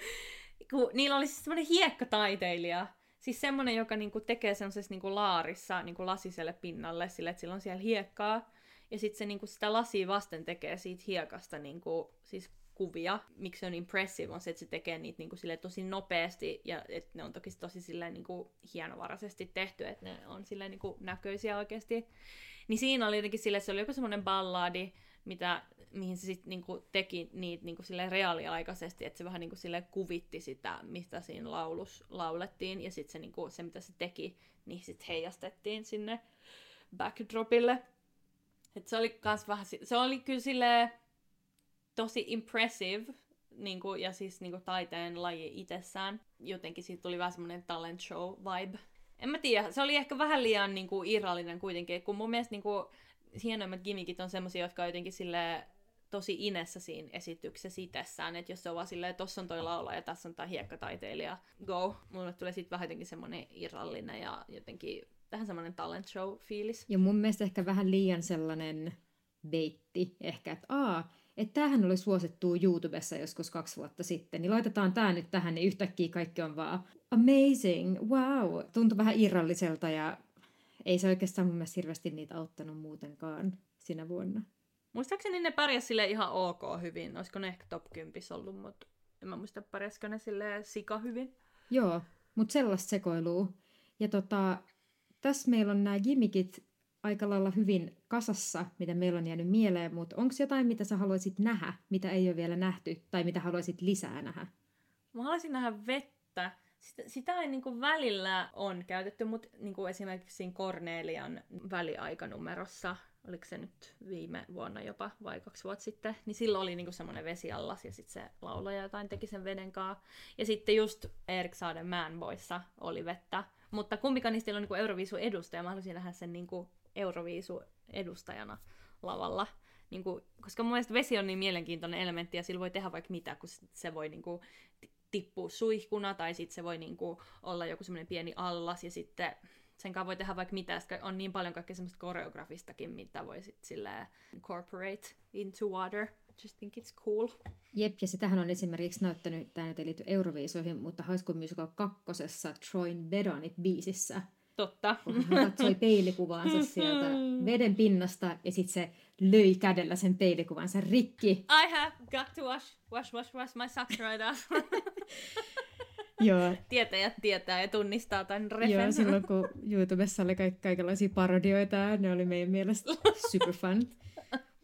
[LAUGHS] kun niillä oli siis semmoinen hiekkataiteilija, siis semmoinen, joka niinku tekee semmoisessa niinku laarissa niinku lasiselle pinnalle, sille, että sillä on siellä hiekkaa, ja sitten se niinku sitä lasia vasten tekee siitä hiekasta niinku, siis kuvia. Miksi se on impressive on se, että se tekee niitä niinku sille tosi nopeasti ja että ne on toki tosi silleen niinku hienovaraisesti tehty, että ne on silleen niinku näköisiä oikeasti. Niin siinä oli jotenkin että se oli joku semmoinen balladi, mitä, mihin se sitten niinku teki niitä niinku reaaliaikaisesti, että se vähän niinku kuvitti sitä, mistä siinä laulus laulettiin, ja sitten se, niinku, se, mitä se teki, niin sitten heijastettiin sinne backdropille. Et se oli kans vähän, se oli kyllä sille tosi impressive, niinku, ja siis niinku taiteen laji itsessään. Jotenkin siitä tuli vähän semmoinen talent show vibe. En mä tiedä, se oli ehkä vähän liian niinku, irrallinen kuitenkin, kun mun mielestä niinku, hienoimmat gimmickit on semmoisia, jotka on jotenkin sille tosi inessä siinä esityksessä itsessään, että jos se on vaan silleen, tossa on toi laula ja tässä on tämä hiekkataiteilija, go. Mulle tulee sitten vähän jotenkin semmoinen irrallinen ja jotenkin vähän semmoinen talent show fiilis.
Ja mun mielestä ehkä vähän liian sellainen beitti ehkä, että aa, että tämähän oli suosittu YouTubessa joskus kaksi vuotta sitten, niin laitetaan tämä nyt tähän, niin yhtäkkiä kaikki on vaan amazing, wow. Tuntui vähän irralliselta ja ei se oikeastaan mun mielestä hirveästi niitä auttanut muutenkaan sinä vuonna.
Muistaakseni ne pärjäs sille ihan ok hyvin. Olisiko ne ehkä top 10 ollut, mutta en mä muista pärjäskö ne sille sika hyvin.
Joo, mutta sellaista sekoilua. Ja tota, tässä meillä on nämä gimmickit aika lailla hyvin kasassa, mitä meillä on jäänyt mieleen, mutta onko jotain, mitä sä haluaisit nähdä, mitä ei ole vielä nähty, tai mitä haluaisit lisää nähdä?
Mä haluaisin nähdä vettä sitä, sitä ei niin välillä on käytetty, mutta niin esimerkiksi siinä Cornelian väliaikanumerossa, oliko se nyt viime vuonna jopa vai kaksi vuotta sitten, niin silloin oli niin semmoinen vesiallas ja sitten se laulaja jotain teki sen veden kanssa. Ja sitten just Erik Saaden Man Boyssa oli vettä, mutta kumpikaan niistä ole niin Euroviisu edustaja, mä haluaisin nähdä sen niin Euroviisu edustajana lavalla. Niin kuin, koska mun mielestä vesi on niin mielenkiintoinen elementti ja sillä voi tehdä vaikka mitä, kun se voi niin kuin, tippua suihkuna tai sitten se voi niinku olla joku semmoinen pieni allas ja sitten sen kanssa voi tehdä vaikka mitä, on niin paljon kaikkea semmoista koreografistakin, mitä voi sitten silleen incorporate into water. Just think it's cool.
Jep, ja sitähän on esimerkiksi näyttänyt, tämä nyt ei liity Euroviisoihin, mutta High School Musical kakkosessa Troin Vedonit biisissä.
Totta.
Hän katsoi [LAUGHS] peilikuvaansa sieltä veden pinnasta ja sitten se löi kädellä sen peilikuvansa rikki.
I have got to wash, wash, wash, wash my socks right off. [LAUGHS]
Joo.
Tietäjät tietää ja tunnistaa tämän refen.
Joo, silloin kun YouTubessa oli kaik- kaikenlaisia parodioita, ne oli meidän mielestä super fun.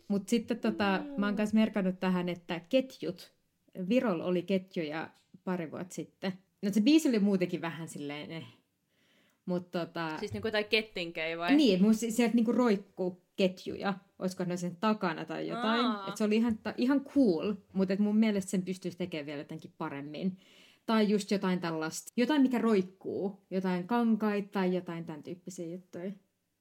Mutta sitten tota, mä oon myös merkannut tähän, että ketjut, Virol oli ketjuja pari vuotta sitten. No se biisi oli muutenkin vähän silleen, eh. Mut tota...
Siis niinku jotain kettinkei vai?
Niin, mun sieltä niinku roikkuu ketjuja, olisiko ne sen takana tai jotain. Et se oli ihan, ta, ihan cool, mutta mun mielestä sen pystyisi tekemään vielä jotenkin paremmin. Tai just jotain tällaista, jotain mikä roikkuu, jotain kankaita tai jotain tämän tyyppisiä juttuja.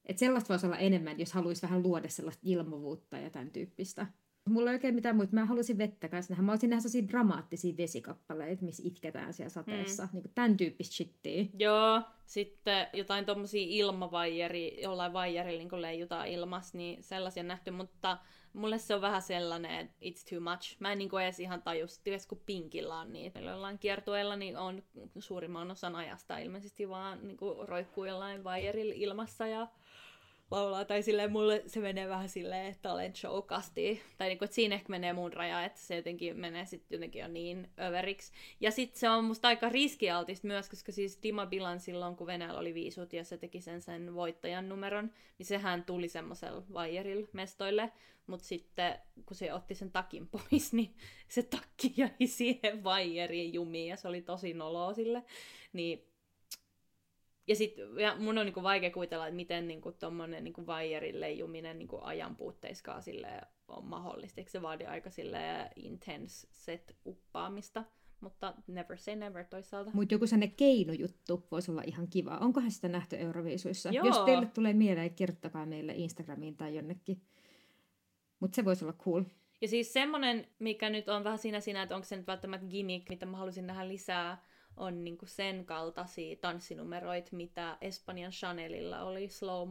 Et sellaista voisi olla enemmän, jos haluaisi vähän luoda sellaista ilmavuutta ja tämän tyyppistä. Mulla ei oikein mitään muuta. Mä halusin vettä kanssa nähdä. Mä olisin nähdä sellaisia dramaattisia vesikappaleita, missä itketään siellä sateessa. Mm. Niin kuin tämän tyyppistä shittiä.
Joo. Sitten jotain tommosia ilmavaijeri, jollain vaijerilla niin leijutaan ilmas, niin sellaisia nähty. Mutta mulle se on vähän sellainen, että it's too much. Mä en niin kuin edes ihan taju, että kun Pinkillä on niitä. Meillä jollain kiertueella niin on suurimman osan ajasta ilmeisesti vaan niin kuin roikkuu jollain vaijerilla ilmassa ja laulaa. Tai silleen mulle se menee vähän silleen, että olen showkasti. Tai niinku, että siinä ehkä menee mun raja, että se jotenkin menee sitten jotenkin jo niin överiksi. Ja sitten se on musta aika riskialtista myös, koska siis Dima Bilan silloin, kun Venäjällä oli viisut ja se teki sen sen voittajan numeron, niin sehän tuli semmoisella vaijerilla mestoille. Mutta sitten kun se otti sen takin pois, [LAUGHS] niin se takki jäi siihen vaijeriin jumiin ja se oli tosi noloa sille. Niin ja sit, ja mun on niinku vaikea kuvitella, että miten niinku tommonen niinku vaijerin leijuminen niinku ajan puutteiskaan sille on mahdollista. Eikö se vaadi aika sille intense set uppaamista? Mutta never say never toisaalta.
Mutta joku sellainen keinojuttu voisi olla ihan kiva. Onkohan sitä nähty Euroviisuissa?
Joo.
Jos teille tulee mieleen, kirjoittakaa meille Instagramiin tai jonnekin. Mutta se voisi olla cool.
Ja siis semmonen, mikä nyt on vähän siinä siinä, että onko se nyt välttämättä gimmick, mitä mä haluaisin nähdä lisää, on niinku sen kaltaisia tanssinumeroita, mitä Espanjan Chanelilla oli slow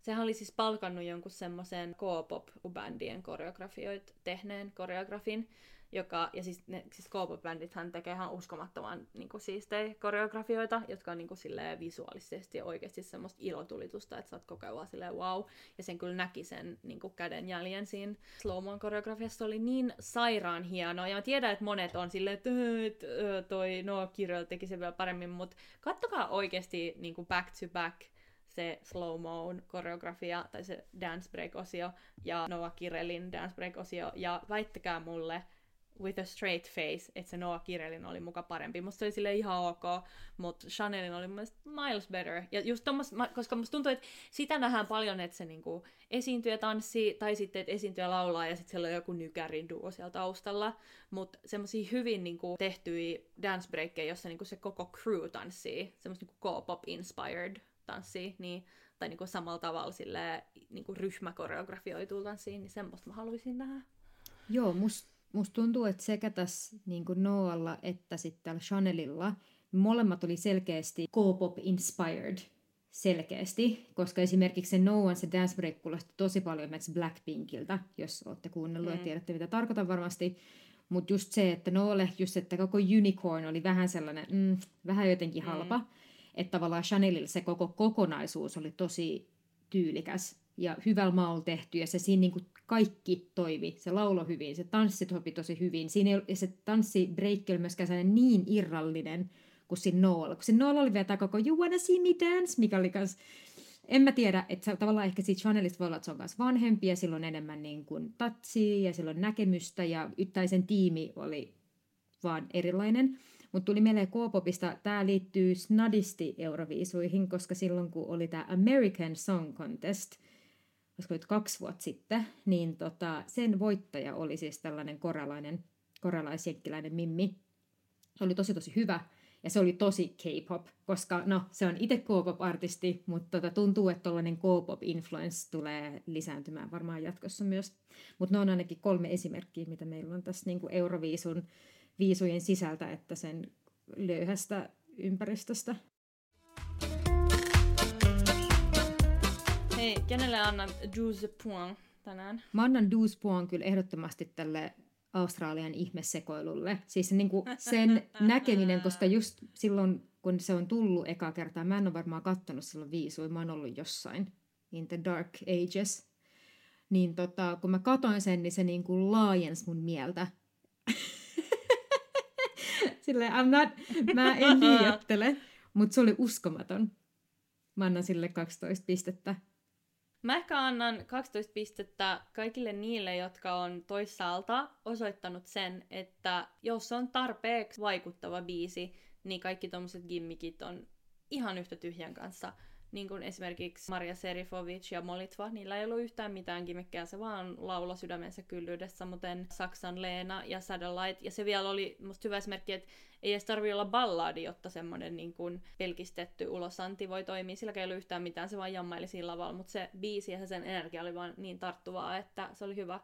Sehän oli siis palkannut jonkun semmoisen K-pop-bändien koreografioit tehneen koreografin, joka, ja siis, ne, siis K-pop-bändithän tekee ihan uskomattoman niin kuin, siistejä koreografioita, jotka on niin kuin, silleen, visuaalisesti ja oikeasti semmoista ilotulitusta, että sä oot koko ajan silleen wow, ja sen kyllä näki sen niin kuin, kädenjäljen siinä slow koreografiassa, oli niin sairaan hienoa, ja mä tiedän, että monet on silleen, että toi no Kirjel teki sen vielä paremmin, mutta kattokaa oikeasti niin kuin back to back se slow mo koreografia tai se dance break-osio ja Noah Kirelin dance break-osio. Ja väittäkää mulle, with a straight face, että se Noah Kirelin oli muka parempi. Musta se oli sille ihan ok, mutta Chanelin oli mun miles better. Ja just tommos, koska musta tuntuu, että sitä nähdään paljon, että se niinku esiintyy ja tanssii, tai sitten, että esiintyy ja laulaa, ja sitten siellä on joku nykärin duo siellä taustalla. Mutta semmoisia hyvin niinku tehtyjä dance breakkejä, jossa niinku se koko crew tanssii, semmoista niinku K-pop inspired tanssii, niin tai niinku samalla tavalla sille niinku ryhmäkoreografioituu tanssiin, niin semmoista mä haluaisin nähdä.
Joo, musta musta tuntuu, että sekä tässä niin Noalla että sitten täällä Chanelilla molemmat oli selkeästi K-pop inspired selkeästi, koska esimerkiksi se Noan se dance break kuulosti tosi paljon Max Blackpinkiltä, jos olette kuunnellut mm. ja tiedätte mitä tarkoitan varmasti. Mutta just se, että Noelle, just että koko Unicorn oli vähän sellainen, mm, vähän jotenkin mm. halpa, mm. että tavallaan Chanelilla se koko kokonaisuus oli tosi tyylikäs ja hyvällä maalla tehty ja se siinä niin kuin kaikki toimi. Se laulo hyvin, se tanssi toimi tosi hyvin. Siinä ei, se tanssibreikki oli myöskään niin irrallinen kuin siinä Noel. Kun siinä Noel oli vielä koko You wanna see me dance, mikä oli kans, en mä tiedä, että se, tavallaan ehkä siitä Chanelista voi olla, että se on myös vanhempi ja silloin enemmän niin kuin tatsia ja silloin näkemystä ja yttäisen tiimi oli vaan erilainen. Mutta tuli mieleen K-popista, tämä liittyy snadisti Euroviisuihin, koska silloin kun oli tämä American Song Contest – olisiko nyt kaksi vuotta sitten, niin tota, sen voittaja oli siis tällainen koralainen, koralaisjenkkiläinen Mimmi. Se oli tosi tosi hyvä ja se oli tosi K-pop, koska no se on itse K-pop-artisti, mutta tota, tuntuu, että tällainen K-pop-influence tulee lisääntymään varmaan jatkossa myös. Mutta ne on ainakin kolme esimerkkiä, mitä meillä on tässä niin kuin Euroviisun viisujen sisältä, että sen löyhästä ympäristöstä.
Hei, kenelle annat 12 point tänään?
Mä annan 12 point kyllä ehdottomasti tälle Australian ihmesekoilulle. Siis niin kuin sen [LAUGHS] näkeminen, koska just silloin, kun se on tullut eka kertaa, mä en ole varmaan kattonut silloin viisui, mä oon ollut jossain in the dark ages. Niin tota, kun mä katoin sen, niin se niin kuin laajensi mun mieltä. [LAUGHS] Silleen, I'm not, mä en [LAUGHS] liiottele, mutta se oli uskomaton. Mä annan sille 12 pistettä.
Mä ehkä annan 12 pistettä kaikille niille, jotka on toisaalta osoittanut sen, että jos on tarpeeksi vaikuttava biisi, niin kaikki tommoset gimmikit on ihan yhtä tyhjän kanssa. Niin kuin esimerkiksi Maria Serifovic ja Molitva, niillä ei ollut yhtään mitään gimmikkejä, se vaan laulo sydämensä kyllyydessä, muuten Saksan Leena ja Satellite. Ja se vielä oli musta hyvä esimerkki, että ei edes tarvi olla balladi, jotta semmoinen niin kuin pelkistetty ulosanti voi toimia. Sillä ei ollut yhtään mitään, se vaan jammaili siinä lavalla, mutta se biisi ja sen energia oli vaan niin tarttuvaa, että se oli hyvä.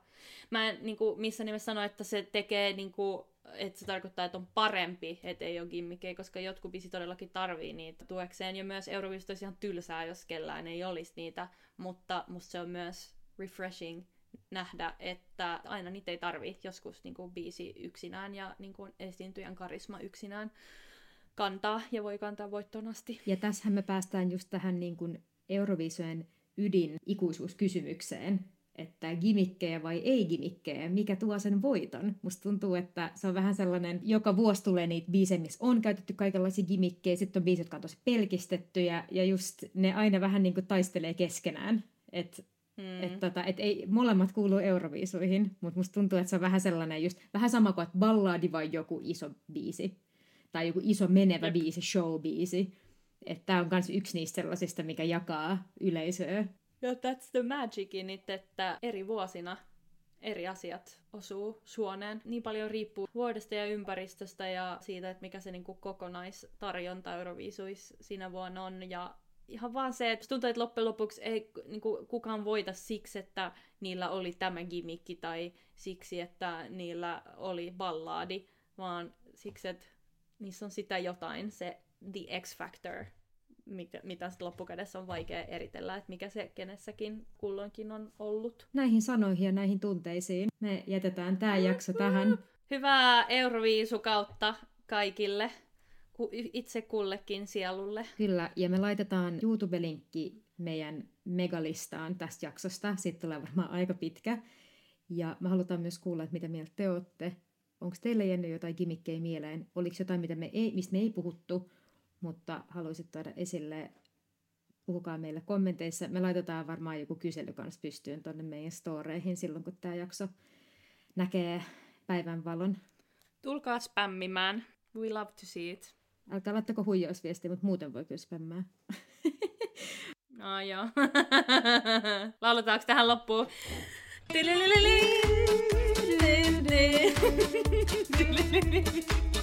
Mä en niin kuin, missä nimessä sano, että se tekee niin kuin, että se tarkoittaa, että on parempi, että ei ole gimmikkejä, koska jotkut biisit todellakin tarvii niitä tuekseen. Ja myös Euroviisut olisi ihan tylsää, jos kellään ei olisi niitä, mutta musta se on myös refreshing nähdä, että aina niitä ei tarvi joskus niin kuin, biisi yksinään ja niin kuin, esiintyjän karisma yksinään kantaa ja voi kantaa voittoon asti.
Ja tässähän me päästään just tähän niin kuin Euroviisujen ydin ikuisuuskysymykseen, että gimikkejä vai ei gimikkejä, mikä tuo sen voiton. Musta tuntuu, että se on vähän sellainen, joka vuosi tulee niitä biisejä, missä on käytetty kaikenlaisia gimikkejä, sitten on biisit, jotka on tosi pelkistettyjä, ja just ne aina vähän niin kuin taistelee keskenään. Että Mm. Että tota, et ei, molemmat kuuluu Euroviisuihin, mutta musta tuntuu, että se on vähän sellainen just, vähän sama kuin, että balladi vai joku iso biisi. Tai joku iso menevä Jep. biisi, show-biisi. Että tämä on myös yksi niistä sellaisista, mikä jakaa yleisöä.
Ja that's the magic in it, että eri vuosina eri asiat osuu suoneen. Niin paljon riippuu vuodesta ja ympäristöstä ja siitä, että mikä se niinku kokonaistarjonta Euroviisuissa siinä vuonna on. Ja ihan vaan se, että tuntuu, että loppujen lopuksi ei niinku, kukaan voita siksi, että niillä oli tämä gimmikki tai siksi, että niillä oli ballaadi, vaan siksi, että niissä on sitä jotain, se the X-factor, mitä, mitä sitten loppukädessä on vaikea eritellä, että mikä se kenessäkin kulloinkin on ollut.
Näihin sanoihin ja näihin tunteisiin me jätetään tämä jakso tähän.
Hyvää Euroviisukautta kaikille, itse kullekin sielulle.
Kyllä, ja me laitetaan YouTube-linkki meidän megalistaan tästä jaksosta. Siitä tulee varmaan aika pitkä. Ja me halutaan myös kuulla, että mitä mieltä te olette. Onko teille jäänyt jotain gimikkejä mieleen? Oliko jotain, mitä me ei, mistä me ei puhuttu? Mutta haluaisit tuoda esille, puhukaa meille kommenteissa. Me laitetaan varmaan joku kysely kanssa pystyyn tuonne meidän storeihin silloin, kun tämä jakso näkee päivänvalon.
Tulkaa spämmimään. We love to see it.
Älkää laittako huijausviestiä, mutta muuten voi kyllä spämmää. [LAUGHS]
No joo. [LAUGHS] Lauletaanko tähän loppuun? [LAUGHS]